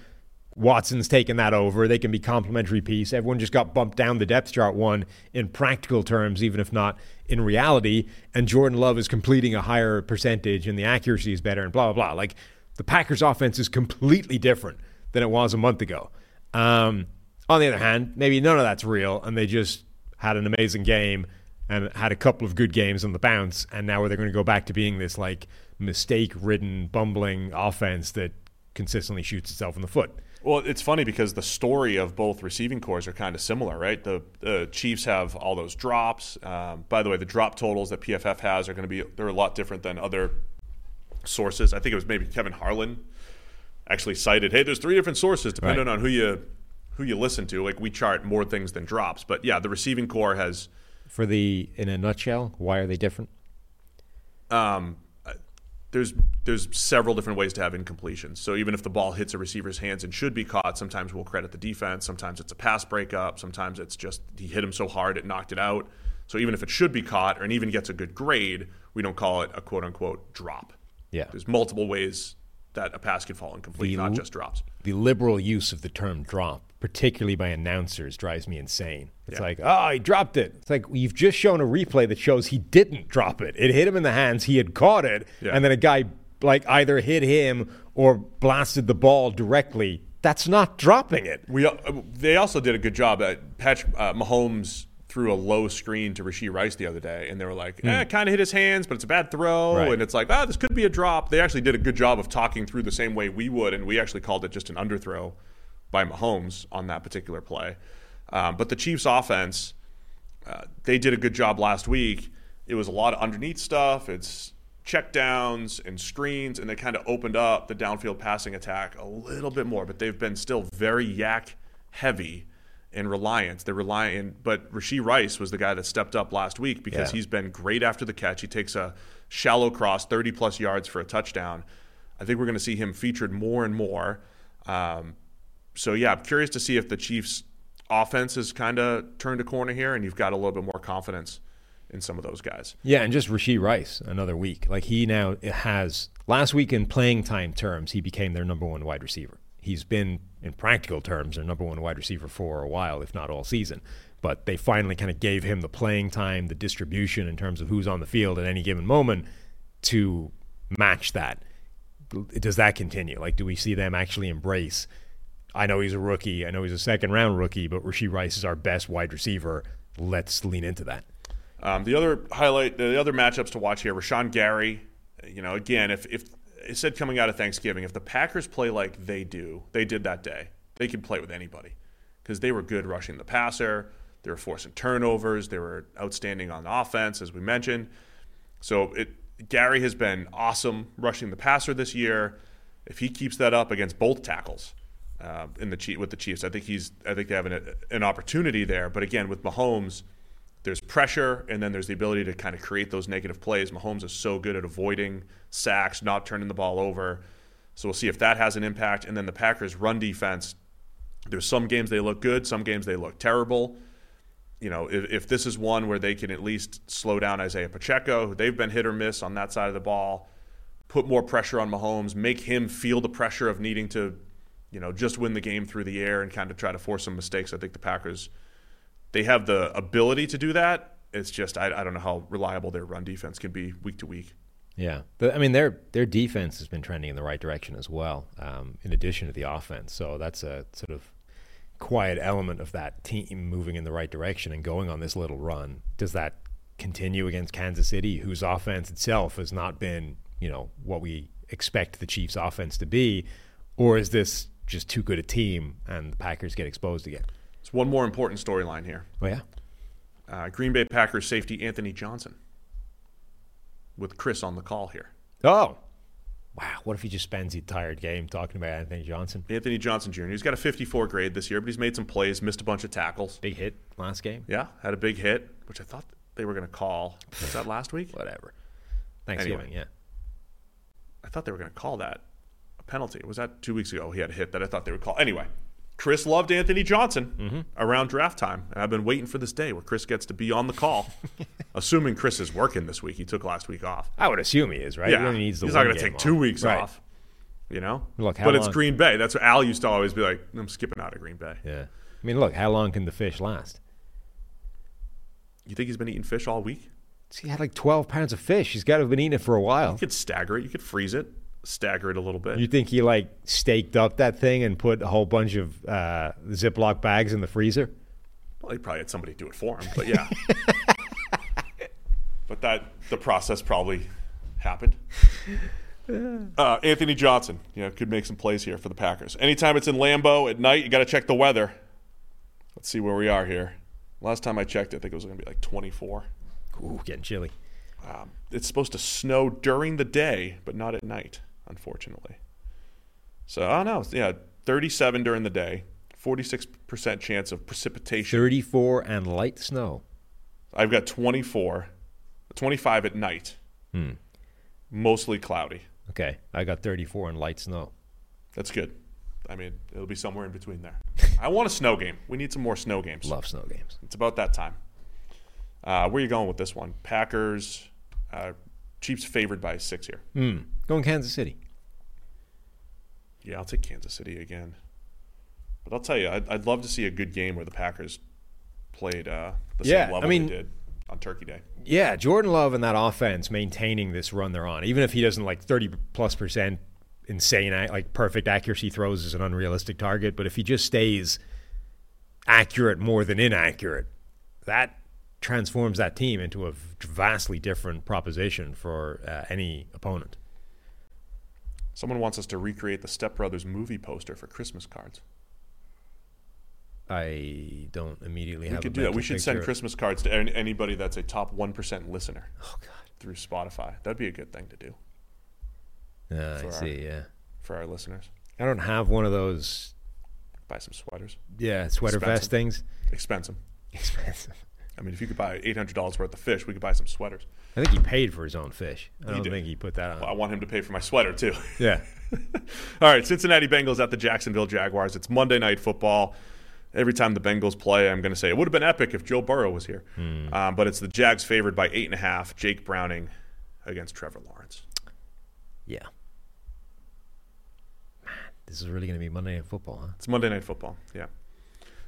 Watson's taken that over. They can be complementary piece. Everyone just got bumped down the depth chart one in practical terms, even if not in reality. And Jordan Love is completing a higher percentage and the accuracy is better and blah, blah, blah. Like the Packers offense is completely different than it was a month ago. Um, on the other hand, maybe none of that's real, and they just had an amazing game and had a couple of good games on the bounce, and now they're going to go back to being this like mistake-ridden, bumbling offense that consistently shoots itself in the foot. Well, it's funny because the story of both receiving cores are kind of similar, right? The, the Chiefs have all those drops. Um, by the way, the drop totals that PFF has are going to be they're a lot different than other sources. I think it was maybe Kevin Harlan actually cited, "Hey, there's three different sources depending right. on who you who you listen to. Like we chart more things than drops, but yeah, the receiving core has. For the in a nutshell, why are they different? Um, there's there's several different ways to have incompletions. So even if the ball hits a receiver's hands and should be caught, sometimes we'll credit the defense. Sometimes it's a pass breakup. Sometimes it's just he hit him so hard it knocked it out. So even if it should be caught and even gets a good grade, we don't call it a quote unquote drop. Yeah. There's multiple ways that a pass can fall incomplete, The not just drops. The liberal use of the term drop, particularly by announcers, drives me insane. It's Yeah. like, oh, he dropped it. It's like you've just shown a replay that shows he didn't drop it. It hit him in the hands. He had caught it, Yeah. and then a guy like either hit him or blasted the ball directly. That's not dropping it. We they also did a good job at Patch uh, Mahomes threw a low screen to Rashee Rice the other day, and they were like, eh, kind of hit his hands, but it's a bad throw, Hmm. Right. and it's like, ah, this could be a drop. They actually did a good job of talking through the same way we would, and we actually called it just an underthrow by Mahomes on that particular play. Um, but the Chiefs' offense, uh, they did a good job last week. It was a lot of underneath stuff. It's check downs and screens, and they kind of opened up the downfield passing attack a little bit more. But they've been still very YAC heavy and reliant. They're reliant, but Rashee Rice was the guy that stepped up last week because Yeah. he's been great after the catch. He takes a shallow cross, 30 plus yards for a touchdown. I think we're going to see him featured more and more. Um, so yeah, I'm curious to see if the Chiefs' offense has kind of turned a corner here, and you've got a little bit more confidence in some of those guys. Yeah, and just Rashee Rice, another week. Like he now has last week in playing time terms, he became their number one wide receiver. He's been in practical terms their number one wide receiver for a while, if not all season. But they finally kind of gave him the playing time, the distribution in terms of who's on the field at any given moment to match that. Does that continue? Like, do we see them actually embrace? I know he's a rookie. I know he's a second round rookie, but Rashee Rice is our best wide receiver. Let's lean into that. Um, the other highlight, the other matchups to watch here, Rashan Gary. You know, again, if if it said coming out of Thanksgiving, if the Packers play like they do, they did that day, they could play with anybody because they were good rushing the passer. They were forcing turnovers. They were outstanding on offense, as we mentioned. So it Gary has been awesome rushing the passer this year. If he keeps that up against both tackles uh, in the Chief, with the Chiefs, I think he's I think they have an, an opportunity there. But again, with Mahomes, there's pressure, and then there's the ability to kind of create those negative plays. Mahomes is so good at avoiding sacks, not turning the ball over. So we'll see if that has an impact. And then the Packers' run defense. There's some games they look good, some games they look terrible you know, if, if this is one where they can at least slow down Isiah Pacheco, they've been hit or miss on that side of the ball, put more pressure on Mahomes, make him feel the pressure of needing to, you know, just win the game through the air and kind of try to force some mistakes. I think the Packers, they have the ability to do that. It's just I, I don't know how reliable their run defense can be week to week. Yeah, but I mean their their defense has been trending in the right direction as well. Um, in addition to the offense, so that's a sort of quiet element of that team moving in the right direction and going on this little run. Does that continue against Kansas City, whose offense itself has not been you know what we expect the Chiefs' offense to be, or is this just too good a team and the Packers get exposed again? It's one more important storyline here. Oh yeah, Uh, Green Bay Packers safety Anthony Johnson with Chris on the call here. oh. Wow, what if he just spends the entire game talking about Anthony Johnson? Anthony Johnson Jr. He's got a 54 grade this year, but he's made some plays, missed a bunch of tackles. Big hit last game. Yeah, had a big hit, which I thought they were going to call. Was that last week? Whatever. Thanksgiving, Anyway. yeah. I thought they were going to call that penalty. Was that two weeks ago? He had a hit that I thought they would call. Anyway, Chris loved Anthony Johnson Mm-hmm. around draft time, and I've been waiting for this day where Chris gets to be on the call. Assuming Chris is working this week, he took last week off. I would assume he is, right? Yeah, He only needs the he's not going to take two weeks Right. off. You know, Look, but it's Green Bay. That's what Al used to always be like. I'm skipping out of Green Bay. Yeah. I mean, look, how long can the fish last? You think he's been eating fish all week? He had like 12 pounds of fish. He's got to have been eating it for a while. You could stagger it. You could freeze it, stagger it a little bit. You think he like staked up that thing and put a whole bunch of uh, Ziploc bags in the freezer? Well, he probably had somebody do it for him, but yeah. but that the process probably happened. Uh, Anthony Johnson, you know, could make some plays here for the Packers. Anytime it's in Lambeau at night, you got to check the weather. Let's see where we are here. Last time I checked, I think it was going to be like 24. Ooh, getting chilly. Um, it's supposed to snow during the day, but not at night, unfortunately. So, I don't know. Yeah, 37 during the day, 46% chance of precipitation. 34 and light snow. I've got 24, 25 at night. Hmm. Mostly cloudy. Okay, I got 34 and light snow. That's good. I mean, it'll be somewhere in between there. I want a snow game. We need some more snow games. Love snow games. It's about that time. Uh, where are you going with this one? Packers. Uh, Chiefs favored by six here. Hmm. Going Kansas City. Yeah, I'll take Kansas City again. But I'll tell you, I'd, I'd love to see a good game where the Packers played uh, the Yeah, same I level mean- they did on Turkey Day. Yeah, Jordan Love and that offense maintaining this run they're on, even if he doesn't like 30 plus percent insane, like perfect accuracy throws is an unrealistic target, but if he just stays accurate more than inaccurate, that transforms that team into a vastly different proposition for uh, any opponent. Someone wants us to recreate the Step Brothers movie poster for Christmas cards. I don't immediately We have. could a do that. We should send. Christmas cards to an- anybody that's a top 1% listener. Oh, God. Through Spotify. That'd be a good thing to do for I our- see. Yeah, for our listeners. I don't have one of those. Buy some sweaters. Yeah, sweater vest things. Expensive. Expensive. I mean, if you could buy $800 worth of fish, we could buy some sweaters. I think he paid for his own fish. I He don't did. think he put that on. Well, I want him to pay for my sweater, too. Yeah. All right, Cincinnati Bengals at the Jacksonville Jaguars. It's Monday Night Football. Every time the Bengals play, I'm going to say it would have been epic if Joe Burrow was here. Hmm. Um, but it's the Jags favored by eight and a half. Jake Browning against Trevor Lawrence. Yeah. Man, this is really going to be Monday Night Football, huh? It's Monday Night Football. Yeah.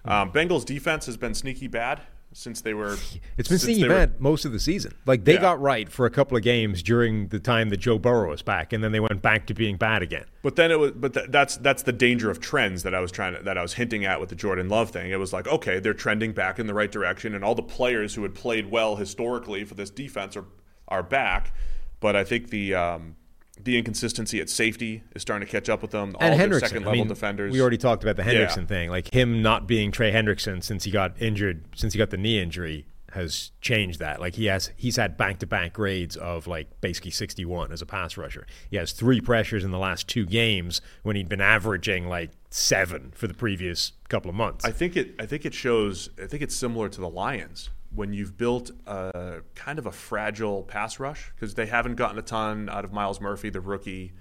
Um, Bengals defense has been sneaky bad since they were. It's been since sneaky they were- bad most of the season. Like they Yeah. got right for a couple of games during the time that Joe Burrow was back, and then they went back to being bad again. But then it was, but th- that's that's the danger of trends that I was trying to that I was hinting at with the Jordan Love thing. It was like, okay, they're trending back in the right direction, and all the players who had played well historically for this defense are are back. But I think the um, the inconsistency at safety is starting to catch up with them. All and their second I level mean, defenders. we already talked about the Yeah. Hendrickson thing. Like him not being Trey Hendrickson since he got injured, since he got the knee injury, has changed that. Like he has, he's had back-to-back grades of like basically 61 as a pass rusher. He has three pressures in the last two games when he'd been averaging like seven for the previous couple of months. I think it. I think it shows. I think it's similar to the Lions when you've built a kind of a fragile pass rush because they haven't gotten a ton out of Myles Murphy, the rookie.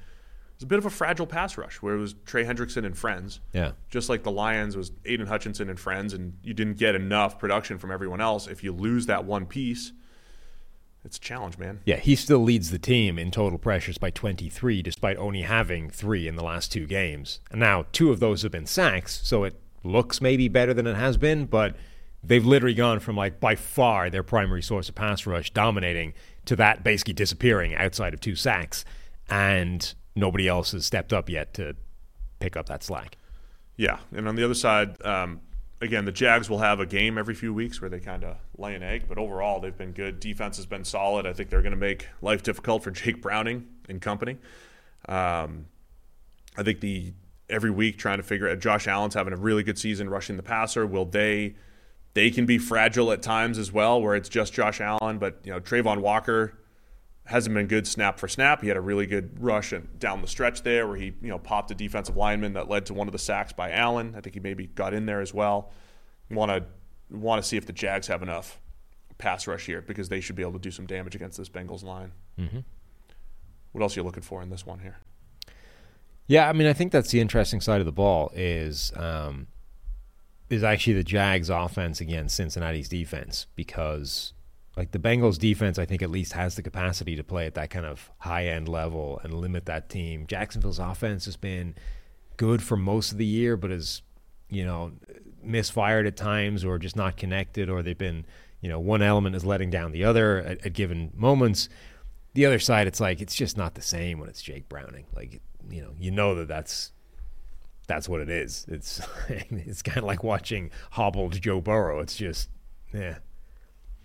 It's a bit of a fragile pass rush where it was Trey Hendrickson and friends. Yeah. Just like the Lions was Aidan Hutchinson and friends, and you didn't get enough production from everyone else. If you lose that one piece, it's a challenge, man. Yeah, he still leads the team in total pressures by 23, despite only having three in the last two games. And now two of those have been sacks, so it looks maybe better than it has been, but they've literally gone from like by far their primary source of pass rush dominating to that basically disappearing outside of two sacks, and nobody else has stepped up yet to pick up that slack. Yeah, and on the other side, um, again, the Jags will have a game every few weeks where they kind of lay an egg, but overall they've been good. Defense has been solid. I think they're going to make life difficult for Jake Browning and company. Um, I think the every week trying to figure out Josh Allen's having a really good season rushing the passer. Will they? They can be fragile at times as well, where it's just Josh Allen, but you know Travon Walker hasn't been good snap for snap. He had a really good rush and down the stretch there where he, you know, popped a defensive lineman that led to one of the sacks by Allen. I think he maybe got in there as well. Want to want to see if the Jags have enough pass rush here because they should be able to do some damage against this Bengals line. Mm-hmm. What else are you looking for in this one here? Yeah, I mean, I think that's the interesting side of the ball is um, is actually the Jags' offense against Cincinnati's defense because, like, the Bengals' defense, I think at least has the capacity to play at that kind of high end level and limit that team. Jacksonville's offense has been good for most of the year, but has you know misfired at times or just not connected, or they've been you know one element is letting down the other at, at given moments. The other side, it's like it's just not the same when it's Jake Browning. Like you know, you know that that's that's what it is. It's it's kind of like watching hobbled Joe Burrow. It's just yeah,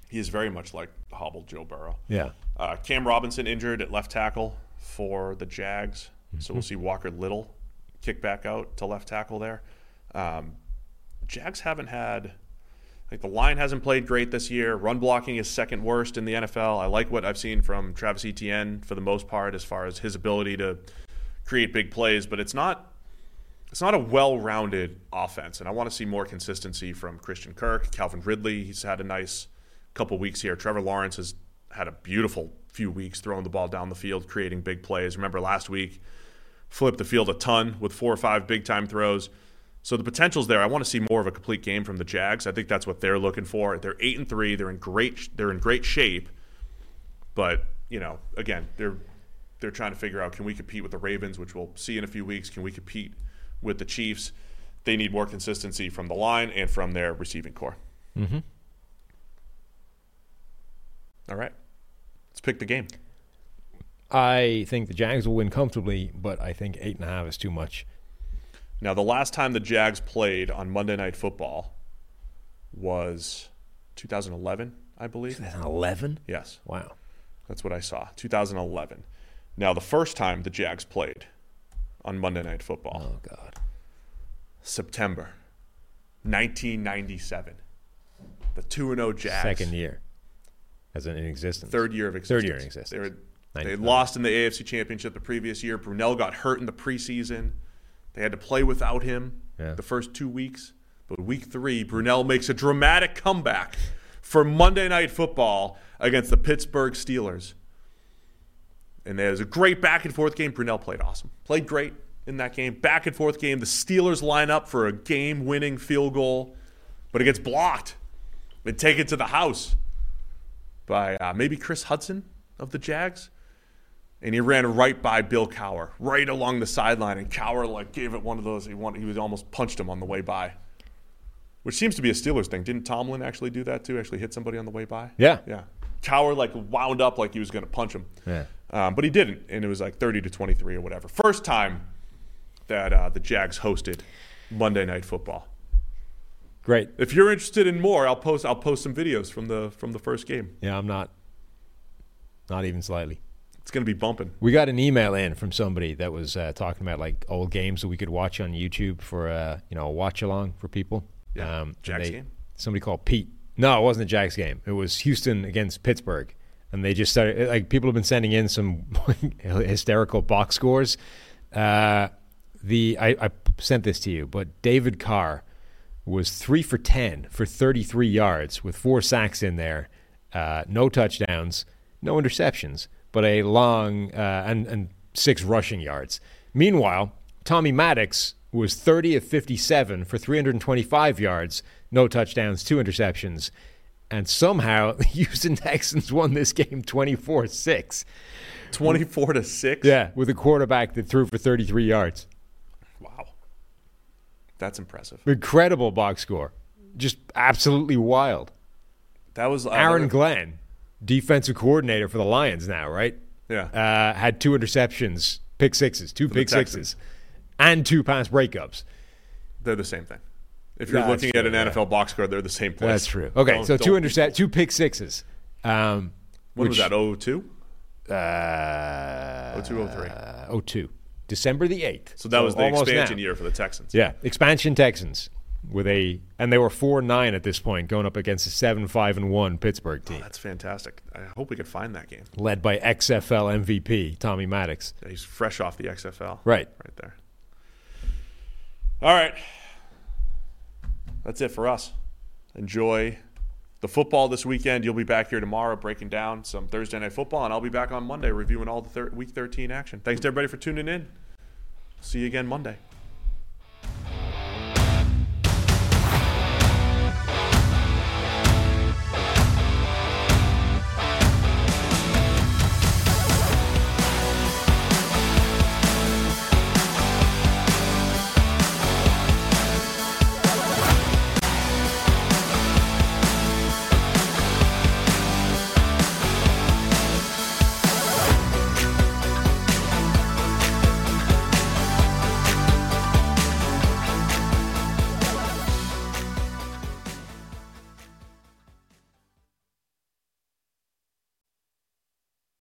He is very much like hobbled Joe Burrow. yeah. Uh, Cam Robinson injured at left tackle for the Jags, so we'll see Walker Little kick back out to left tackle there. Um, Jags haven't had like the line hasn't played great this year. Run blocking is second worst in the NFL. I like what I've seen from Travis Etienne for the most part as far as his ability to create big plays, but it's not it's not a well-rounded offense, and I want to see more consistency from Christian Kirk, Calvin Ridley. He's had a nice couple weeks here. Trevor Lawrence has had a beautiful few weeks throwing the ball down the field, creating big plays. Remember last week, flipped the field a ton with four or five big time throws. So the potential's there. I want to see more of a complete game from the Jags. I think that's what they're looking for. They're eight and three. They're in great. They're in great shape. But you know, again, they're they're trying to figure out can we compete with the Ravens, which we'll see in a few weeks. Can we compete with the Chiefs? They need more consistency from the line and from their receiving core. Mm-hmm. All right, let's pick the game. I think the Jags will win comfortably, but I think eight and a half is too much. Now, the last time the Jags played on Monday Night Football was 2011, I believe. 2011? Yes, Wow. that's what I saw. 2011. Now, the first time the Jags played on Monday Night Football, Oh God. September 1997. The 2 0 Jags. Second year, as an in existence. Third year of existence. Third year in existence. They, were, they lost in the AFC Championship the previous year. Brunell got hurt in the preseason. They had to play without him Yeah. the first two weeks. But week three, Brunell makes a dramatic comeback for Monday Night Football against the Pittsburgh Steelers. And it was a great back and forth game. Brunell played awesome. Played great in that game. Back and forth game. The Steelers line up for a game winning field goal, but it gets blocked and taken to the house by uh, maybe Chris Hudson of the Jags. And he ran right by Bill Cowher, right along the sideline, and Cowher like gave it one of those. He wanted, he was almost punched him on the way by, which seems to be a Steelers thing. Didn't Tomlin actually do that too? Actually hit somebody on the way by? Yeah. yeah. Cowher like wound up like he was going to punch him, Yeah. um, but he didn't, and it was like thirty to twenty three or whatever. First time that uh, the Jags hosted Monday Night Football. Great. If you're interested in more, I'll post I'll post some videos from the from the first game. Yeah, I'm not. Not even slightly. It's going to be bumping. We got an email in from somebody that was uh, talking about like old games that we could watch on YouTube for uh, you know a watch along for people. Yeah, and Jags game? Somebody called Pete. No, it wasn't a Jags game. It was Houston against Pittsburgh, and they just started like people have been sending in some hysterical box scores. Uh, the I, I sent this to you, but David Carr was three for ten for 33 yards with four sacks in there, uh, no touchdowns, no interceptions, but a long uh, and and six rushing yards. Meanwhile, Tommy Maddox was 30 of 57 for 325 yards, no touchdowns, two interceptions, and somehow the Houston Texans won this game 24-6. Twenty four to six. Yeah, with a quarterback that threw for 33 yards. Wow. That's impressive. Incredible box score. Just absolutely wild. That was uh, Aaron Glenn, defensive coordinator for the Lions now, right? Yeah. Uh, had two interceptions, pick sixes, two pick sixes, and two pass breakups. They're the same thing. If you're That's looking at true, an yeah. NFL box score, they're the same place. That's true. Okay, Don't- so don't two be intercept, two pick sixes. Um, When was which- that? Oh two. Uh, Oh two oh three. oh two, December the eighth. So that was the almost expansion now. year for the Texans. Yeah, expansion Texans with a, and they were four nine at this point, going up against a seven five and one Pittsburgh team, That's fantastic. I hope we could find that game. led by XFL MVP Tommy Maddox. Yeah, he's fresh off the XFL. Right. Right there. All right. That's it for us. Enjoy the football this weekend. You'll be back here tomorrow breaking down some Thursday night football, and I'll be back on Monday reviewing all the thir- week 13 action. Thanks to everybody for tuning in. See you again Monday.